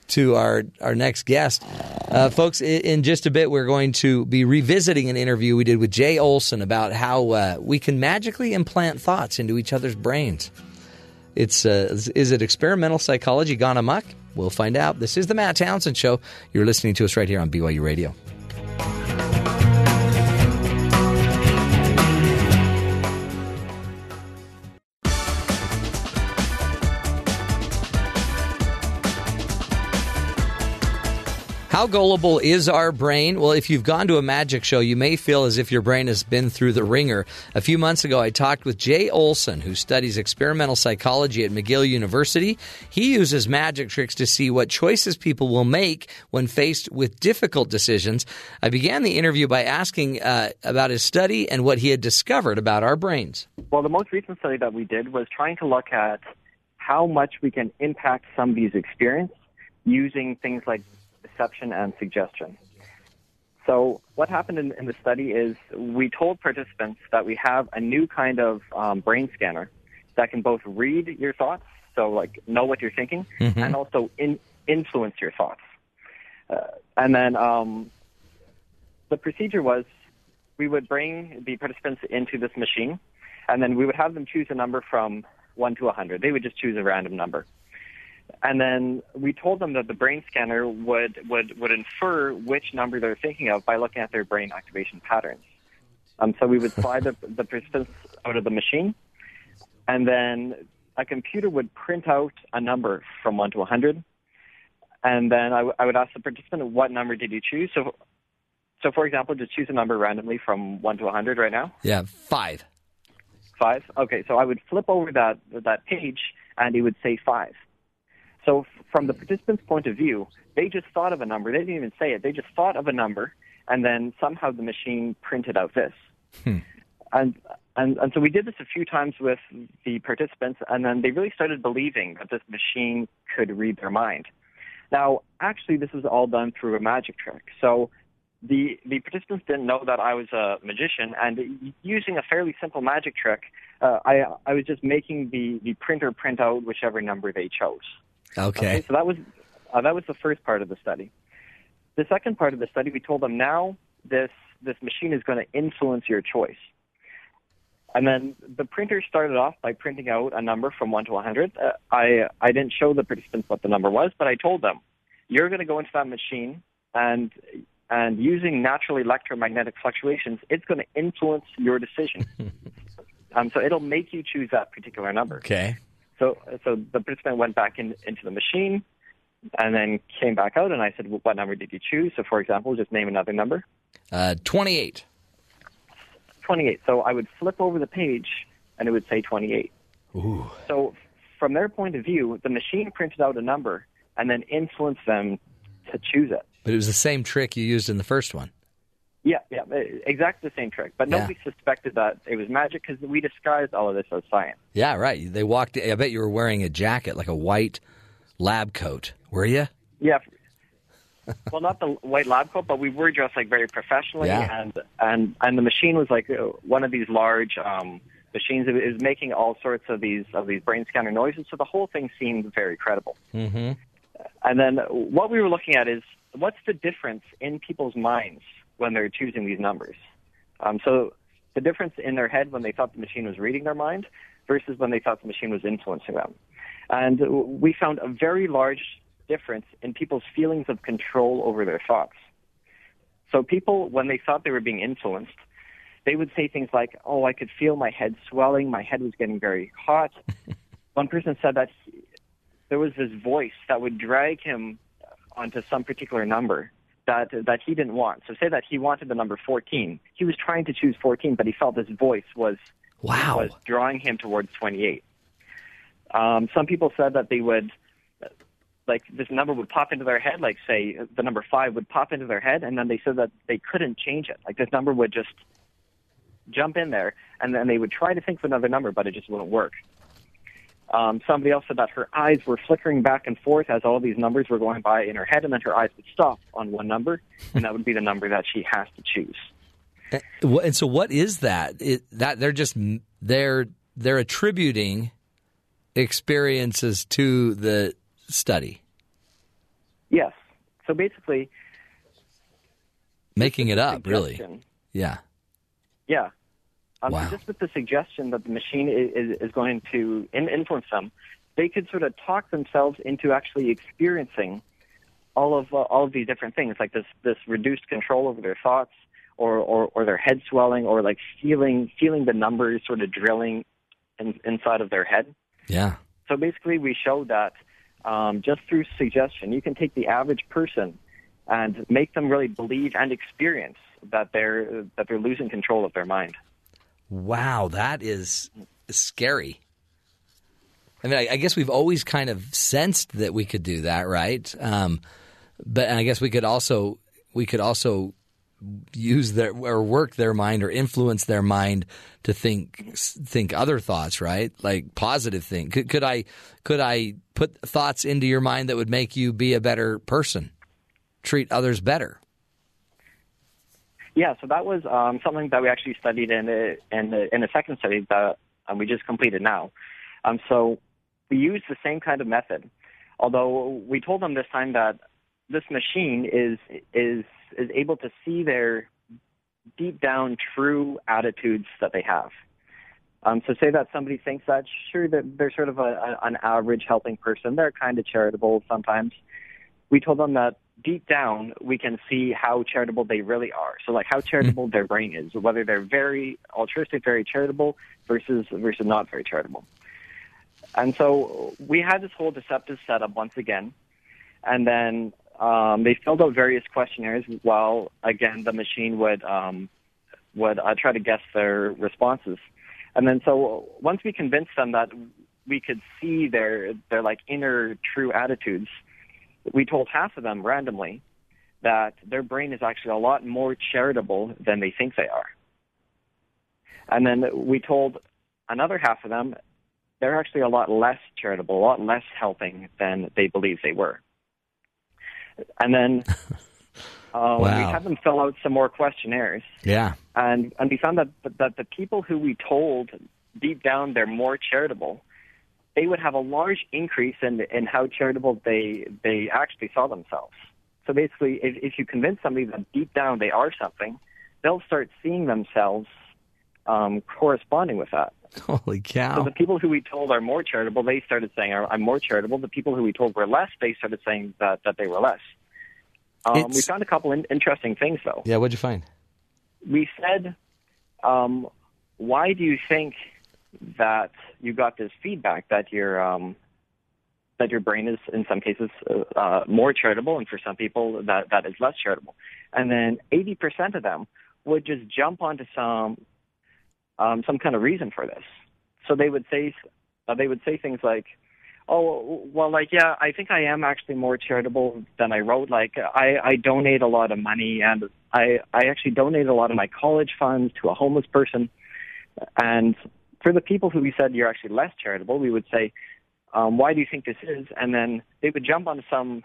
to our our next guest, uh, folks. In just a bit, we're going to be revisiting an interview we did with Jay Olson about how uh, we can magically implant thoughts into each other's brains. It's uh, is- is it experimental psychology gone amok? We'll find out. This is the Matt Townsend Show. You're listening to us right here on BYU Radio. How gullible is our brain? Well, if you've gone to a magic show, you may feel as if your brain has been through the ringer. A few months ago, I talked with Jay Olson, who studies experimental psychology at McGill University. He uses magic tricks to see what choices people will make when faced with difficult decisions. I began the interview by asking uh, about his study and what he had discovered about our brains.
Well, the most recent study that we did was trying to look at how much we can impact somebody's experience using things like deception and suggestion. So, what happened in, in the study is we told participants that we have a new kind of um, brain scanner that can both read your thoughts, so like know what you're thinking,
Mhm.
and also in, influence your thoughts. Uh, and then um, the procedure was we would bring the participants into this machine, and then we would have them choose a number from 1 to 100. They would just choose a random number. And then we told them that the brain scanner would, would, would infer which number they're thinking of by looking at their brain activation patterns. Um, so we would slide the, the participants out of the machine, and then a computer would print out a number from 1 to 100, and then I, w- I would ask the participant what number did you choose. So, so for example, just choose a number randomly from one to a hundred right now.
Yeah, five.
Five. Okay, so I would flip over that that page, and it would say five. So from the participant's point of view, they just thought of a number. They didn't even say it. They just thought of a number, and then somehow the machine printed out this. And, and and so we did this a few times with the participants, and then they really started believing that this machine could read their mind. Now, actually, this was all done through a magic trick. So the the participants didn't know that I was a magician, and using a fairly simple magic trick, uh, I I was just making the the printer print out whichever number they chose.
Okay.
so that was uh, that was the first part of the study. The second part of the study, we told them now this this machine is going to influence your choice. And then the printer started off by printing out a number from one to 100. Uh, I I didn't show the participants what the number was, but I told them, you're going to go into that machine and and using natural electromagnetic fluctuations, it's going to influence your decision. um, so it'll make you choose that particular number.
Okay.
So, so the participant went back in, into the machine and then came back out, and I said, well, "What number did you choose?" So, for example, just name another number.
Uh, Twenty-eight.
Twenty-eight. So I would flip over the page, and it would say twenty-eight.
Ooh.
So, from their point of view, the machine printed out a number and then influenced them to choose it.
But it was the same trick you used in the first one.
Yeah, yeah, exactly the same trick. But
Yeah.
nobody suspected that it was magic because we disguised all of this as science.
Yeah, right. They walked. I bet you were wearing a jacket, like a white lab coat. Were you?
Yeah. well, not the white lab coat, but we were dressed like very professionally,
Yeah.
and and and the machine was like uh, one of these large um, machines. It was making all sorts of these of these brain scanner noises, so the whole thing seemed very credible.
Mm-hmm.
And then what we were looking at is what's the difference in people's minds when they're choosing these numbers. Um, so the difference in their head when they thought the machine was reading their mind versus when they thought the machine was influencing them. And we found a very large difference in people's feelings of control over their thoughts. So people, when they thought they were being influenced, they would say things like, "Oh, I could feel my head swelling. My head was getting very hot." One person said that he, there was this voice that would drag him onto some particular number that that he didn't want. So say that he wanted the number 14. He was trying to choose 14, but he felt this voice was
wow.
was drawing him towards 28. Um, some people said that they would like this number would pop into their head, like say the number five would pop into their head, and then they said that they couldn't change it. Like this number would just jump in there, and then they would try to think of another number, but it just wouldn't work. Um, somebody else said that her eyes were flickering back and forth as all these numbers were going by in her head, and then her eyes would stop on one number, and that would be the number that she has to choose.
And and so, what is that? It, that they're just they're they're attributing experiences to the study,
Yes. So basically,
making it up. Really? Yeah.
Yeah. Um, so
Wow.
Just with the suggestion that the machine is, is going to in- influence them, they could sort of talk themselves into actually experiencing all of uh, all of these different things, like this this reduced control over their thoughts, or or, or their head swelling, or like feeling feeling the numbers sort of drilling in, inside of their head.
Yeah.
So basically, we showed that um, just through suggestion, you can take the average person and make them really believe and experience that they're that they're losing control of their mind.
Wow, that is scary. I mean, I, I guess we've always kind of sensed that we could do that, right? Um, but I guess we could also we could also use their or work their mind or influence their mind to think think other thoughts, right? Like positive thing. Could, could I could I put thoughts into your mind that would make you be a better person, treat others better?
Yeah, so that was um, something that we actually studied in a, in a, in a second study that um, we just completed now. Um, so we used the same kind of method, although we told them this time that this machine is is is able to see their deep down true attitudes that they have. Um, so say that somebody thinks that sure that they're sort of a, a, an average helping person, they're kind of charitable sometimes. We told them that deep down we can see how charitable they really are. So like how charitable their brain is, whether they're very altruistic, very charitable versus versus not very charitable. And so we had this whole deceptive setup once again. and then um, they filled out various questionnaires while again the machine would um, would uh, try to guess their responses. And then so once we convinced them that we could see their their like inner true attitudes, we told half of them randomly that their brain is actually a lot more charitable than they think they are. And then we told another half of them they're actually a lot less charitable, a lot less helping than they believe they were. And then uh, we had them fill out some more questionnaires
Yeah.
and and we found that that the people who we told deep down they're more charitable, they would have a large increase in in how charitable they they actually saw themselves. So basically, if, if you convince somebody that deep down they are something, they'll start seeing themselves um, corresponding with that.
Holy cow.
So the people who we told are more charitable, they started saying, "I'm more charitable." The people who we told were less, they started saying that that they were less. Um, we found a couple in, interesting things though
Yeah, what'd you find?
we said, um, why do you think that you got this feedback that your um, that your brain is in some cases uh, uh, more charitable, and for some people that that is less charitable? And then 80% of them would just jump onto some um, some kind of reason for this. So they would say uh, they would say things like, "Oh, well, like yeah, I think I am actually more charitable than I wrote. Like I I donate a lot of money, and I I actually donate a lot of my college funds to a homeless person." And for the people who we said you're actually less charitable, we would say, um, "Why do you think this is?" And then they would jump on some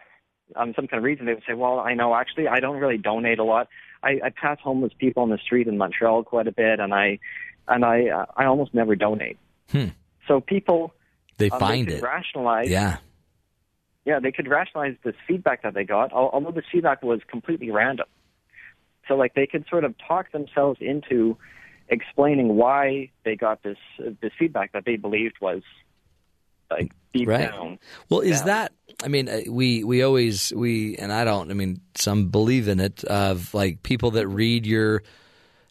um, some kind of reason. They would say, "Well, I know actually I don't really donate a lot. I, I pass homeless people on the street in Montreal quite a bit, and I and I uh, I almost never donate."
Hmm.
So people
They
um,
find
could
it.
rationalize.
Yeah.
Yeah, they could rationalize this feedback that they got, although the feedback was completely random. So, like, they could sort of talk themselves into explaining why they got this uh, this feedback that they believed was like deep
Right.
down.
Well, is
Yeah.
that? I mean, uh, we we always we and I don't. I mean, some believe in it of like people that read your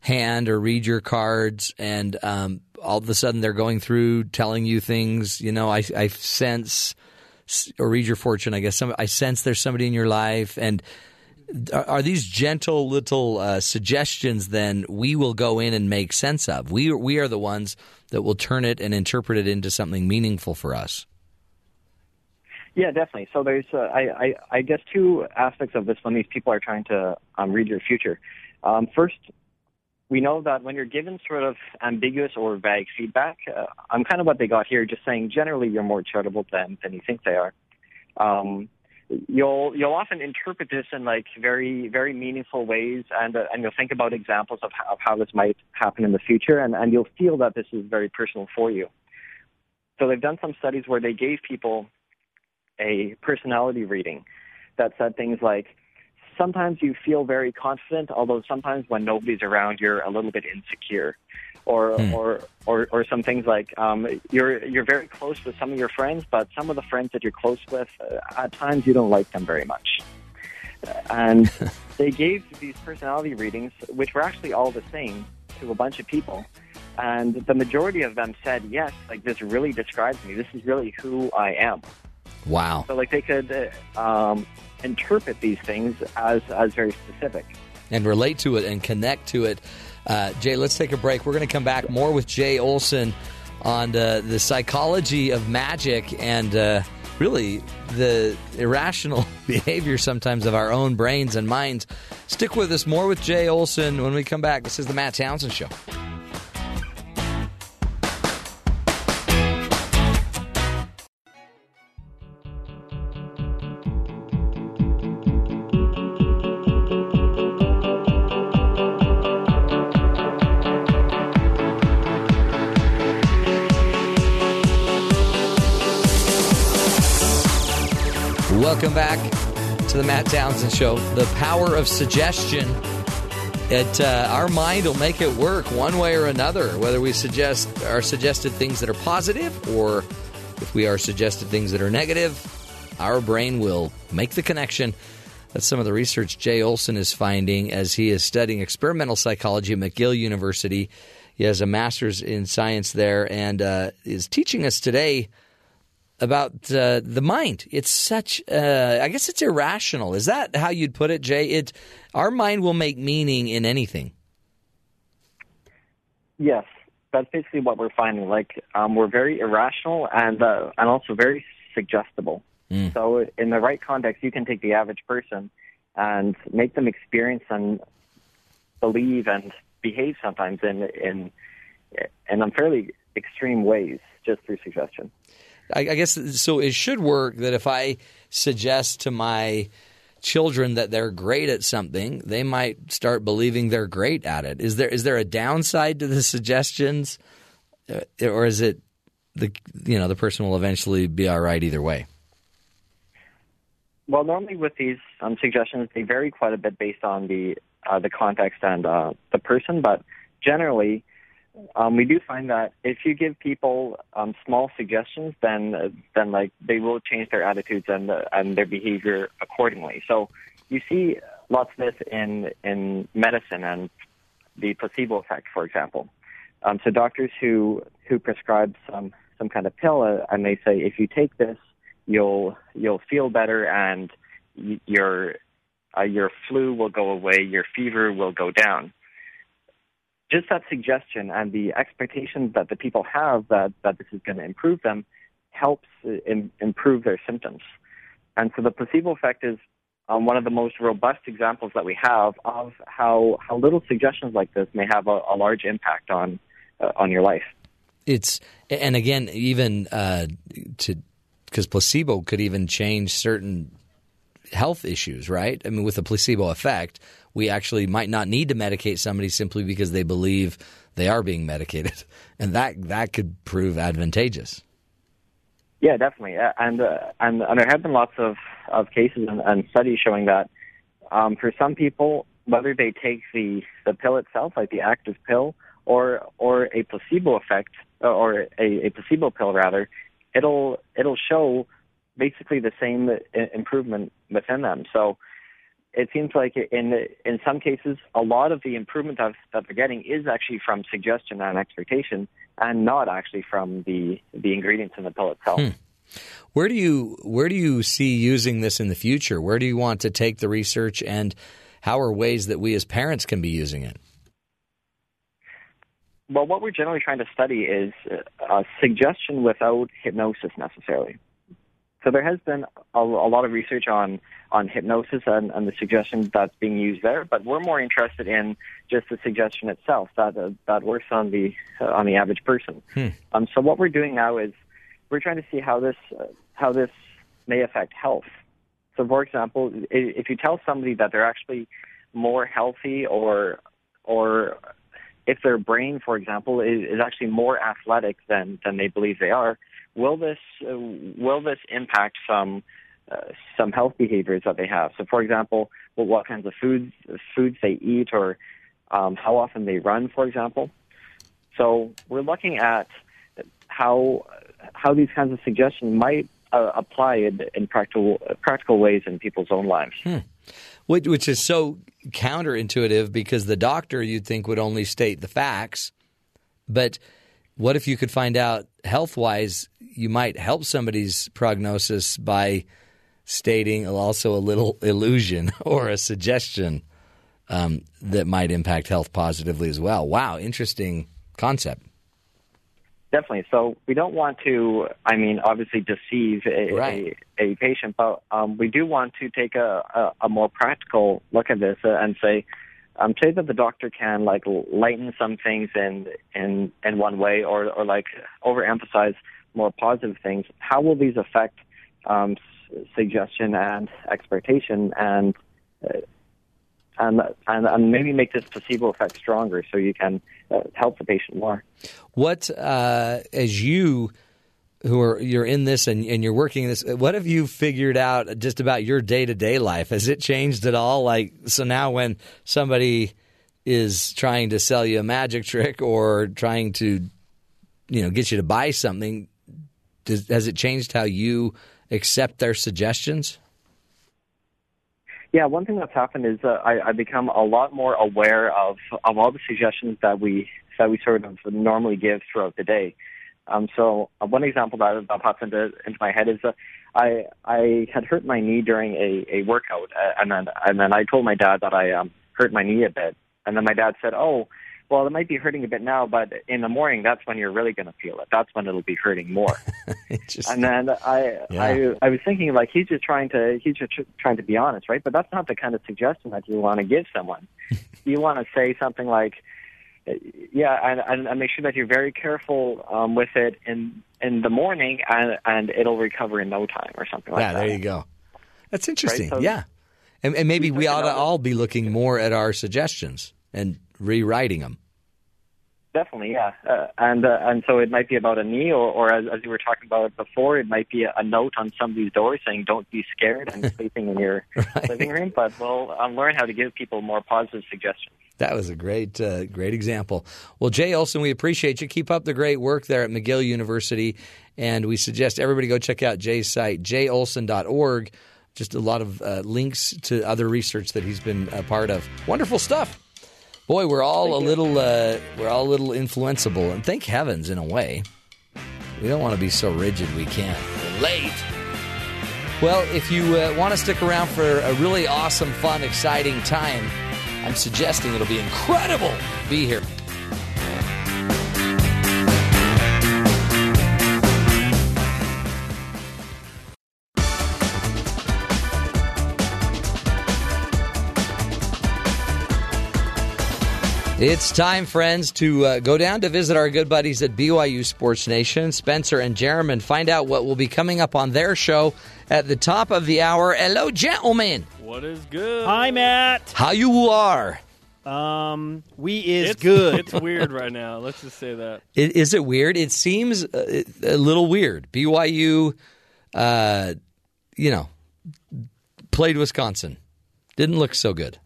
hand or read your cards, and um, all of a sudden they're going through telling you things. You know, I I sense or read your fortune. I guess some I sense there's somebody in your life, and are, these gentle little uh, suggestions? Then we will go in and make sense of. We we are the ones that will turn it and interpret it into something meaningful for us.
Yeah, definitely. So there's, uh, I, I, I guess, two aspects of this when these people are trying to um, read your future. Um, first, we know that when you're given sort of ambiguous or vague feedback, uh, I'm kind of what they got here, just saying generally you're more charitable than than you think they are. Um, you'll you'll often interpret this in like very very meaningful ways, and uh, and you'll think about examples of how, of how this might happen in the future, and and you'll feel that this is very personal for you. So they've done some studies where they gave people a personality reading that said things like sometimes you feel very confident although sometimes when nobody's around you're a little bit insecure. Or
Hmm.
or, or or some things like um, you're you're very close with some of your friends but some of the friends that you're close with uh, at times you don't like them very much. And they gave these personality readings which were actually all the same to a bunch of people. And the majority of them said yes like this really describes me. This is really who i am.
Wow.
so like they could uh, um, interpret these things as as very specific.
and relate to it and connect to it. Uh, Jay, let's take a break. We're going to come back more with Jay Olson on uh, the psychology of magic and uh, really the irrational behavior sometimes of our own brains and minds. Stick with us more with Jay Olson when we come back. This is the Matt Townsend Show. Back to the Matt Townsend Show. The power of suggestion. It, uh, our mind will make it work one way or another, whether we suggest are suggested things that are positive or if we are suggested things that are negative, our brain will make the connection. That's some of the research Jay Olson is finding as he is studying experimental psychology at McGill University. He has a master's in science there and uh, is teaching us today about uh, the mind. It's such, uh, I guess it's irrational. Is that how you'd put it, Jay? It, our mind will make meaning in anything.
Yes, that's basically what we're finding. Like um, we're very irrational and uh, and also very suggestible.
Mm.
So in the right context, you can take the average person and make them experience and believe and behave sometimes in in in fairly extreme ways just through suggestion.
I, I guess so. It should work that if I suggest to my children that they're great at something, they might start believing they're great at it. Is there is there a downside to the suggestions, uh, or is it the you know the person will eventually be all right either way?
Well, normally with these um, suggestions, they vary quite a bit based on the uh, the context and uh, the person, but generally, um, we do find that if you give people um, small suggestions, then then like they will change their attitudes and uh, and their behavior accordingly. So you see lots of this in in medicine and the placebo effect, for example. Um, so doctors who who prescribe some some kind of pill uh, and they say if you take this, you'll you'll feel better and y- your uh, your flu will go away, your fever will go down just that suggestion and the expectations that the people have that, that this is going to improve them helps in, improve their symptoms. And so the placebo effect is um, one of the most robust examples that we have of how, how little suggestions like this may have a, a large impact on, uh, on your life.
It's and again even uh, to because placebo could even change certain health issues, right? I mean, with the placebo effect, we actually might not need to medicate somebody simply because they believe they are being medicated, and that that could prove advantageous.
Yeah, definitely, and uh, and, and there have been lots of of cases and, and studies showing that um, for some people, whether they take the the pill itself, like the active pill, or or a placebo effect, or a, a placebo pill rather, it'll it'll show basically the same improvement within them. So it seems like in in some cases, a lot of the improvement that, that they're getting is actually from suggestion and expectation, and not actually from the the ingredients in the pill itself.
Hmm. Where do you where do you see using this in the future? Where do you want to take the research, and how are ways that we as parents can be using it?
Well, what we're generally trying to study is uh, suggestion without hypnosis necessarily. So there has been a, a lot of research on on hypnosis and, and the suggestion that's being used there, but we're more interested in just the suggestion itself that uh, that works on the uh, on the average person.
Hmm.
Um, so what we're doing now is we're trying to see how this uh, how this may affect health. So, for example, if you tell somebody that they're actually more healthy, or or if their brain, for example, is, is actually more athletic than than they believe they are, will this uh, will this impact some uh, some health behaviors that they have? So, for example, well, what kinds of foods foods they eat, or um, how often they run, for example. So, we're looking at how how these kinds of suggestions might uh, apply in, in practical practical ways in people's own lives.
Hmm. Which, which is so counterintuitive because the doctor you'd think would only state the facts, but what if you could find out health wise you might help somebody's prognosis by stating also a little illusion or a suggestion um, that might impact health positively as well. Wow, interesting concept.
Definitely. So we don't want to, I mean, obviously deceive a,
right.
a, a, patient, but um, we do want to take a, a, a more practical look at this and say, um, say that the doctor can like lighten some things in in in one way, or or like overemphasize more positive things. How will these affect um, suggestion and expectation, and uh, and, and and maybe make this placebo effect stronger, so you can uh, help the patient more.
What uh, as you who are you're in this and, and you're working this what have you figured out just about your day-to-day life? Has it changed at all? Like so now when somebody is trying to sell you a magic trick or trying to you know get you to buy something does, has it changed how you accept their suggestions?
Yeah, one thing that's happened is uh, I, I become a lot more aware of of all the suggestions that we that we sort of normally give throughout the day. Um, so uh, one example that, that pops into into my head is that I I had hurt my knee during a a workout, uh, and then and then I told my dad that I um hurt my knee a bit, and then my dad said, "Oh, well, it might be hurting a bit now, but in the morning, that's when you're really going to feel it. That's when it'll be hurting more." and then I
Yeah.
I I was thinking like he's just trying to he's just trying to be honest, right? But that's not the kind of suggestion that you want to give someone. you want to say something like yeah, and, and, and make sure that you're very careful um, with it in in the morning, and and it'll recover in no time or something like
yeah,
that.
Yeah, there you go. That's interesting.
so-
yeah, and, and maybe we ought to all be looking more at our suggestions and rewriting them.
Definitely, yeah, uh, and uh, and so it might be about a knee, or, or as, as you were talking about before, it might be a, a note on somebody's door saying "Don't be scared" and sleeping in your living room. But we'll um, learn how to give people more positive suggestions.
That was a great, uh, great example. Well, Jay Olson, we appreciate you. Keep up the great work there at McGill University, and we suggest everybody go check out Jay's site, jolson.org. Just a lot of uh, links to other research that he's been a part of. Wonderful stuff. Boy, we're all a little, uh, we're all a little influenceable, and thank heavens, in a way. We don't want to be so rigid we can't. We're late. Well, if you uh, want to stick around for a really awesome, fun, exciting time, I'm suggesting it'll be incredible to be here. It's time, friends, to uh, go down to visit our good buddies at BYU Sports Nation, Spencer and Jeremy, and find out what will be coming up on their show at the top of the hour. Hello, gentlemen.
What is good?
Hi, Matt.
How you are?
Um, we is
it's,
good.
It's weird right now. Let's just say that.
I- Is it weird? It seems uh, a little weird. BYU, uh, you know, played Wisconsin. Didn't look so good.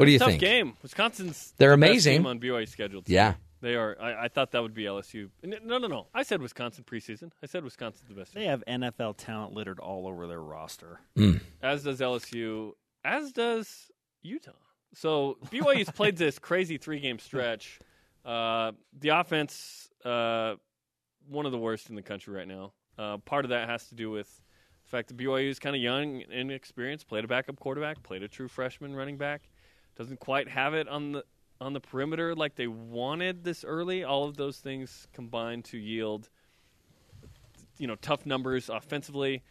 What do you think?
Tough
think?
game. Wisconsin's
They're
the best
amazing.
on BYU schedule.
Yeah.
They are. I, I thought that would be LSU. No, no, no. I said Wisconsin preseason. I said Wisconsin's the best.
They have NFL talent littered all over their roster.
As does LSU. As does Utah. So BYU's played this crazy three-game stretch. Uh, the offense, uh, one of the worst in the country right now. Uh, part of that has to do with the fact that BYU is kind of young and inexperienced. Played a backup quarterback. Played a true freshman running back. Doesn't quite have it on the on the perimeter like they wanted this early. All of those things combined to yield, you know, tough numbers offensively.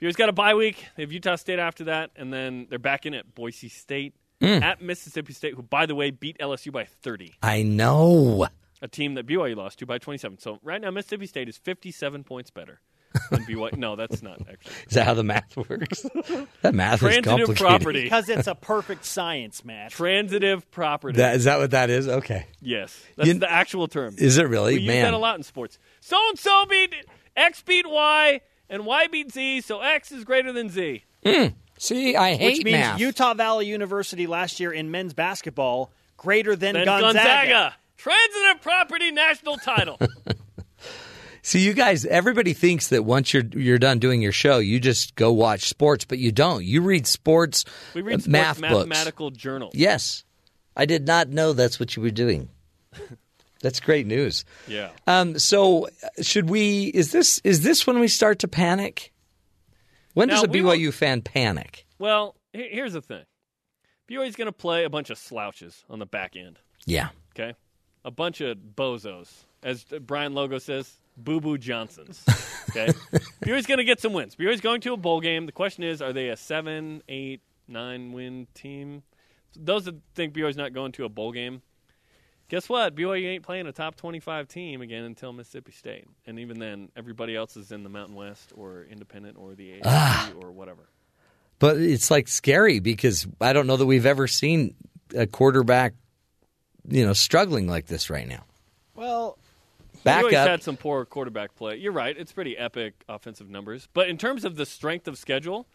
BYU's got a bye week. They have Utah State after that, and then they're back in at Boise State
Mm.
at Mississippi State, who, by the way, beat LSU by 30.
I know.
A team that BYU lost to by 27. So right now, Mississippi State is 57 points better than BYU. no, that's not actually.
Is that how the math works? that math is
Transitive
complicated.
property.
Because it's a perfect science, Matt.
Transitive property.
That, is that what that is? Okay.
Yes, that's
You-
the actual term.
Is it really?
We use
Man.
that a lot in sports. So and so beat X beat Y, and Y beat Z, so X is greater than Z. Hmm.
See, I hate
Which means
math.
Utah Valley University last year in men's basketball greater than
Then
Gonzaga.
Gonzaga. Transitive property national title.
See, you guys, everybody thinks that once you're you're done doing your show, you just go watch sports, but you don't. You read sports,
we read
uh,
sports
math books.
mathematical journals.
Yes, I did not know that's what you were doing. that's great news.
Yeah.
Um, so, should we? Is this is this when we start to panic? When does a BYU fan panic?
Well, here's the thing. BYU's going to play a bunch of slouches on the back end.
Yeah.
Okay, a bunch of bozos, as Brian Logo says, boo boo Johnsons. Okay, BYU's going to get some wins. BYU's going to a bowl game. The question is, are they a seven, eight, nine win team? Those that think BYU's not going to a bowl game, guess what? BYU ain't playing a top twenty-five team again until Mississippi State, and even then, everybody else is in the Mountain West or Independent or the AAC
Ah.
or whatever.
But it's like scary because I don't know that we've ever seen a quarterback, you know, struggling like this right now.
Well,
Back
BYU's
up.
had some poor quarterback play. You're right; it's pretty epic offensive numbers. But in terms of the strength of schedule,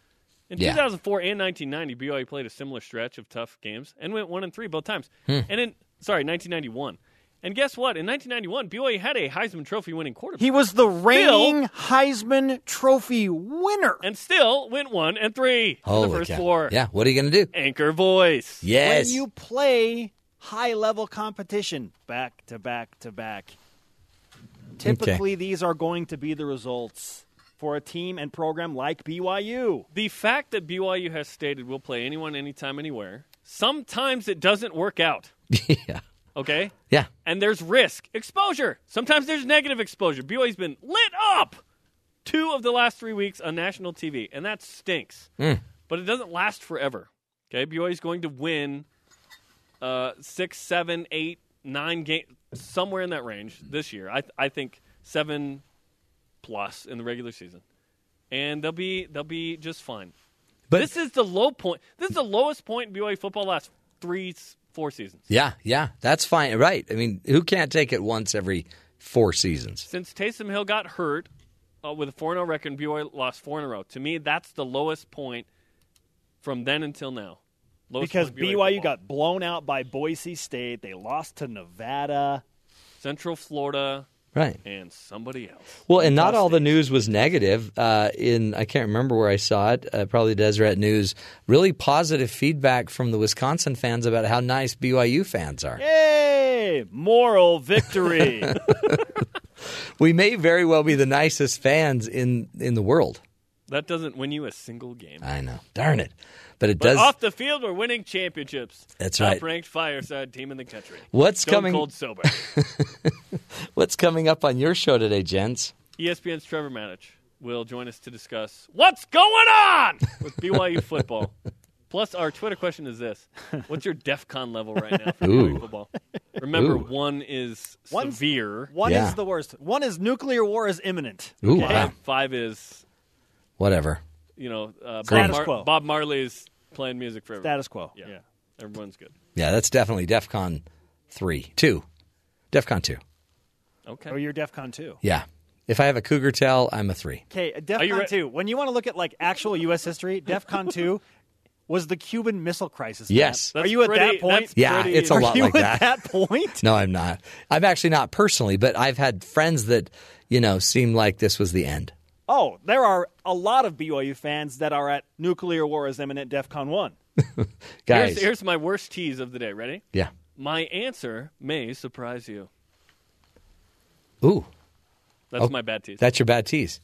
in
Yeah.
2004 and 1990, BYU played a similar stretch of tough games and went one and three both times.
Hmm.
And in sorry, 1991. And guess what? In 1991, BYU had a Heisman Trophy winning quarterback.
He was the reigning Heisman Trophy winner.
and still went one and three in
Holy
the first
cow.
four.
Yeah, what are you going to do?
Anchor voice.
Yes.
When you play high level competition back to back to back, Typically, these are going to be the results for a team and program like BYU.
The fact that BYU has stated we'll play anyone, anytime, anywhere, sometimes it doesn't work out.
yeah.
Okay?
Yeah.
And there's risk. Exposure. Sometimes there's negative exposure. BYU's been lit up two of the last three weeks on national TV, and that stinks.
Mm.
But it doesn't last forever. Okay? BYU's going to win uh, six, seven, eight, nine games, somewhere in that range this year. I, I think seven plus in the regular season. And they'll be they'll be just fine.
But-
this is the low point. This is the lowest point in BYU football last three, four seasons.
Yeah, yeah, that's fine. Right. I mean, who can't take it once every four seasons?
Since Taysom Hill got hurt uh, with a 4 0 record, and BYU lost four in a row. To me, that's the lowest point from then until now. Lowest
because
point
BYU, got blown out by Boise State. They lost to Nevada.
Central Florida,
Right.
and somebody else.
Well, and not all the news was negative. Uh, in I can't remember where I saw it. Uh, probably Deseret News. Really positive feedback from the Wisconsin fans about how nice BYU fans are.
Yay! Moral victory.
We may very well be the nicest fans in in the world.
That doesn't win you a single game.
I know. Darn it. But it
But
does.
off the field, we're winning championships.
That's right.
Top-ranked fireside team in the country.
What's
Stone
coming-
Cold sober.
What's coming up on your show today, gents?
ESPN's Trevor Matich will join us to discuss what's going on with BYU football. Plus, our Twitter question is this: What's your DefCon level right now for
Ooh.
BYU football? Remember,
Ooh.
one is
One's-
severe.
One
Yeah.
is the worst. One is nuclear war is imminent.
Ooh,
Okay?
wow.
Five is,
Whatever.
you know, uh, Bob, Mar- Bob Marley's playing music for everyone.
Status quo.
Yeah. everyone's good.
Yeah, that's definitely DEF CON 3. 2. DEF CON 2.
Okay.
Or you're DEF CON 2.
Yeah. If I have a cougar tail, I'm a 3.
Okay,
Are
DEF CON
re-
2. When you want to look at like actual U.S. history, DEF CON 2 was the Cuban Missile Crisis. Matt.
Yes.
Are
That's
you at
pretty-
that point?
Yeah,
pretty-
it's a lot
you
like
at
that.
that point?
No, I'm not. I'm actually not personally, but I've had friends that, you know, seemed like this was the end.
Oh, there are a lot of BYU fans that are at nuclear war is imminent DEF CON 1.
Guys.
Here's, here's my worst tease of the day. Ready?
yeah.
My answer may surprise you.
Ooh.
That's
Oh,
my bad tease.
That's your bad tease.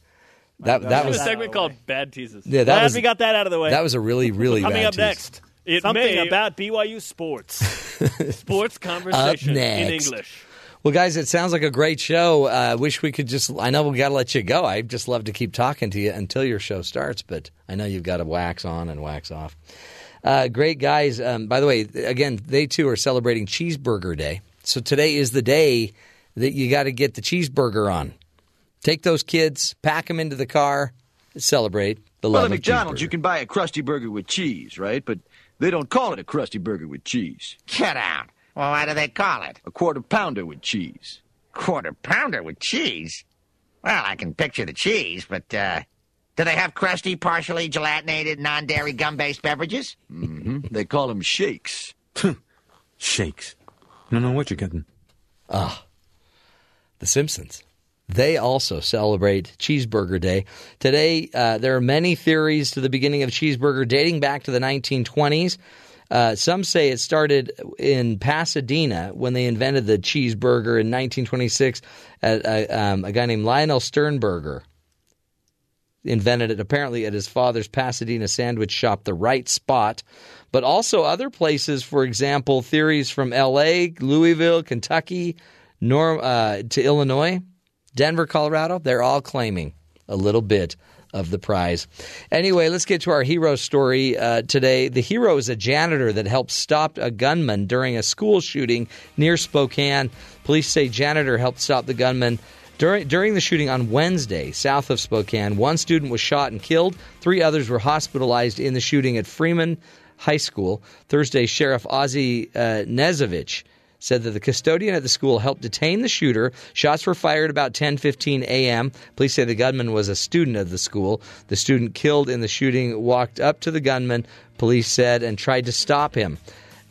That
That
that
was
was
a segment called Bad Teases.
yeah, that
Glad
was
we got that out of the way.
that was a really really
Coming
bad
up
tease.
next,
It
something
may-
about BYU sports.
Sports conversation in
next.
English.
Well, guys, it sounds like a great show. I uh, wish we could just. I know we got to let you go. I'd just love to keep talking to you until your show starts, but I know you've got to wax on and wax off. Uh, great guys. Um, by the way, again, they too are celebrating Cheeseburger Day. So today is the day that you got to get the cheeseburger on. Take those kids, pack them into the car, celebrate the
Well,
love
at
of
McDonald's,
cheeseburger.
you can buy a Krusty Burger with cheese, right? But they don't call it a Krusty Burger with cheese.
Get out. Well, why do they call it?
A quarter pounder with cheese.
Quarter pounder with cheese? Well, I can picture the cheese, but, uh, do they have crusty, partially gelatinated, non-dairy gum-based beverages?
Mm-hmm. They call them shakes.
Shakes. No, no, what you getting?
Ah, The Simpsons. They also celebrate Cheeseburger Day. Today, uh, there are many theories to the beginning of cheeseburger dating back to the 1920s. Uh, some say it started in Pasadena when they invented the cheeseburger in 1926. Uh, uh, um, a guy named Lionel Sternberger invented it apparently at his father's Pasadena sandwich shop, The Right Spot, but also other places. For example, theories from L.A., Louisville, Kentucky, Norm, uh, to Illinois, Denver, Colorado. They're all claiming a little bit of the prize. Anyway, let's get to our hero story uh, today. The hero is a janitor that helped stop a gunman during a school shooting near Spokane. Police say janitor helped stop the gunman. During, during the shooting on Wednesday, south of Spokane, one student was shot and killed. Three others were hospitalized in the shooting at Freeman High School. Thursday, Sheriff Ozzie uh, Knezovich said that the custodian at the school helped detain the shooter. Shots were fired about 10:15 a.m. Police say the gunman was a student of the school. The student killed in the shooting walked up to the gunman, police said, and tried to stop him.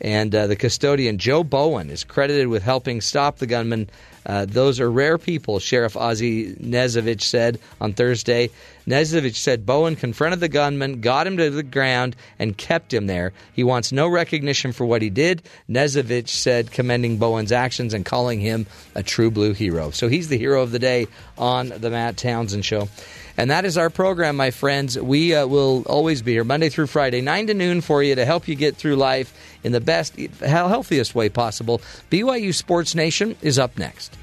And uh, the custodian, Joe Bowen, is credited with helping stop the gunman. Uh, those are rare people, Sheriff Ozzie Knezovich said on Thursday. Knezovich said Bowen confronted the gunman, got him to the ground, and kept him there. He wants no recognition for what he did. Knezovich said, commending Bowen's actions and calling him a true blue hero. So he's the hero of the day on the Matt Townsend Show. And that is our program, my friends. We uh, will always be here Monday through Friday, 9 to noon for you to help you get through life in the best, healthiest way possible. BYU Sports Nation is up next.